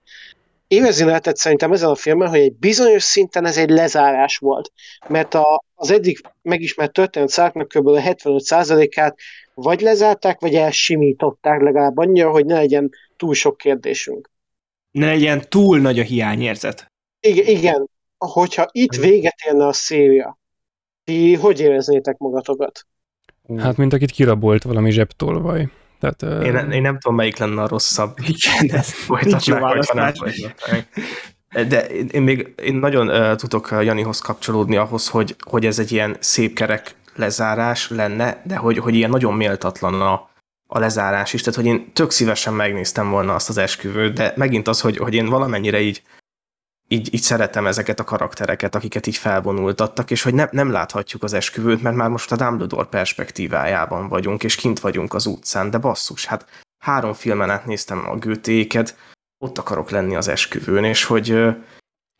érezni lehetett szerintem ezen a filmen, hogy egy bizonyos szinten ez egy lezárás volt, mert a, az eddig megismert történet szárknak kb. 75%-át vagy lezárták, vagy elsimították legalább annyira, hogy ne legyen túl sok kérdésünk. Ne legyen túl nagy a hiányérzet. Igen, igen. hogyha itt véget érne a széria, ti hogy éreznétek magatokat? Hát, mint akit kirabolt valami zsebtolvaj. Tehát, én, én nem tudom, melyik lenne a rosszabb. Igen, ez folytatnák, vagy nem folytatnák. De én még én nagyon uh, tudok Janihoz kapcsolódni ahhoz, hogy, hogy ez egy ilyen szép kerek lezárás lenne, de hogy, hogy ilyen nagyon méltatlan a, a lezárás is. Tehát, hogy én tök szívesen megnéztem volna azt az esküvőt, de megint az, hogy, hogy én valamennyire így így, így szeretem ezeket a karaktereket, akiket így felvonultattak, és hogy ne, nem láthatjuk az esküvőt, mert már most a Dumbledore perspektívájában vagyunk, és kint vagyunk az utcán, de basszus, hát három filmen át néztem a gőtéket, ott akarok lenni az esküvőn, és hogy,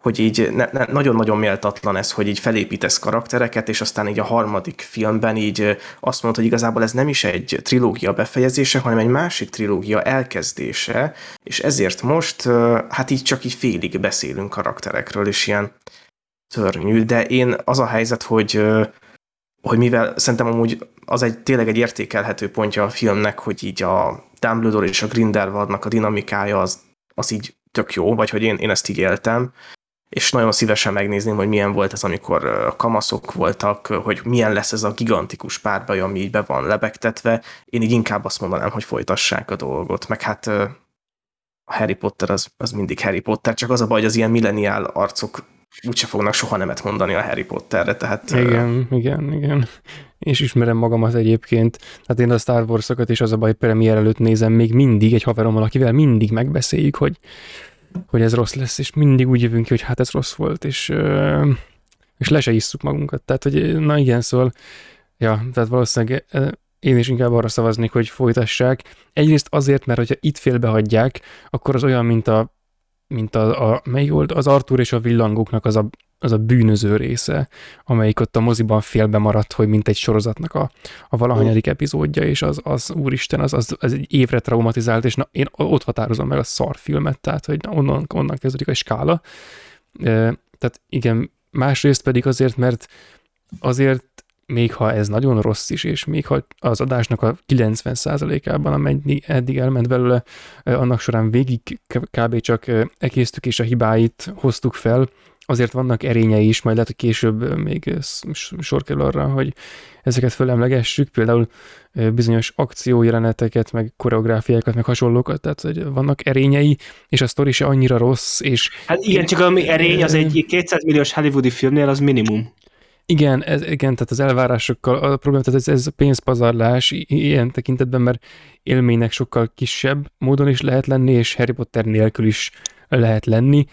hogy így ne, ne, nagyon-nagyon méltatlan ez, hogy így felépítesz karaktereket, és aztán így a harmadik filmben így azt mondod, hogy igazából ez nem is egy trilógia befejezése, hanem egy másik trilógia elkezdése, és ezért most hát így csak így félig beszélünk karakterekről, és ilyen szörnyű, de én az a helyzet, hogy hogy mivel szerintem amúgy az egy tényleg egy értékelhető pontja a filmnek, hogy így a Dumbledore és a Grindelwaldnak a dinamikája az, az így tök jó, vagy hogy én, én ezt így éltem, és nagyon szívesen megnézném, hogy milyen volt ez, amikor kamaszok voltak, hogy milyen lesz ez a gigantikus párbaj, ami így be van lebegtetve. Én így inkább azt mondanám, hogy folytassák a dolgot, meg hát a Harry Potter az, az mindig Harry Potter, csak az a baj, hogy az ilyen milleniál arcok úgyse fognak soha nemet mondani a Harry Potterre, tehát... Igen, uh... igen, igen. És ismerem magamat egyébként. Hát én a Star Wars-okat is az a baj, premier előtt nézem még mindig egy haverommal, akivel mindig megbeszéljük, hogy hogy ez rossz lesz, és mindig úgy jövünk ki, hogy hát ez rossz volt, és, és le se isszuk magunkat. Tehát, hogy na igen, szóval, ja, tehát valószínűleg én is inkább arra szavaznék, hogy folytassák. Egyrészt azért, mert hogyha itt félbehagyják, akkor az olyan, mint a mint a, a melyik volt, az Arthur és a villangóknak az a az a bűnöző része, amelyik ott a moziban félbe maradt, hogy mint egy sorozatnak a, a valahanyadik epizódja, és az, az úristen, az, az, az egy évre traumatizált, és na, én ott határozom meg a szarfilmet, tehát hogy onnan, onnan kezdődik a skála. E, tehát igen, másrészt pedig azért, mert azért még ha ez nagyon rossz is, és még ha az adásnak a 90%-ában, amennyi eddig elment belőle, annak során végig kb. csak ekésztük és a hibáit hoztuk fel, azért vannak erényei is, majd lehet, hogy később még sor kerül arra, hogy ezeket fölemlegessük, például bizonyos akciójeleneteket, meg koreográfiákat, meg hasonlókat, tehát hogy vannak erényei, és a sztori se annyira rossz, és... Hát igen, csak ami erény, az egy 200 milliós hollywoodi filmnél az minimum. Igen, ez, igen, tehát az elvárásokkal a probléma, tehát ez, ez pénzpazarlás ilyen tekintetben, mert élménynek sokkal kisebb módon is lehet lenni, és Harry Potter nélkül is lehet lenni,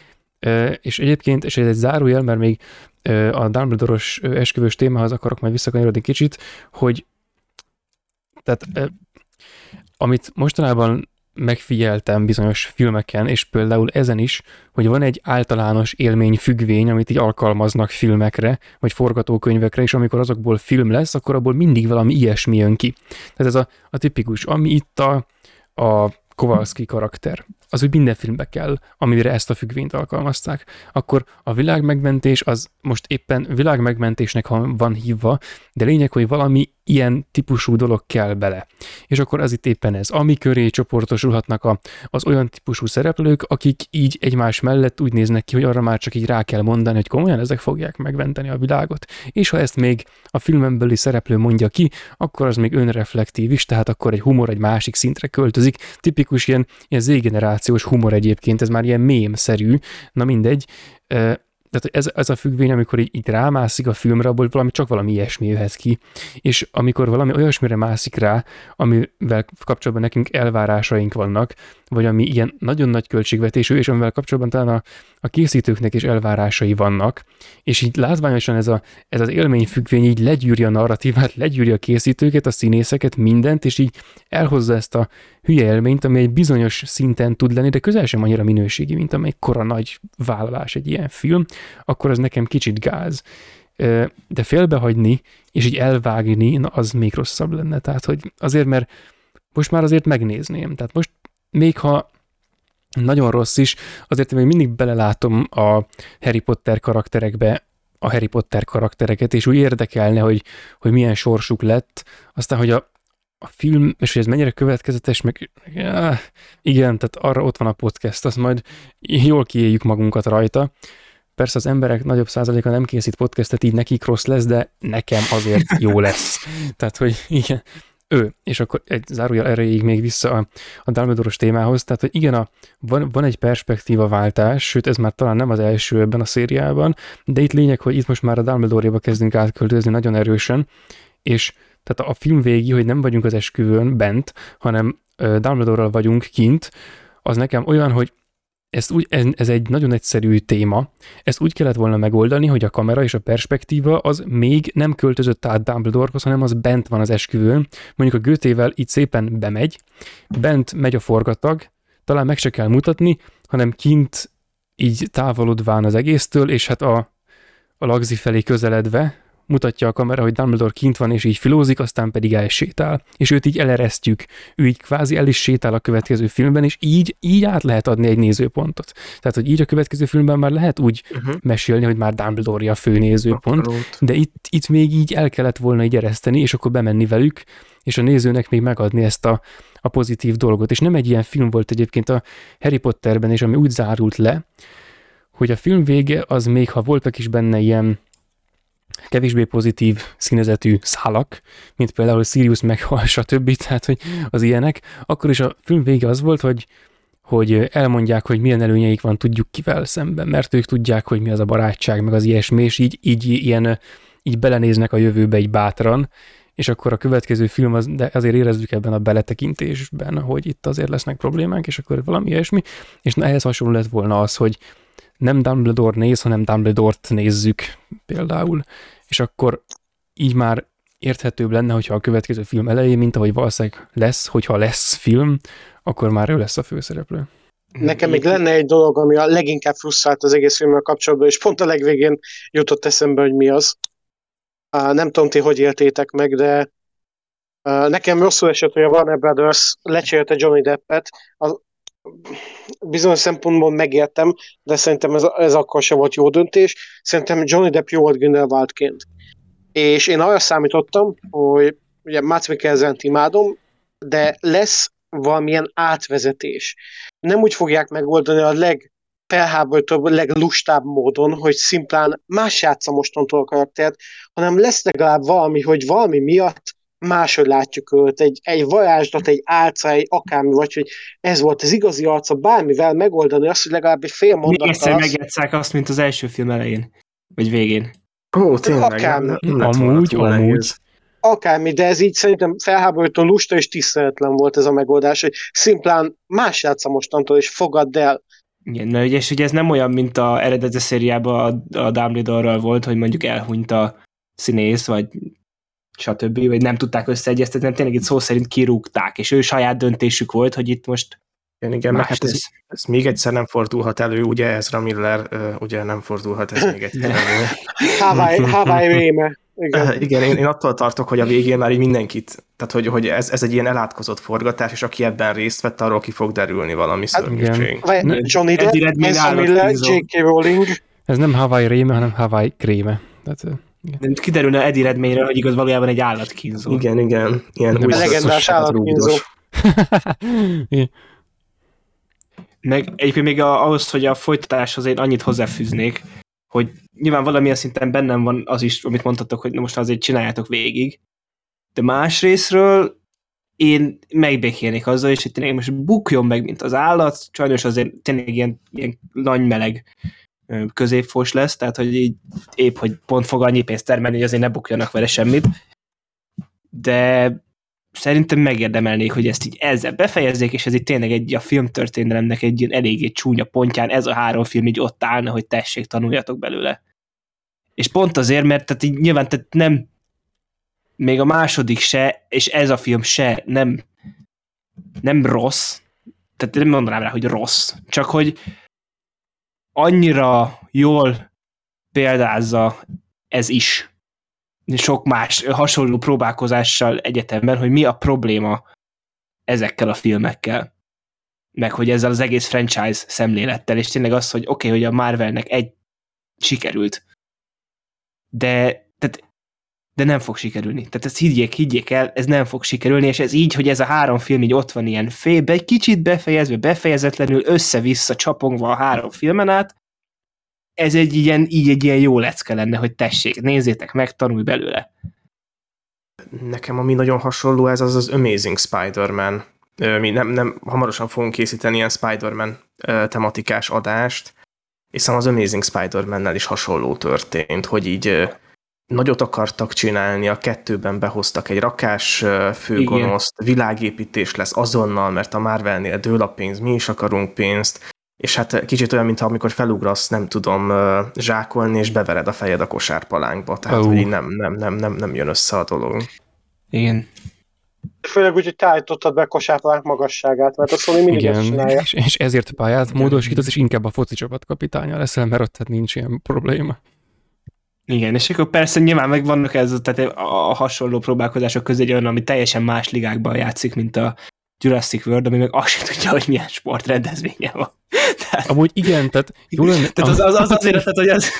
és egyébként, és ez egy zárójel, mert még a Dumbledore-os esküvős témához akarok majd visszakanyarodni kicsit, hogy tehát amit mostanában megfigyeltem bizonyos filmeken, és például ezen is, hogy van egy általános élmény függvény, amit így alkalmaznak filmekre, vagy forgatókönyvekre, és amikor azokból film lesz, akkor abból mindig valami ilyesmi jön ki. Tehát ez a, a tipikus, ami itt a, a Kowalski karakter az úgy minden filmbe kell, amire ezt a függvényt alkalmazták. Akkor a világmegmentés az most éppen világmegmentésnek van hívva, de lényeg, hogy valami ilyen típusú dolog kell bele. És akkor az itt éppen ez, ami köré csoportosulhatnak a, az olyan típusú szereplők, akik így egymás mellett úgy néznek ki, hogy arra már csak így rá kell mondani, hogy komolyan ezek fogják megmenteni a világot. És ha ezt még a filmen szereplő mondja ki, akkor az még önreflektív is, tehát akkor egy humor egy másik szintre költözik. Tipikus ilyen, ilyen z-generációs humor egyébként, ez már ilyen mém-szerű, na mindegy, tehát ez, ez a függvény, amikor így, így rámászik a filmre, abból valami, csak valami ilyesmi jöhet ki. És amikor valami olyasmire mászik rá, amivel kapcsolatban nekünk elvárásaink vannak, vagy ami ilyen nagyon nagy költségvetésű, és amivel kapcsolatban talán a, a készítőknek is elvárásai vannak, és így látványosan ez, a, ez az élményfüggvény így legyűri a narratívát, legyűri a készítőket, a színészeket, mindent, és így elhozza ezt a hülye élményt, ami egy bizonyos szinten tud lenni, de közel sem annyira minőségi, mint amely kora nagy vállalás egy ilyen film, akkor az nekem kicsit gáz. De félbehagyni, és így elvágni, na az még rosszabb lenne. Tehát, hogy azért, mert most már azért megnézném. Tehát most még ha nagyon rossz is, azért még mindig belelátom a Harry Potter karakterekbe a Harry Potter karaktereket, és úgy érdekelne, hogy, hogy milyen sorsuk lett. Aztán, hogy a, a film, és hogy ez mennyire következetes, meg ja, igen, tehát arra ott van a podcast, azt majd jól kiéljük magunkat rajta. Persze az emberek nagyobb százaléka nem készít podcastet, így nekik rossz lesz, de nekem azért jó lesz. Tehát, hogy igen, ő, és akkor egy zárójel erejéig még vissza a, a Dumbledore-os témához, tehát hogy igen, a, van, van egy perspektíva váltás, sőt ez már talán nem az első ebben a szériában, de itt lényeg, hogy itt most már a Dumbledore-ba kezdünk átköltözni nagyon erősen, és tehát a film végi, hogy nem vagyunk az esküvőn bent, hanem Dumbledore-ral vagyunk kint, az nekem olyan, hogy ez, úgy, ez, ez egy nagyon egyszerű téma. Ezt úgy kellett volna megoldani, hogy a kamera és a perspektíva az még nem költözött át Dumbledorehoz, hanem az bent van az esküvőn. Mondjuk a Götével itt szépen bemegy, bent megy a forgatag, talán meg se kell mutatni, hanem kint így távolodván az egésztől, és hát a, a lagzi felé közeledve, mutatja a kamera, hogy Dumbledore kint van, és így filózik, aztán pedig elsétál. És őt így eleresztjük. Ő így kvázi el is sétál a következő filmben, és így, így át lehet adni egy nézőpontot. Tehát, hogy így a következő filmben már lehet úgy uh-huh. mesélni, hogy már Dumbledore a fő nézőpont, Abszolút. de itt, itt még így el kellett volna így ereszteni, és akkor bemenni velük, és a nézőnek még megadni ezt a, a pozitív dolgot. És nem egy ilyen film volt egyébként a Harry Potterben, és ami úgy zárult le, hogy a film vége az még, ha voltak is benne ilyen kevésbé pozitív színezetű szálak, mint például Sirius meghal, stb. Tehát, hogy az ilyenek, akkor is a film vége az volt, hogy hogy elmondják, hogy milyen előnyeik van tudjuk kivel szemben, mert ők tudják, hogy mi az a barátság, meg az ilyesmi, és így, így ilyen, így belenéznek a jövőbe egy bátran, és akkor a következő film, az, de azért érezzük ebben a beletekintésben, hogy itt azért lesznek problémák, és akkor valami ilyesmi, és na, ehhez hasonló lett volna az, hogy nem Dumbledore néz, hanem Dumbledore-t nézzük például, és akkor így már érthetőbb lenne, hogyha a következő film elején, mint ahogy valószínűleg lesz, hogyha lesz film, akkor már ő lesz a főszereplő. Nekem még lenne egy dolog, ami a leginkább frusztrált az egész filmmel kapcsolatban, és pont a legvégén jutott eszembe, hogy mi az. Nem tudom, ti hogy éltétek meg, de nekem rosszul esett, hogy a Warner Brothers lecserélte Johnny Deppet. Az bizonyos szempontból megértem, de szerintem ez, ez akkor sem volt jó döntés. Szerintem Johnny Depp jó volt Grindelwaldként. És én arra számítottam, hogy ugye Mads mikkelsen imádom, de lesz valamilyen átvezetés. Nem úgy fogják megoldani a legfelháborítóbb, leglustább módon, hogy szimplán más játsza mostantól a karaktert, hanem lesz legalább valami, hogy valami miatt máshogy látjuk őt, egy, egy varázslat, egy álca, egy akármi, vagy hogy ez volt az igazi arca, bármivel megoldani azt, hogy legalább egy fél mondattal... Még egyszer megjátszák azt, mint az első film elején, vagy végén. Ó, tényleg. Akármi. nem- Amúgy, amúgy. Akármi, de ez így szerintem felháborító, lusta és tiszteletlen volt ez a megoldás, hogy szimplán más játsza mostantól, és fogadd el. Igen, na, ugye, és ugye ez nem olyan, mint a eredeti szériában a, a Dumbledore-ral volt, hogy mondjuk elhunyt a színész, vagy stb., vagy nem tudták összeegyeztetni, hanem tényleg itt szó szerint kirúgták, és ő saját döntésük volt, hogy itt most Igen, igen, meg hát ez, ez még egyszer nem fordulhat elő, ugye Ezra Miller, ugye nem fordulhat ez még egyszer elő. Hawaii, Hawaii réme. Igen. Igen, én, én attól tartok, hogy a végén már így mindenkit, tehát hogy, hogy ez, ez egy ilyen elátkozott forgatás, és aki ebben részt vett, arról ki fog derülni valami Hát, szörnyűség. Johnny Depp, Miller. J.K. Rowling. Ez nem Hawaii réme, hanem Hawaii kréme. Tehát, Nem kiderülne Eddie Redmayne, hogy igaz valójában egy állatkínzó. Igen, igen, ilyen új A legendás állatkínzó. Igen. Meg egyébként még a, ahhoz, hogy a folytatáshoz én annyit hozzáfűznék, hogy nyilván valamilyen szinten bennem van az is, amit mondtatok, hogy most azért csináljátok végig, de más részről én megbékélnék azzal, és hogy tényleg most bukjon meg, mint az állat, sajnos azért tényleg ilyen, ilyen nagy meleg középfos lesz, tehát hogy így épp, hogy pont fog annyi pénzt termelni, hogy azért ne bukjanak vele semmit, de szerintem megérdemelnék, hogy ezt így ezzel befejezzék, és ez itt tényleg egy a filmtörténelemnek egy ilyen eléggé csúnya pontján ez a három film így ott állna, hogy tessék, tanuljatok belőle. És pont azért, mert tehát így nyilván tehát nem még a második se, és ez a film se nem nem rossz, tehát nem mondanám rá, hogy rossz, csak hogy annyira jól példázza ez is sok más hasonló próbálkozással egyetemben, hogy mi a probléma ezekkel a filmekkel. Meg hogy ezzel az egész franchise szemlélettel, és tényleg az, hogy oké, okay, hogy a Marvelnek egy sikerült, de, tehát, de nem fog sikerülni. Tehát ezt higgyék, higgyék el, ez nem fog sikerülni, és ez így, hogy ez a három film így ott van ilyen félbe, egy kicsit befejezve, befejezetlenül, össze-vissza csapongva a három filmen át, ez egy ilyen, így egy ilyen jó lecke lenne, hogy tessék, nézzétek meg, tanulj belőle. Nekem ami nagyon hasonló ez az az Amazing Spider-Man. Mi nem, nem, hamarosan fogunk készíteni ilyen Spider-Man tematikás adást, hiszen az Amazing Spider-Man-nel is hasonló történt, hogy így nagyot akartak csinálni, a kettőben behoztak egy rakás főgonoszt, világépítés lesz azonnal, mert a Marvelnél dől a pénz, mi is akarunk pénzt, és hát kicsit olyan, mintha amikor felugrasz, nem tudom, zsákolni, és bevered a fejed a kosárpalánkba. Tehát, Ó. hogy így nem, nem, nem, nem, nem jön össze a dolog. Igen. Főleg úgy, hogy te állítottad be a kosárpalánk magasságát, mert a Sony mindig Igen, csinálja. és, és ezért pályát módosítasz, és inkább a foci csapat kapitánya leszel, mert ott tehát nincs ilyen probléma. Igen, és akkor persze nyilván meg vannak ez, tehát a, hasonló próbálkozások közé egy olyan, ami teljesen más ligákban játszik, mint a Jurassic World, ami meg azt sem tudja, hogy milyen sportrendezvénye van. Tehát, Amúgy igen, tehát jó lenne... tehát az, az, az azért, tehát, hogy az,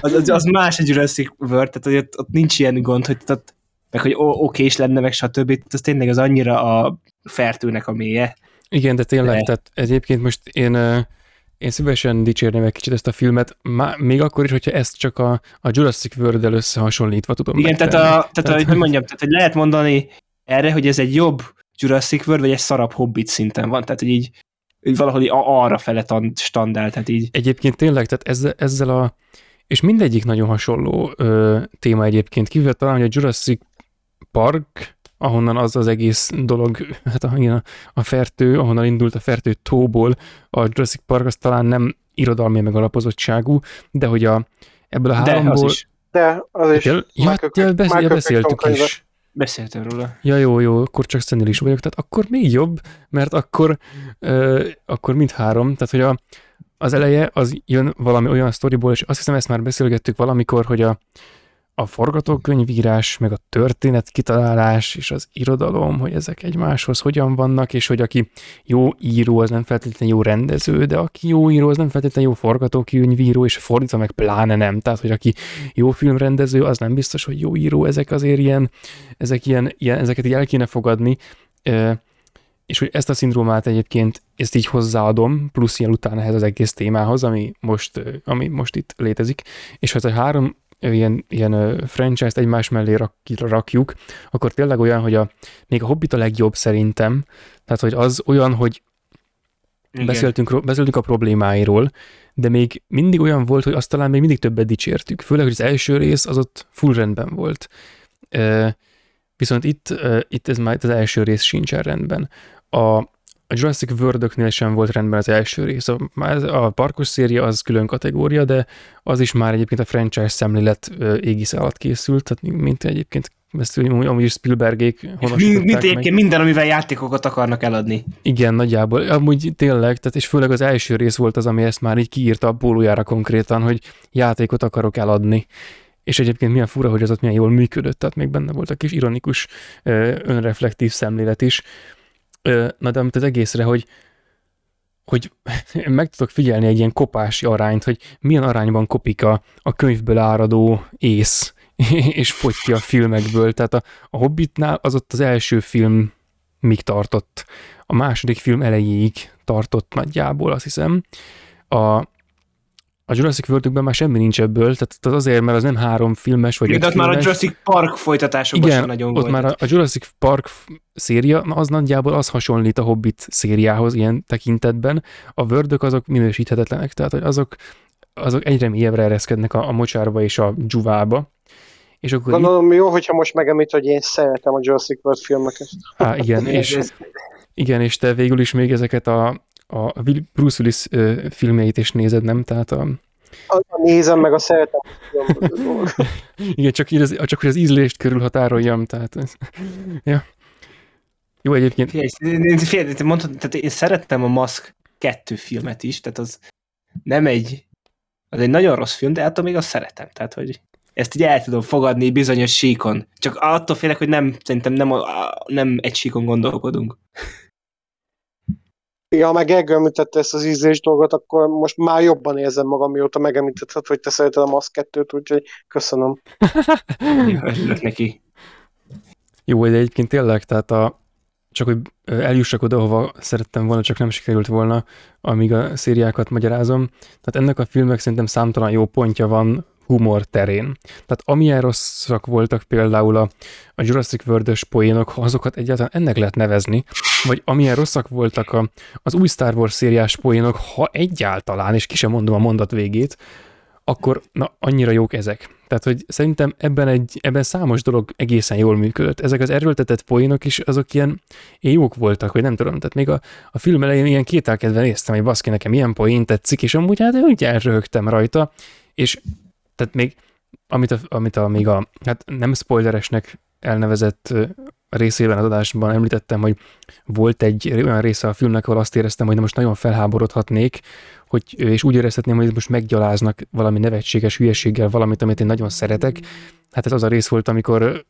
az, az, az más a Jurassic World, tehát hogy ott, ott nincs ilyen gond, hogy ott, meg hogy oké is lenne, meg stb. Tehát Az tényleg az annyira a fertőnek a mélye. Igen, de tényleg, De- tehát egyébként most én, én szívesen dicsérném egy kicsit ezt a filmet, má, még akkor is, hogyha ezt csak a, a Jurassic World-el összehasonlítva tudom Igen, tehát, megtenni. a, tehát, tehát hogy mondjam, tehát, hogy lehet mondani erre, hogy ez egy jobb Jurassic World, vagy egy szarabb Hobbit szinten van, tehát hogy így, így a- arra fele tan- standál, tehát így. Egyébként tényleg, tehát ezzel, ezzel a... És mindegyik nagyon hasonló ö, téma egyébként, kivéve talán, hogy a Jurassic Park, ahonnan az az egész dolog, hát a, igen, a, a fertő, ahonnan indult a fertő tóból, a Jurassic Park az talán nem irodalmi megalapozottságú, de hogy a, ebből a de az háromból... is. De az is. Ja, ja, Michael ja, beszéltük is. Beszéltem róla. Ja, jó, jó, akkor csak szenil vagyok, tehát akkor még jobb, mert akkor, ö, akkor mindhárom, tehát hogy a, az eleje az jön valami olyan sztoriból, és azt hiszem ezt már beszélgettük valamikor, hogy a, a forgatókönyvírás, meg a történet kitalálás és az irodalom, hogy ezek egymáshoz hogyan vannak, és hogy aki jó író, az nem feltétlenül jó rendező, de aki jó író, az nem feltétlenül jó forgatókönyvíró, és fordítva meg pláne nem. Tehát, hogy aki jó filmrendező, az nem biztos, hogy jó író, ezek azért ilyen, ezek ilyen, ilyen ezeket így el kéne fogadni. És hogy ezt a szindrómát egyébként, ezt így hozzáadom, plusz ilyen utána ehhez az egész témához, ami most, ami most itt létezik, és ha ez a három ilyen, ilyen franchise-t egymás mellé rak, rakjuk, akkor tényleg olyan, hogy a, még a Hobbit a legjobb szerintem, tehát hogy az olyan, hogy beszéltünk, beszéltünk a problémáiról, de még mindig olyan volt, hogy azt talán még mindig többet dicsértük. Főleg, hogy az első rész az ott full rendben volt. Viszont itt, itt ez már az első rész sincsen rendben. A, a Jurassic world sem volt rendben az első rész. A, a parkos széria az külön kategória, de az is már egyébként a franchise szemlélet égisze alatt készült, tehát mint egyébként ezt amúgy is Spielbergék honosították Mint egyébként minden, amivel játékokat akarnak eladni. Igen, nagyjából. Amúgy tényleg, tehát és főleg az első rész volt az, ami ezt már így kiírta a bólójára konkrétan, hogy játékot akarok eladni. És egyébként milyen fura, hogy az ott milyen jól működött, tehát még benne volt a kis ironikus, önreflektív szemlélet is. Na de amit az egészre, hogy hogy meg tudok figyelni egy ilyen kopási arányt, hogy milyen arányban kopik a, a könyvből áradó ész, és fogy ki a filmekből. Tehát a, a Hobbitnál az ott az első film míg tartott. A második film elejéig tartott nagyjából, azt hiszem. A, a Jurassic world már semmi nincs ebből, tehát az azért, mert az nem három filmes, vagy Igen, ott már a Jurassic Park folytatásokban Igen, sem nagyon ott volt. már a, Jurassic Park széria, na az nagyjából az hasonlít a Hobbit szériához ilyen tekintetben. A vördök azok minősíthetetlenek, tehát azok, azok egyre mélyebbre ereszkednek a, a mocsárba és a dzsuvába. És akkor Gondolom így... jó, hogyha most megemlít, hogy én szeretem a Jurassic World filmeket. Á, igen, és, igen, és te végül is még ezeket a, a Bruce Willis filmjeit is nézed, nem? Tehát a... a nézem, meg a szeretem. igen, csak, így csak hogy az ízlést körül határoljam, tehát... ja. Jó, egyébként... Figyelj, figyelj, mondtad, tehát én szerettem a Mask kettő filmet is, tehát az nem egy, az egy nagyon rossz film, de attól még azt szeretem, tehát hogy ezt így el tudom fogadni bizonyos síkon. Csak attól félek, hogy nem, szerintem nem, nem egy síkon gondolkodunk. Ja, meg Gergő említette ezt az ízlés dolgot, akkor most már jobban érzem magam, mióta megemlítetted, hogy te szereted a Mask 2-t, úgyhogy köszönöm. Jó, neki. Jó, de egyébként tényleg, tehát a, csak hogy eljussak oda, ahova szerettem volna, csak nem sikerült volna, amíg a szériákat magyarázom. Tehát ennek a filmek szerintem számtalan jó pontja van humor terén. Tehát amilyen rosszak voltak például a, a Jurassic world poénok, ha azokat egyáltalán ennek lehet nevezni, vagy amilyen rosszak voltak a, az új Star Wars szériás poénok, ha egyáltalán, és ki sem mondom a mondat végét, akkor na, annyira jók ezek. Tehát, hogy szerintem ebben, egy, ebben számos dolog egészen jól működött. Ezek az erőltetett poénok is azok ilyen, ilyen jók voltak, hogy nem tudom. Tehát még a, a film elején ilyen kételkedve néztem, hogy baszki, nekem ilyen poén tetszik, és amúgy hát úgy elröhögtem rajta, és tehát még, amit a, amit a még a, hát nem spoileresnek elnevezett részében az adásban említettem, hogy volt egy olyan része a filmnek, ahol azt éreztem, hogy most nagyon felháborodhatnék, hogy, és úgy érezhetném, hogy most meggyaláznak valami nevetséges hülyeséggel valamit, amit én nagyon szeretek. Hát ez az a rész volt, amikor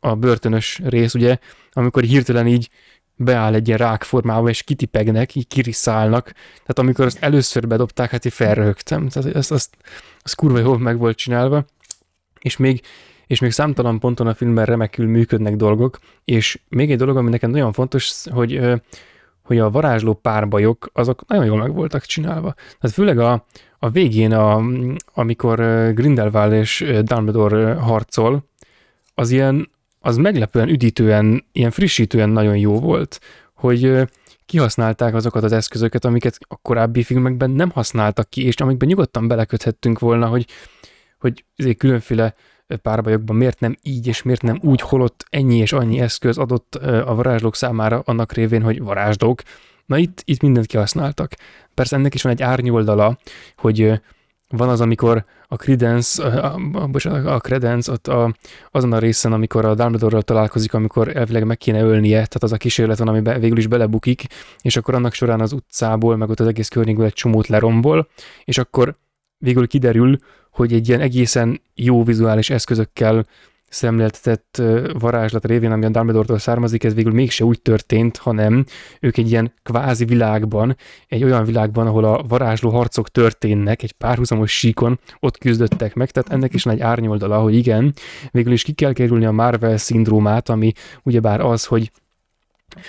a börtönös rész, ugye, amikor hirtelen így beáll egy ilyen rák formába, és kitipegnek, így kiriszálnak. Tehát amikor azt először bedobták, hát én felröhögtem. Tehát ezt, azt, az kurva jól meg volt csinálva. És még, és még számtalan ponton a filmben remekül működnek dolgok, és még egy dolog, ami nekem nagyon fontos, hogy, hogy a varázsló párbajok, azok nagyon jól meg voltak csinálva. Tehát főleg a, a végén, a, amikor Grindelwald és Dumbledore harcol, az ilyen, az meglepően, üdítően, ilyen frissítően nagyon jó volt, hogy kihasználták azokat az eszközöket, amiket a korábbi filmekben nem használtak ki, és amikben nyugodtan beleköthettünk volna, hogy, hogy különféle párbajokban miért nem így, és miért nem úgy, holott ennyi és annyi eszköz adott a varázslók számára annak révén, hogy varázslók. Na itt, itt mindent kihasználtak. Persze ennek is van egy árnyoldala, hogy van az, amikor a Credence, a, a, bocsánat, a Credence ott a, azon a részen, amikor a dumbledore találkozik, amikor elvileg meg kéne ölnie, tehát az a kísérlet van, amiben végül is belebukik, és akkor annak során az utcából, meg ott az egész környékből egy csomót lerombol, és akkor végül kiderül, hogy egy ilyen egészen jó vizuális eszközökkel szemléltetett varázslat révén, ami a Dumbledore-tól származik, ez végül mégse úgy történt, hanem ők egy ilyen kvázi világban, egy olyan világban, ahol a varázsló harcok történnek, egy párhuzamos síkon, ott küzdöttek meg, tehát ennek is nagy árnyoldala, hogy igen, végül is ki kell kerülni a Marvel szindrómát, ami ugyebár az, hogy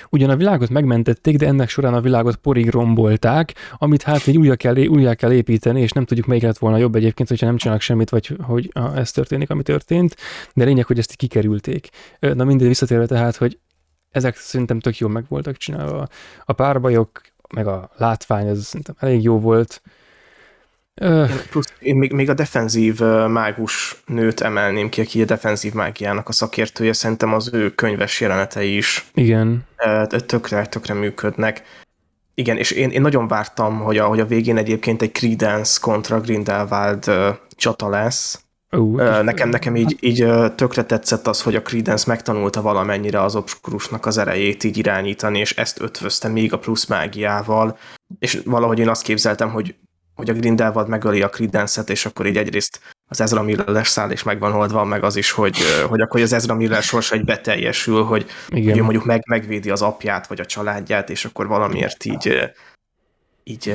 Ugyan a világot megmentették, de ennek során a világot porig rombolták, amit hát így újra kell, újra kell építeni, és nem tudjuk melyik lett volna jobb egyébként, hogyha nem csinálnak semmit, vagy hogy ez történik, ami történt, de lényeg, hogy ezt kikerülték. Na mindegy, visszatérve tehát, hogy ezek szerintem tök jól meg voltak csinálva. A párbajok, meg a látvány, az szerintem elég jó volt. Plusz én még, még a defenzív mágus nőt emelném ki, aki a defenzív mágiának a szakértője, szerintem az ő könyves jelenetei is Igen. tökre, tökre működnek. Igen, és én, én nagyon vártam, hogy a, hogy a végén egyébként egy Credence kontra Grindelwald uh, csata lesz. Uh, nekem, nekem így, így tökre tetszett az, hogy a Credence megtanulta valamennyire az Obscurusnak az erejét így irányítani, és ezt ötvözte még a plusz mágiával, és valahogy én azt képzeltem, hogy hogy a Grindelwald megöli a Credence-et, és akkor így egyrészt az Ezra Miller szál és megvan oldva, meg az is, hogy, hogy akkor az Ezra Miller sorsa egy beteljesül, hogy, Igen. hogy mondjuk meg, megvédi az apját, vagy a családját, és akkor valamiért így, így,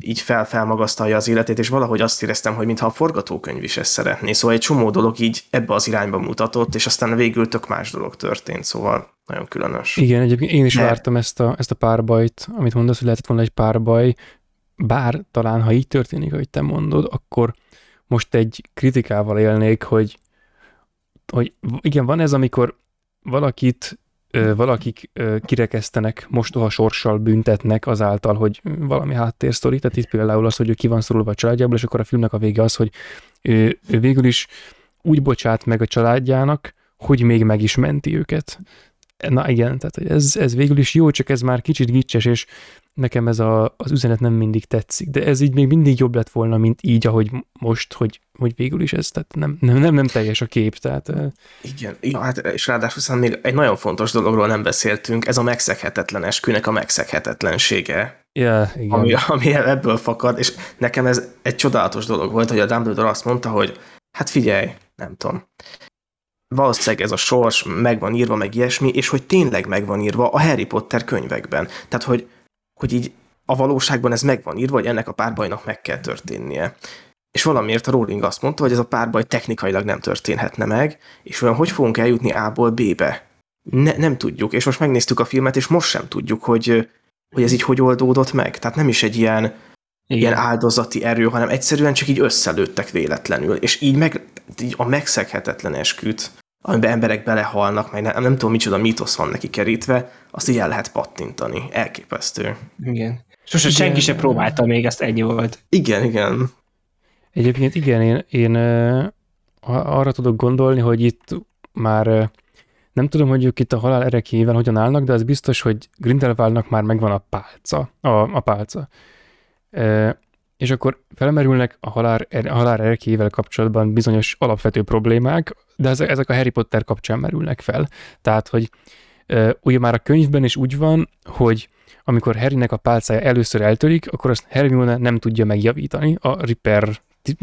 így fel, felmagasztalja az életét, és valahogy azt éreztem, hogy mintha a forgatókönyv is ezt szeretné. Szóval egy csomó dolog így ebbe az irányba mutatott, és aztán végül tök más dolog történt, szóval nagyon különös. Igen, egyébként én is De... vártam ezt a, ezt a párbajt, amit mondasz, hogy lehetett volna egy párbaj, bár talán, ha így történik, ahogy te mondod, akkor most egy kritikával élnék, hogy, hogy igen, van ez, amikor valakit valakik kirekesztenek, mostoha sorssal büntetnek azáltal, hogy valami háttérsztori, tehát itt például az, hogy ő ki van szorulva a családjából, és akkor a filmnek a vége az, hogy ő, ő végül is úgy bocsát meg a családjának, hogy még meg is menti őket. Na igen, tehát ez, ez végül is jó, csak ez már kicsit gicses, és nekem ez a, az üzenet nem mindig tetszik, de ez így még mindig jobb lett volna, mint így, ahogy most, hogy, hogy végül is ez, tehát nem, nem, nem, nem teljes a kép, tehát... Igen, ja, hát és ráadásul szóval még egy nagyon fontos dologról nem beszéltünk, ez a megszeghetetlen eskünek a megszeghetetlensége. Yeah, igen. Ami, ami ebből fakad, és nekem ez egy csodálatos dolog volt, hogy a Dumbledore azt mondta, hogy hát figyelj, nem tudom, valószínűleg ez a sors meg van írva, meg ilyesmi, és hogy tényleg meg van írva a Harry Potter könyvekben. Tehát, hogy hogy így a valóságban ez meg van írva, hogy ennek a párbajnak meg kell történnie. És valamiért a Rowling azt mondta, hogy ez a párbaj technikailag nem történhetne meg, és olyan hogy fogunk eljutni A-ból B-be? Ne, nem tudjuk, és most megnéztük a filmet, és most sem tudjuk, hogy, hogy ez így hogy oldódott meg. Tehát nem is egy ilyen, Igen. ilyen áldozati erő, hanem egyszerűen csak így összelőttek véletlenül. És így, meg, így a megszeghetetlen esküt amiben emberek belehalnak, meg nem, nem tudom micsoda mítosz van neki kerítve, azt így el lehet pattintani. Elképesztő. Igen. Sose igen. senki se próbálta még, ezt ennyi volt. Igen, igen. Egyébként igen, én, én arra tudok gondolni, hogy itt már nem tudom, hogy ők itt a halál erekével hogyan állnak, de az biztos, hogy Grindelwaldnak már megvan a pálca. A, a pálca és akkor felmerülnek a halál, a halál erkével kapcsolatban bizonyos alapvető problémák, de ezek a Harry Potter kapcsán merülnek fel. Tehát, hogy ugye már a könyvben is úgy van, hogy amikor Harrynek a pálcája először eltörik, akkor azt Hermione nem tudja megjavítani a Ripper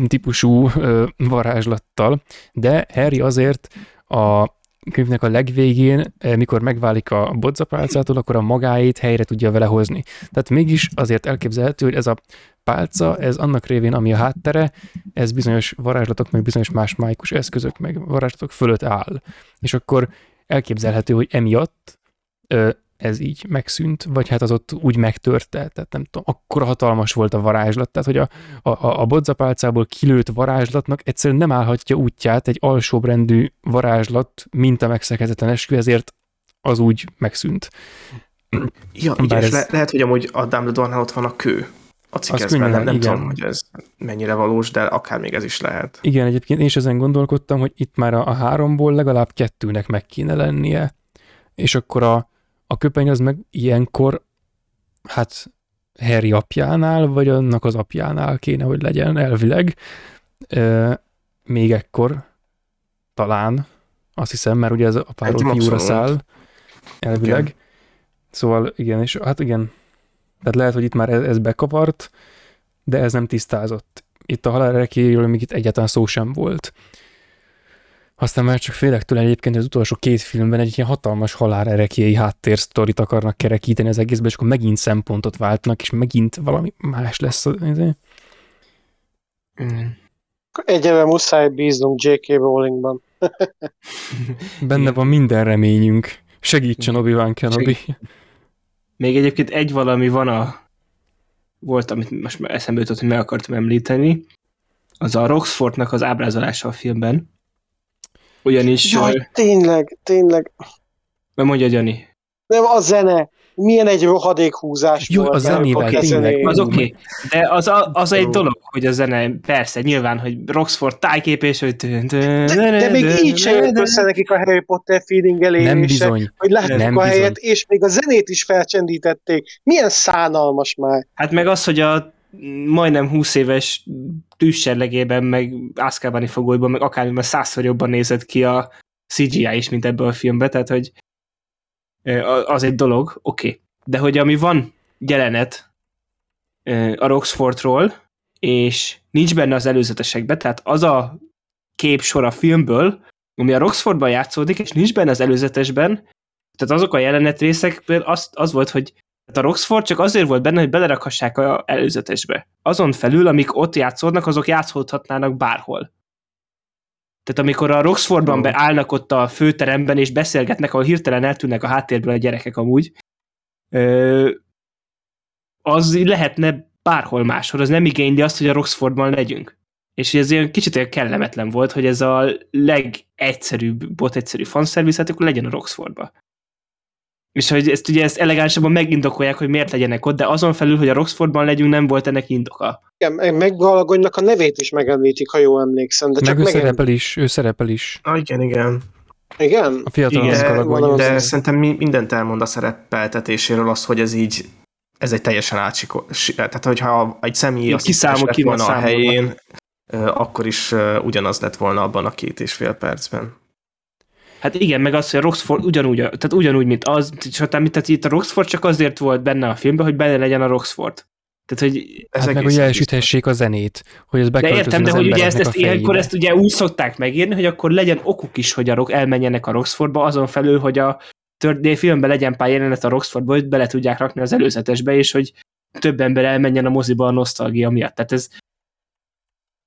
típusú varázslattal, de Harry azért a könyvnek a legvégén, mikor megválik a bodzapálcától, akkor a magáét helyre tudja vele hozni. Tehát mégis azért elképzelhető, hogy ez a pálca, ez annak révén, ami a háttere, ez bizonyos varázslatok, meg bizonyos más májkus eszközök, meg varázslatok fölött áll. És akkor elképzelhető, hogy emiatt ez így megszűnt, vagy hát az ott úgy megtörte, tehát nem tudom, akkora hatalmas volt a varázslat, tehát hogy a, a, a bodzapálcából kilőtt varázslatnak egyszerűen nem állhatja útját egy alsóbrendű varázslat, mint a megszeghetetlen eskü, ezért az úgy megszűnt. Ja, igen, ez... le- lehet, hogy amúgy a Dumbledore-nál ott van a kő, a cikkeszben, nem, nem tudom, hogy ez mennyire valós, de akár még ez is lehet. Igen, egyébként én is ezen gondolkodtam, hogy itt már a, a háromból legalább kettőnek meg kéne lennie, és akkor a, a köpeny az meg ilyenkor, hát Harry apjánál, vagy annak az apjánál kéne, hogy legyen elvileg. E, még ekkor talán, azt hiszem, mert ugye ez a páról fiúra száll, elvileg. Igen. Szóval igen, és hát igen, tehát lehet, hogy itt már ez, ez bekavart, de ez nem tisztázott. Itt a halálrekéről még itt egyáltalán szó sem volt. Aztán már csak félek tőle egyébként, hogy az utolsó két filmben egy ilyen hatalmas halálerekéi háttérsztorit akarnak kerekíteni az egészben, és akkor megint szempontot váltnak, és megint valami más lesz. Mm. Egyébként muszáj bíznunk J.K. Rowlingban. Benne van minden reményünk. Segítsen Obi-Wan Kenobi. Még egyébként egy valami van a volt, amit most már eszembe jutott, hogy meg akartam említeni, az a Roxfortnak az ábrázolása a filmben. Ugyanis... Jaj, tényleg, tényleg. Mert mondja Jani. Nem, a zene. Milyen egy rohadék húzás Jó, volt. a zenével, nem? tényleg. Az oké, okay. de az, a, az egy dolog, hogy a zene, persze, nyilván, hogy Roxford tájkép, és hogy... De, de még így sem jött össze nekik a Harry Potter feeling elérése, Nem bizony. hogy láttuk Nem a bizony. helyet, és még a zenét is felcsendítették. Milyen szánalmas már. Hát meg az, hogy a majdnem 20 éves tűzserlegében, meg Azkabani fogolyban, meg akármiben százszor jobban nézett ki a CGI is, mint ebből a filmben, tehát hogy az egy dolog, oké. Okay. De hogy ami van jelenet a Roxfortról, és nincs benne az előzetesekben, tehát az a kép sor a filmből, ami a Roxfordban játszódik, és nincs benne az előzetesben, tehát azok a jelenetrészek, például az, az volt, hogy Hát a Roxford csak azért volt benne, hogy belerakhassák a előzetesbe. Azon felül, amik ott játszódnak, azok játszódhatnának bárhol. Tehát amikor a Roxfordban beállnak ott a főteremben, és beszélgetnek, ahol hirtelen eltűnnek a háttérből a gyerekek amúgy, az lehetne bárhol máshol, az nem igényli azt, hogy a Roxfordban legyünk. És ez ilyen kicsit olyan kellemetlen volt, hogy ez a legegyszerűbb, bot egyszerű fanszervisz, hát akkor legyen a Roxfordba. És hogy ezt ugye ezt elegánsabban megindokolják, hogy miért legyenek ott, de azon felül, hogy a Roxfordban legyünk, nem volt ennek indoka. Igen, meg Galagonynak a nevét is megemlítik, ha jól emlékszem. De csak Meg ő meg szerepel is, ő szerepel is. Ah, igen, igen. Igen? A fiatal Igen, az De, Galagony. de Valószínű. szerintem mi- mindent elmond a szerepeltetéséről az, hogy ez így ez egy teljesen átsikó. Tehát, hogyha egy személyi Ki asszisztens számol, lett ki van a számolva. helyén, akkor is ugyanaz lett volna abban a két és fél percben. Hát igen, meg az, hogy a Roxford ugyanúgy, tehát ugyanúgy, mint az, tehát, tehát itt a Roxford csak azért volt benne a filmben, hogy benne legyen a Roxford. Tehát, hogy Hát meg, hogy egészen elsüthessék a zenét, hogy ez de értem, de hogy ugye ezt, ezt ilyenkor ezt ugye úgy szokták megírni, hogy akkor legyen okuk is, hogy a rock elmenjenek a Roxfordba, azon felül, hogy a tört filmben legyen pár jelenet a Roxfordba, hogy bele tudják rakni az előzetesbe, és hogy több ember elmenjen a moziba a nosztalgia miatt. Tehát ez,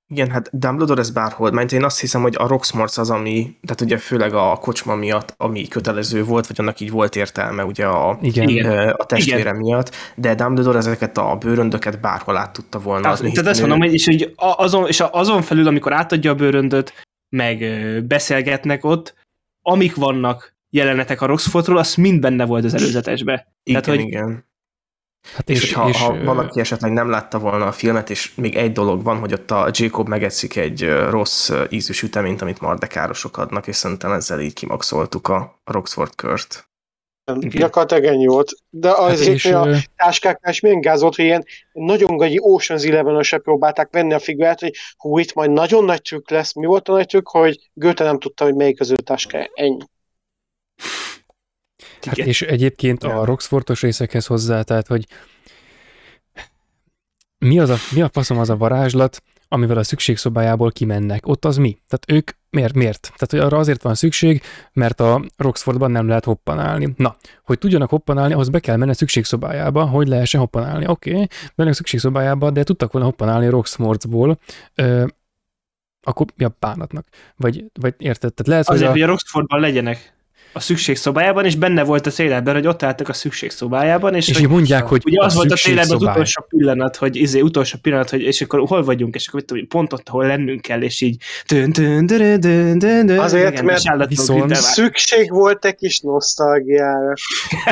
Igen, hát Dumbledore ez bárhol, mert én azt hiszem, hogy a Roxmorc az, ami, tehát ugye főleg a kocsma miatt, ami kötelező volt, vagy annak így volt értelme ugye a, Igen. Igen. a testvére miatt, de Dumbledore ezeket a bőröndöket bárhol át tudta volna az, adni. tehát azt mondom, hogy, és, hogy azon, és azon felül, amikor átadja a bőröndöt, meg beszélgetnek ott, amik vannak jelenetek a Roxfordról, az mind benne volt az előzetesbe. Igen, Tehát, hogy- igen. Hát És, és hogyha ha ö, valaki esetleg nem látta volna a filmet, és még egy dolog van, hogy ott a Jacob megeszik egy rossz ízű süteményt, amit mardekárosok adnak, és szerintem ezzel így kimaxoltuk a Roxford kört. Gyakorlatilag ennyi volt. De hát azért, és, hogy a táskáknál is milyen gáz volt, hogy ilyen nagyon gagyi Ocean's eleven se próbálták venni a figurát, hogy hú, itt majd nagyon nagy trükk lesz. Mi volt a nagy trükk, hogy Göte nem tudta, hogy melyik az ő táskája. Ennyi. Hát és egyébként Ja. a Roxfortos részekhez hozzá, tehát hogy mi, az a, mi a faszom az a varázslat, amivel a szükségszobájából kimennek. Ott az mi? Tehát ők miért? miért? Tehát hogy arra azért van szükség, mert a Roxfordban nem lehet hoppanálni. Na, hogy tudjanak hoppanálni, ahhoz be kell menni a szükségszobájába, hogy lehessen hoppanálni. Oké, okay, mennek szükségszobájába, de tudtak volna hoppanálni a Roxmorcból, ö, akkor mi a bánatnak? Vagy, vagy érted? Tehát lehet, Azért, hogy hogy a, a Roxfordban legyenek a szükségszobájában, és benne volt a trailerben, hogy ott álltak a szükségszobájában, és, és hogy mondják, hogy Ugye az volt a trailerben az utolsó pillanat, hogy izé, utolsó pillanat, hogy és akkor hol vagyunk, és akkor tudom, pont ott, ahol lennünk kell, és így dön, dön, dön, dön, dön, dön, Azért, igen, mert viszont-. Szükség volt egy kis nosztalgiára.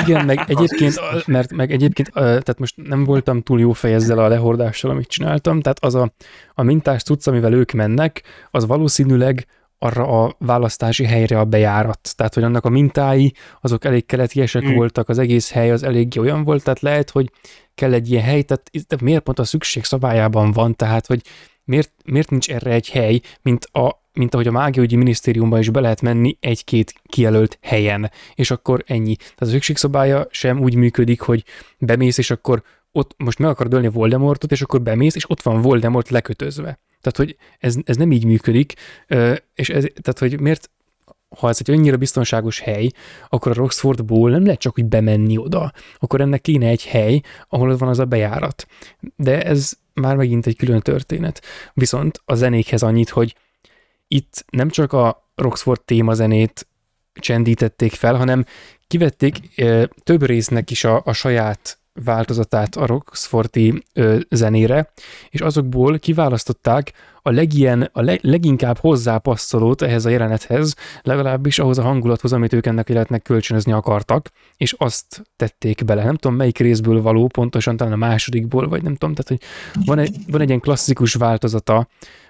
Igen, meg egyébként, mert meg egyébként, tehát most nem voltam túl jó fej ezzel a lehordással, amit csináltam, tehát az a, a mintás cucc, amivel ők mennek, az valószínűleg arra a választási helyre a bejárat. Tehát, hogy annak a mintái, azok elég keletiesek Mm. voltak, az egész hely az elég olyan volt, tehát lehet, hogy kell egy ilyen hely, tehát itt miért pont a szükség szabályában van, tehát, hogy miért, miért nincs erre egy hely, mint, a, mint ahogy a mágiaügyi minisztériumban is be lehet menni egy-két kijelölt helyen, és akkor ennyi. Tehát a szükségszobája sem úgy működik, hogy bemész, és akkor ott most meg akarod ölni Voldemortot, és akkor bemész, és ott van Voldemort lekötözve. Tehát, hogy ez, ez nem így működik, és ez, tehát, hogy miért, ha ez egy annyira biztonságos hely, akkor a Roxfordból nem lehet csak úgy bemenni oda. Akkor ennek kéne egy hely, ahol ott van az a bejárat. De ez már megint egy külön történet. Viszont a zenékhez annyit, hogy itt nem csak a Roxford témazenét csendítették fel, hanem kivették több résznek is a, a saját változatát a Roxforti ö, zenére, és azokból kiválasztották a legilyen, a le, leginkább hozzápasszolót ehhez a jelenethez, legalábbis ahhoz a hangulathoz, amit ők ennek életnek kölcsönözni akartak, és azt tették bele. Nem tudom, melyik részből való, pontosan talán a másodikból, vagy nem tudom, tehát hogy van egy, van egy ilyen klasszikus változata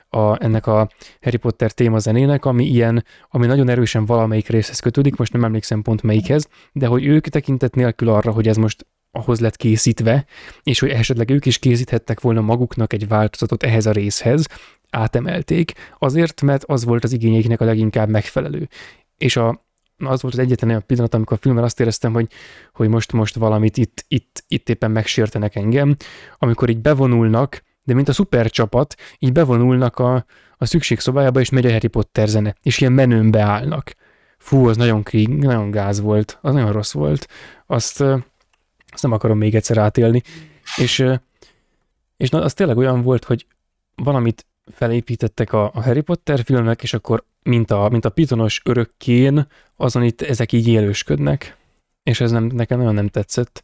a, ennek a Harry Potter témazenének, ami ilyen, ami nagyon erősen valamelyik részhez kötődik, most nem emlékszem pont melyikhez, de hogy ők tekintet nélkül arra, hogy ez most ahhoz lett készítve, és hogy esetleg ők is készíthettek volna maguknak egy változatot ehhez a részhez, átemelték, azért, mert az volt az igényeiknek a leginkább megfelelő. És a, az volt az egyetlen olyan pillanat, amikor a filmben azt éreztem, hogy, hogy most, most valamit itt, itt, itt éppen megsértenek engem, amikor így bevonulnak, de mint a szupercsapat, így bevonulnak a, a szükségszobájába, és megy a Harry Potter zene, és ilyen menőn beállnak. Fú, az nagyon krig, nagyon gáz volt, az nagyon rossz volt. Azt, azt nem akarom még egyszer átélni. És, és na, az tényleg olyan volt, hogy valamit felépítettek a, a Harry Potter filmek, és akkor mint a, mint a pitonos örökkén, azon itt ezek így élősködnek, és ez nem, nekem nagyon nem tetszett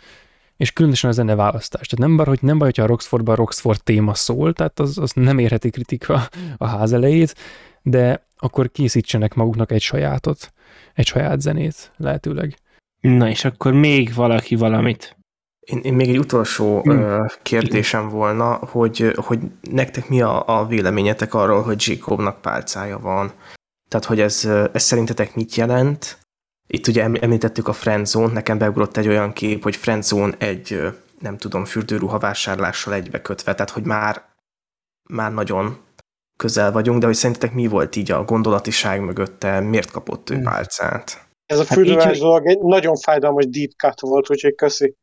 és különösen a zene választás. Tehát nem baj, hogy nem baj, hogyha a Roxfordban a Roxford téma szól, tehát az, az nem érheti kritika a ház elejét, de akkor készítsenek maguknak egy sajátot, egy saját zenét lehetőleg. Na és akkor még valaki valamit. Én, én még egy utolsó hmm. kérdésem volna, hogy, hogy nektek mi a, a véleményetek arról, hogy Jacobnak pálcája van? Tehát, hogy ez, ez szerintetek mit jelent? Itt ugye említettük a friendzone nekem beugrott egy olyan kép, hogy friendzone egy, nem tudom, fürdőruha vásárlással egybe kötve, tehát hogy már, már nagyon közel vagyunk, de hogy szerintetek mi volt így a gondolatiság mögötte, miért kapott ő hmm. pálcát? Ez a fürdőruhás hát dolog egy nagyon fájdalmas deep cut volt, úgyhogy köszi.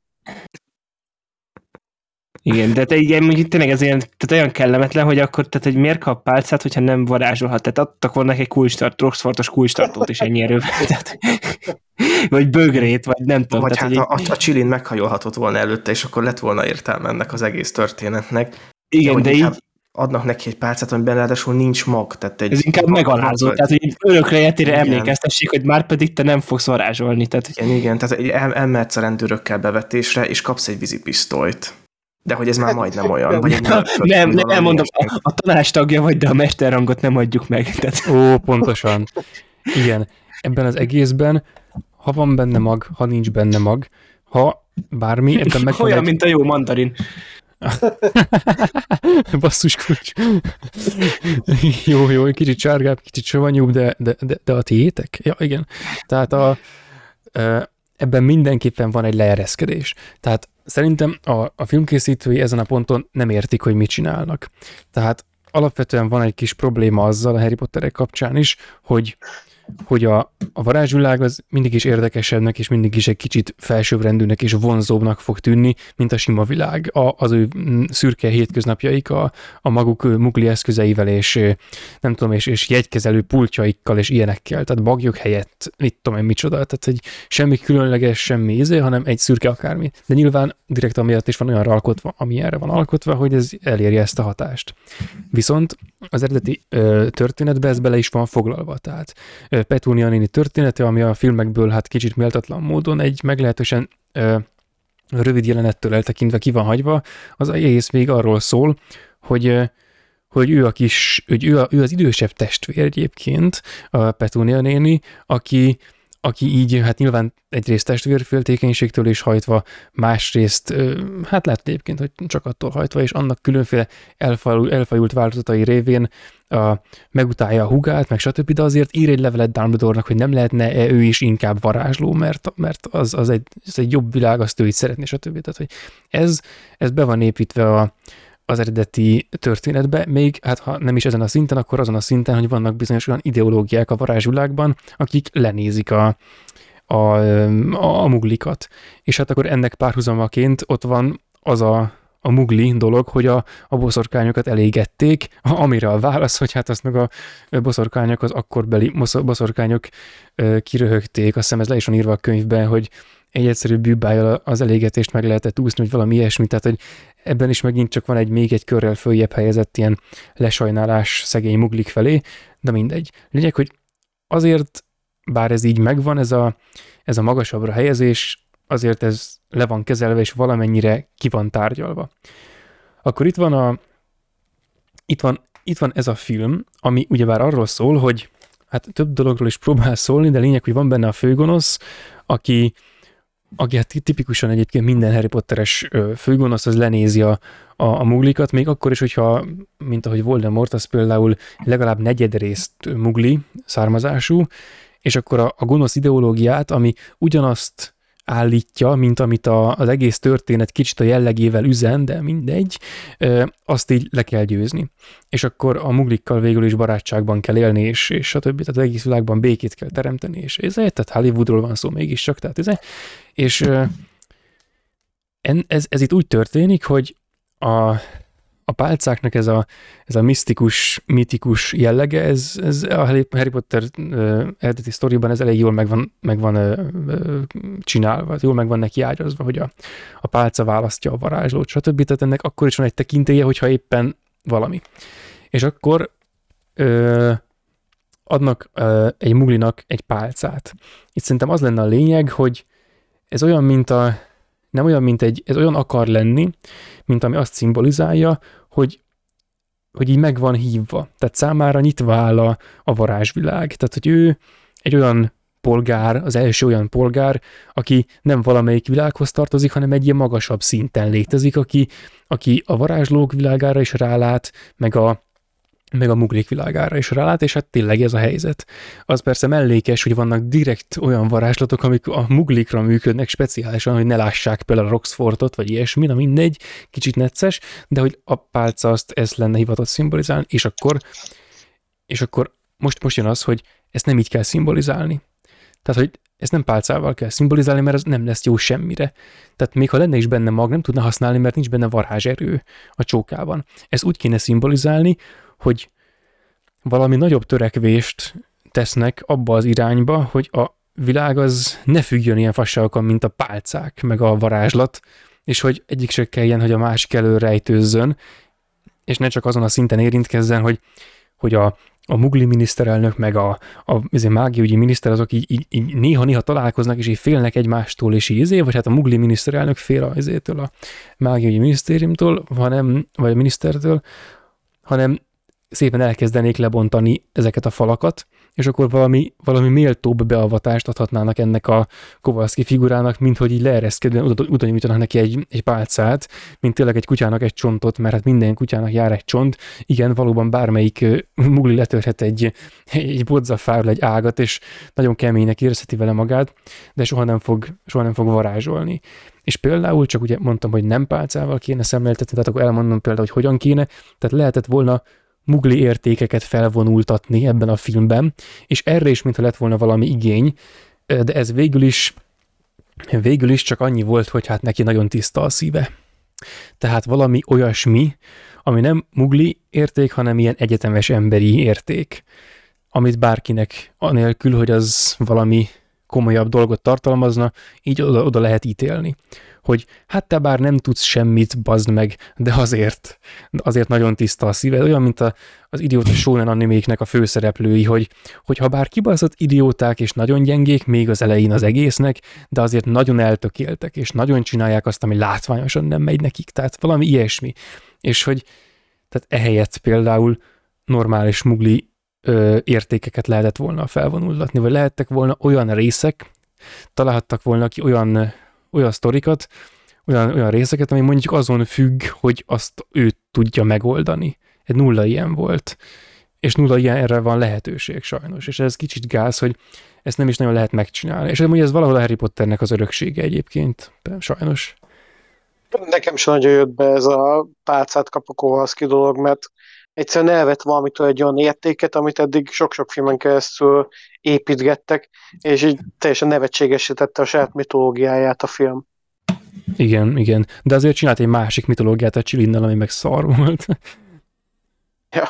Igen, de te igen, mondjuk tényleg ez ilyen, tehát olyan kellemetlen, hogy akkor, tehát hogy miért kap pálcát, hogyha nem varázsolhat. Tehát adtak volna egy kulcstart, Roxfortos kulcstartót is ennyi erővel. Tehát, vagy bögrét, vagy nem tudom. Vagy tehát, hát a, a, a csilin meghajolhatott volna előtte, és akkor lett volna értelme ennek az egész történetnek. Igen, de, de így, adnak neki egy pálcát, amiben ráadásul nincs mag. Tehát egy Ez inkább megalázó, tehát hogy örökre jetére emlékeztessék, hogy már pedig te nem fogsz varázsolni. Tehát... Igen, igen, tehát el, elmehetsz a rendőrökkel bevetésre, és kapsz egy vízipisztolyt. De hogy ez már majdnem olyan. Vagy nem, nem, nem, nem mondom, a, a tanács tagja vagy, de a mesterrangot nem adjuk meg. Tehát... Ó, pontosan. Igen, ebben az egészben, ha van benne mag, ha nincs benne mag, ha bármi, ebben meg Olyan, egy... mint a jó mandarin. Basszus kulcs. jó, jó, kicsit sárgább, kicsit savanyúbb, de, de, de, de a tiétek? Ja, igen. Tehát a, ebben mindenképpen van egy leereszkedés. Tehát szerintem a, a filmkészítői ezen a ponton nem értik, hogy mit csinálnak. Tehát alapvetően van egy kis probléma azzal a Harry Potterek kapcsán is, hogy hogy a, a varázsvilág az mindig is érdekesebbnek, és mindig is egy kicsit felsőbbrendűnek és vonzóbbnak fog tűnni, mint a sima világ. A, az ő szürke hétköznapjaik a, a maguk mugli eszközeivel, és nem tudom, és, és jegykezelő pultjaikkal, és ilyenekkel, tehát bagyok helyett, mit tudom én, micsoda, tehát egy semmi különleges, semmi íze, hanem egy szürke akármi. De nyilván direkt amiatt is van olyan alkotva, ami erre van alkotva, hogy ez elérje ezt a hatást. Viszont az eredeti ö, történetbe ez bele is van foglalva, tehát Petúnia néni története, ami a filmekből hát kicsit méltatlan módon egy meglehetősen rövid jelenettől eltekintve ki van hagyva, az egész vég arról szól, hogy hogy ő a kis, hogy ő, a, ő az idősebb testvér egyébként, a Petúnia néni, aki aki így, hát nyilván egyrészt testvérféltékenységtől is hajtva, másrészt, hát lehet egyébként, hogy csak attól hajtva, és annak különféle elfajult, elfajult változatai révén a, megutálja a hugát, meg stb., de azért ír egy levelet Dumbledore-nak, hogy nem lehetne -e ő is inkább varázsló, mert, mert az, az, egy, az egy jobb világ, azt ő így szeretné, stb. Tehát, hogy ez, ez be van építve a, az eredeti történetbe, még hát ha nem is ezen a szinten, akkor azon a szinten, hogy vannak bizonyos olyan ideológiák a varázsvilágban, akik lenézik a, a, a, a muglikat. És hát akkor ennek párhuzamaként ott van az a, a mugli dolog, hogy a, a boszorkányokat elégették, amire a válasz, hogy hát azt meg a boszorkányok, az akkorbeli boszorkányok kiröhögték, azt hiszem ez le is van írva a könyvben, hogy egy egyszerű bűbájjal az elégetést meg lehetett úszni, vagy valami ilyesmi, tehát hogy ebben is megint csak van egy még egy körrel följebb helyezett ilyen lesajnálás szegény muglik felé, de mindegy. Lényeg, hogy azért bár ez így megvan, ez a, ez a magasabbra helyezés, azért ez le van kezelve, és valamennyire ki van tárgyalva. Akkor itt van a, itt van, itt van ez a film, ami ugyebár arról szól, hogy hát több dologról is próbál szólni, de lényeg, hogy van benne a főgonosz, aki, aki hát tipikusan egyébként minden Harry Potteres főgonosz, az lenézi a, a, a muglikat, még akkor is, hogyha, mint ahogy Voldemort, az például legalább negyedrészt mugli származású, és akkor a, a gonosz ideológiát, ami ugyanazt állítja, mint amit a, az egész történet kicsit a jellegével üzen, de mindegy, azt így le kell győzni. És akkor a muglikkal végül is barátságban kell élni, és, és a többi, tehát az egész világban békét kell teremteni, és ez, tehát Hollywoodról van szó mégiscsak, tehát ez, és ez, ez itt úgy történik, hogy a, a pálcáknak ez a, ez a misztikus, mitikus jellege, ez, ez a Harry Potter uh, eredeti sztoriban ez elég jól megvan, megvan uh, csinálva, jól megvan neki ágyazva, hogy a, a pálca választja a varázslót, stb. Tehát ennek akkor is van egy tekintélye, hogyha éppen valami. És akkor uh, adnak uh, egy muglinak egy pálcát. Itt szerintem az lenne a lényeg, hogy ez olyan, mint a, nem olyan, mint egy, ez olyan akar lenni, mint ami azt szimbolizálja, hogy, hogy így meg van hívva. Tehát számára nyitva áll a, a varázsvilág. Tehát, hogy ő egy olyan polgár, az első olyan polgár, aki nem valamelyik világhoz tartozik, hanem egy ilyen magasabb szinten létezik, aki, aki a varázslók világára is rálát, meg a, meg a muglik világára is rálát, és hát tényleg ez a helyzet. Az persze mellékes, hogy vannak direkt olyan varázslatok, amik a muglikra működnek speciálisan, hogy ne lássák például a Roxfortot, vagy ilyesmi, na mindegy, kicsit necces, de hogy a pálca azt ez lenne hivatott szimbolizálni, és akkor, és akkor most, most jön az, hogy ezt nem így kell szimbolizálni. Tehát, hogy ezt nem pálcával kell szimbolizálni, mert ez nem lesz jó semmire. Tehát még ha lenne is benne mag, nem tudna használni, mert nincs benne varázserő a csókában. Ezt úgy kéne szimbolizálni, hogy valami nagyobb törekvést tesznek abba az irányba, hogy a világ az ne függjön ilyen fasságokon, mint a pálcák, meg a varázslat, és hogy egyik se kelljen, hogy a másik elő rejtőzzön, és ne csak azon a szinten érintkezzen, hogy, hogy a, a mugli miniszterelnök, meg a, a, mágiaügyi miniszter, azok így, így, így néha-néha találkoznak, és így félnek egymástól, és így izé, vagy hát a mugli miniszterelnök fél a, izétől, a mágiaügyi minisztériumtól, hanem, vagy a minisztertől, hanem szépen elkezdenék lebontani ezeket a falakat, és akkor valami, valami méltóbb beavatást adhatnának ennek a Kowalski figurának, mint hogy így leereszkedően oda, oda neki egy, egy pálcát, mint tényleg egy kutyának egy csontot, mert hát minden kutyának jár egy csont. Igen, valóban bármelyik mugli letörhet egy, egy bodzafáról egy ágat, és nagyon keménynek érezheti vele magát, de soha nem fog, soha nem fog varázsolni. És például, csak ugye mondtam, hogy nem pálcával kéne szemléltetni, tehát akkor elmondom például, hogy hogyan kéne, tehát lehetett volna mugli értékeket felvonultatni ebben a filmben, és erre is, mintha lett volna valami igény, de ez végül is, végül is csak annyi volt, hogy hát neki nagyon tiszta a szíve. Tehát valami olyasmi, ami nem mugli érték, hanem ilyen egyetemes emberi érték, amit bárkinek anélkül, hogy az valami komolyabb dolgot tartalmazna, így oda, oda lehet ítélni hogy hát te bár nem tudsz semmit, bazd meg, de azért, azért nagyon tiszta a szíved, olyan, mint a, az idióta shonen animéknek a főszereplői, hogy, hogy ha bár kibaszott idióták és nagyon gyengék még az elején az egésznek, de azért nagyon eltökéltek, és nagyon csinálják azt, ami látványosan nem megy nekik, tehát valami ilyesmi. És hogy tehát ehelyett például normális mugli ö, értékeket lehetett volna felvonultatni, vagy lehettek volna olyan részek, találhattak volna ki olyan olyan sztorikat, olyan, olyan részeket, ami mondjuk azon függ, hogy azt ő tudja megoldani. Egy nulla ilyen volt. És nulla ilyen erre van lehetőség sajnos. És ez kicsit gáz, hogy ezt nem is nagyon lehet megcsinálni. És amúgy ez valahol a Harry Potternek az öröksége egyébként, sajnos. Nekem sem nagyon jött be ez a pálcát kapok dolog, mert egyszerűen elvett valamitől egy olyan értéket, amit eddig sok-sok filmen keresztül építgettek, és így teljesen nevetségesítette a saját mitológiáját a film. Igen, igen. De azért csinált egy másik mitológiát a Csilinnel, ami meg szar volt. Ja.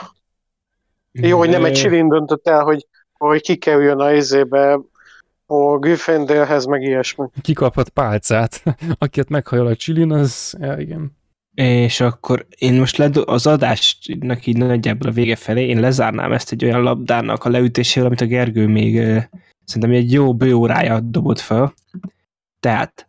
Jó, hogy nem egy Csilin döntött el, hogy, hogy kikerüljön a izébe a Gryffindorhez, meg ilyesmi. Kikaphat pálcát. Akiket meghajol a Csilin, az, ja, igen. És akkor én most led- az adásnak így nagyjából a vége felé, én lezárnám ezt egy olyan labdának a leütésével, amit a Gergő még szerintem egy jó bő órája dobott fel. Tehát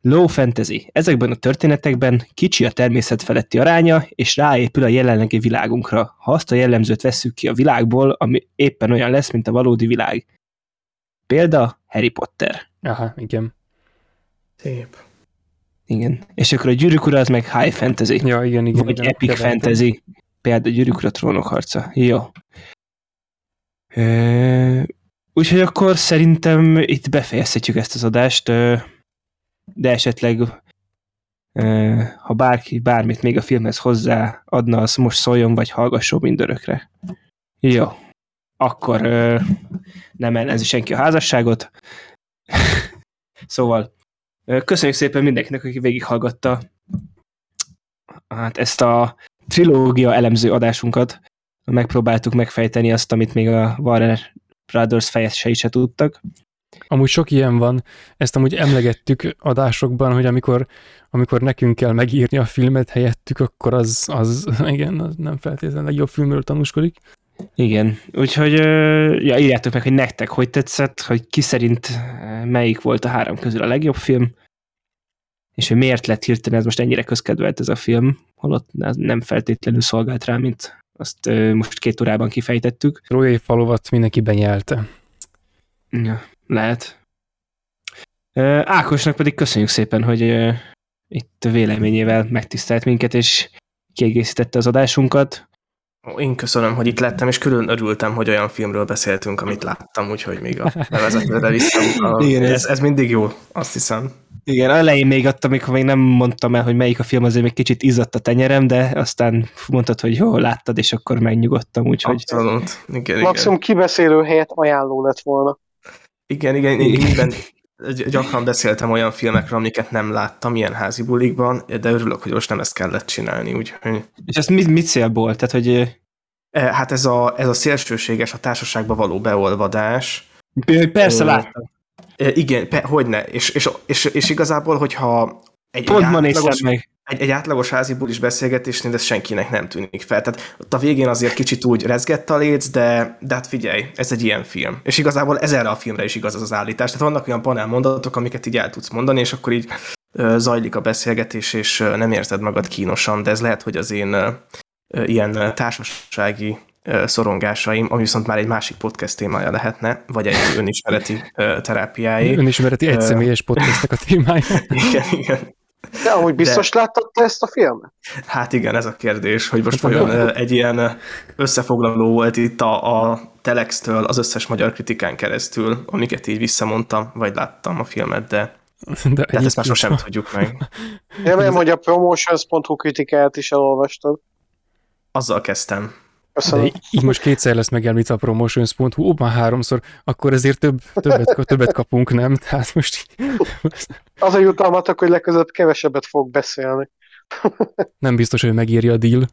low fantasy. Ezekben a történetekben kicsi a természet feletti aránya, és ráépül a jelenlegi világunkra. Ha azt a jellemzőt vesszük ki a világból, ami éppen olyan lesz, mint a valódi világ. Példa Harry Potter. Aha, igen. Szép. Igen. És akkor a gyűrűk ura az meg high fantasy. Ja, igen, igen. Vagy igen. epic Kevertem. fantasy. Például a gyűrűk ura trónok harca. Jó. Ö, Úgyhogy akkor szerintem itt befejezhetjük ezt az adást, de esetleg ha bárki bármit még a filmhez hozzá adna, az most szóljon, vagy hallgasson mindörökre. Jó. Akkor nem ellenzi senki a házasságot. szóval köszönjük szépen mindenkinek, aki végighallgatta hát ezt a trilógia elemző adásunkat. Megpróbáltuk megfejteni azt, amit még a Warner Brothers fejesei se tudtak. Amúgy sok ilyen van, ezt amúgy emlegettük adásokban, hogy amikor, amikor nekünk kell megírni a filmet helyettük, akkor az, az igen, az nem feltétlenül legjobb filmről tanúskodik. Igen, úgyhogy ja, írjátok meg, hogy nektek hogy tetszett, hogy ki szerint melyik volt a három közül a legjobb film, és hogy miért lett hirtelen ez most ennyire közkedvelt ez a film, holott nem feltétlenül szolgált rá, mint azt most két órában kifejtettük. Rójai falovat mindenki benyelte. Ja, lehet. Ákosnak pedig köszönjük szépen, hogy itt véleményével megtisztelt minket, és kiegészítette az adásunkat. Ó, Én köszönöm, hogy itt lettem, és külön örültem, hogy olyan filmről beszéltünk, amit láttam, úgyhogy még a bevezetőre vissza. Igen, ez, ez- mindig jó, azt hiszem. Igen, elején még ott, amikor még nem mondtam el, hogy melyik a film, azért még kicsit izzadt a tenyerem, de aztán mondtad, hogy jó, láttad, és akkor megnyugodtam, úgyhogy Abszolút. Igen, igen. Maximum kibeszélő helyett ajánló lett volna. Igen, igen, én minden, gy- gyakran beszéltem olyan filmekről, amiket nem láttam ilyen házi bulikban, de örülök, hogy most nem ezt kellett csinálni, úgyhogy... és ezt mit, mit célból? Tehát, hogy Eh, Hát ez a, ez a szélsőséges, a társaságba való beolvadás, persze láttam. Eh, igen, pe, hogyne, és, és, és, és igazából, hogyha egy, egy, Pont ma átlagos, meg. egy, egy átlagos házi bulis beszélgetésnél ez senkinek nem tűnik fel. Tehát ott a végén azért kicsit úgy rezgett a léc, de, de hát figyelj, ez egy ilyen film. És igazából ez erre a filmre is igaz az az állítás. Tehát vannak olyan panelmondatok, amiket így el tudsz mondani, és akkor így zajlik a beszélgetés, és nem érzed magad kínosan, de ez lehet, hogy az én ilyen társasági szorongásaim, ami viszont már egy másik podcast témája lehetne, vagy egy önismereti terápiáé. Önismereti egyszemélyes podcastnek a témája. Igen, igen. De amúgy biztos láttad te ezt a filmet? Hát igen, ez a kérdés, hogy most Hát vajon egy ilyen összefoglaló volt itt a, a Telextől az összes magyar kritikán keresztül, amiket így visszamondtam, vagy láttam a filmet, de, De, de hát ezt már sosem tudjuk meg. Remélem, hogy a promotions.hu kritikáját is elolvastad. Azzal kezdtem. De Köszönöm. így- így most kétszer lesz megemlítve a promotions.hu, már háromszor, akkor ezért több, többet, többet kapunk, nem? Tehát most Az a jutalmatok, hogy legközelebb kevesebbet fog beszélni. nem biztos, hogy megírja a deal.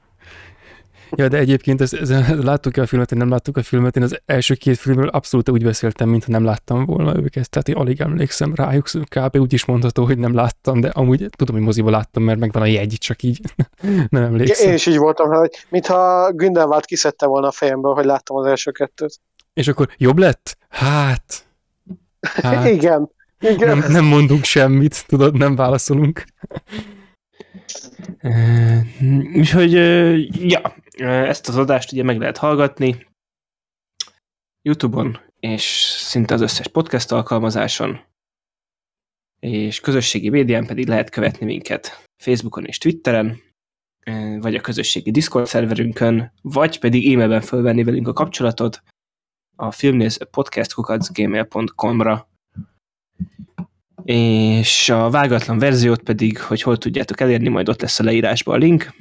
Ja, de egyébként ez, ez, láttuk-e a filmet, nem láttuk a filmet, én az első két filmről abszolút úgy beszéltem, mintha nem láttam volna őket, tehát én alig emlékszem rájuk, kb. úgy is mondható, hogy nem láttam, de amúgy tudom, hogy moziba láttam, mert megvan a jegy, csak így nem emlékszem. én is így voltam, hogy mintha Grindelwald kiszedte volna a fejemből, hogy láttam az első kettőt. És akkor jobb lett? Hát... hát Igen. Igen. nem, nem mondunk semmit, tudod, nem válaszolunk. Úgyhogy, ja, ezt az adást ugye meg lehet hallgatni YouTube-on, és szinte az összes podcast alkalmazáson, és közösségi médián pedig lehet követni minket Facebookon és Twitteren, vagy a közösségi Discord szerverünkön, vagy pedig e-mailben fölvenni velünk a kapcsolatot a filmnéző podcastkukacgmail.com-ra. És a vágatlan verziót pedig, hogy hol tudjátok elérni, majd ott lesz a leírásban a link.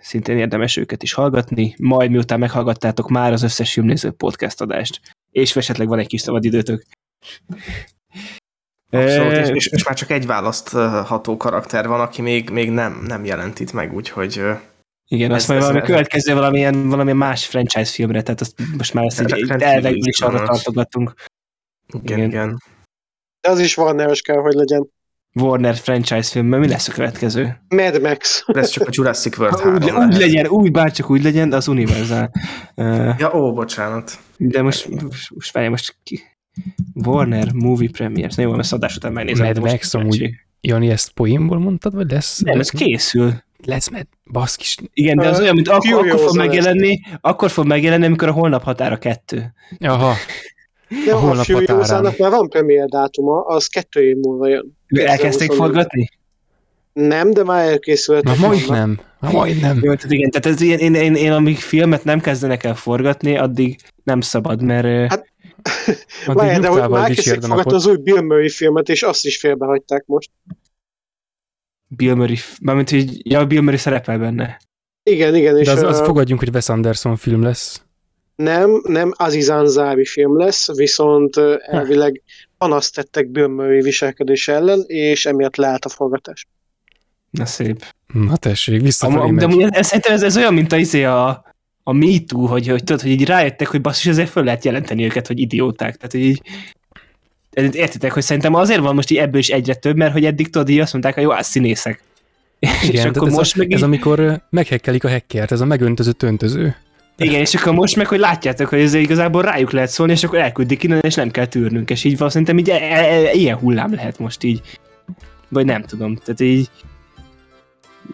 Szintén érdemes őket is hallgatni, majd miután meghallgattátok már az összes filmnéző podcast adást. És esetleg van egy kis szabad időtök. Abszolút, és, és, és már csak egy választható karakter van, aki még, még nem, nem jelent itt meg, úgyhogy Igen, azt Ez- majd ez- valami ez- következő valamilyen, valamilyen más franchise filmre, tehát azt most már azt így elvekből is arra tartogatunk. igen, Igen. igen. De az is van, kell, hogy legyen. Warner franchise filmben mi lesz a következő? Mad Max. Ez csak a Jurassic World Ha, úgy, 3 úgy lehet. legyen, úgy bárcsak úgy legyen, de az Universal. Uh, Ja, ó, bocsánat. de most, most, most várjál, most ki? Warner Movie Premiere. Na jó, ezt adás után megnézem. Mad Max amúgy. Jani, ezt poénból mondtad, vagy lesz? Nem, ez készül. Lesz, mert baszkis. Igen, de az olyan, mint akkor, akkor fog lesz. megjelenni, akkor fog megjelenni, amikor a holnap határa kettő. Aha, De A a, holnap Furiosának már van premier dátuma, az kettő év múlva jön. Elkezdték 2024. forgatni? Nem, de már elkészültek. na majdnem, na majdnem. Jó, tehát igen, tehát ez ilyen, én, én, én, amíg filmet nem kezdenek el forgatni, addig nem szabad, mert Hát, Várjál, de hogy már elkezdték a forgatni az új Bill Murray filmet, és azt is félbehagyták most. Bill Murray, mármint, hogy ja, Bill Murray szerepel benne. Igen, igen, és De az, az ö, fogadjunk, hogy Wes Anderson film lesz. Nem, nem Aziz Ansari film lesz, viszont elvileg panaszt tettek Murray viselkedés ellen, és emiatt leállt a forgatás. Na szép. Na tessék, visszafelé de megy. amúgy ez, szerintem ez, ez olyan, mint a, izé a, a Me Too, hogy, hogy tudod, hogy így rájöttek, hogy basszus, ezért föl lehet jelenteni őket, hogy idióták. Tehát, hogy így, értitek, hogy szerintem azért van most így ebből is egyre több, mert hogy eddig tudod, így azt mondták, hogy jó, hát színészek. és Igen, akkor ez, most a, meg ez így, amikor ö, meghekkelik a hackert, ez a megöntözött öntöző. Igen, és akkor most meg, hogy látjátok, hogy ez igazából rájuk lehet szólni, és akkor elküldik innen, és nem kell tűrnünk, és így van, szerintem így e, e, e, ilyen hullám lehet most így. Vagy nem tudom, tehát így,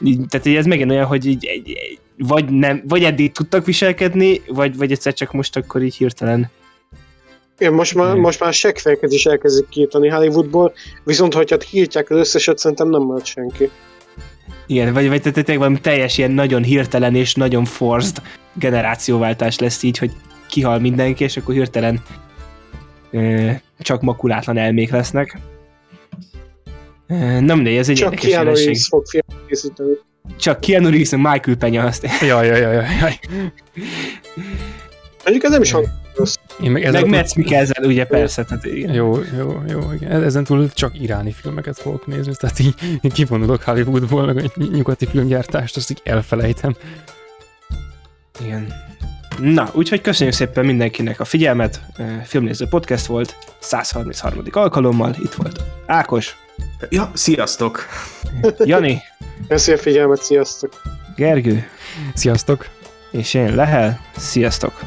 így tehát így ez megint olyan, hogy így, egy, vagy, nem, vagy eddig tudtak viselkedni, vagy, vagy egyszer csak most akkor így hirtelen. Igen, most már, most már seggfejeket is elkezdik kiírtani Hollywoodból, viszont hogyha kiírtják az összeset, szerintem nem marad senki. Igen, vagy, vagy tényleg valami teljes ilyen nagyon hirtelen és nagyon forced generációváltás lesz így, hogy kihal mindenki, és akkor hirtelen ö, csak makulátlan elmék lesznek. Ö, nem mindegy, ez egy Csak érdekes Keanu jelenség. Fog készíteni. Csak Keanu Reeves, Michael Penya azt. Jaj, jaj, jaj, jaj. Mondjuk ez nem is hang Én meg ezen Meg túl- Metz Mikkelsen, ugye persze. Tehát igen. Jó, jó, jó. Igen. Ezen túl csak iráni filmeket fogok nézni, tehát így, így kivonulok Hollywoodból, meg egy nyugati filmgyártást, azt így elfelejtem. igen. Na, úgyhogy köszönjük szépen mindenkinek a figyelmet. Filmnéző podcast volt, 133. alkalommal, itt volt Ákos, Ja, sziasztok! Jani, Köszi a figyelmet, sziasztok! Gergő, Sziasztok! és én Lehel. Sziasztok!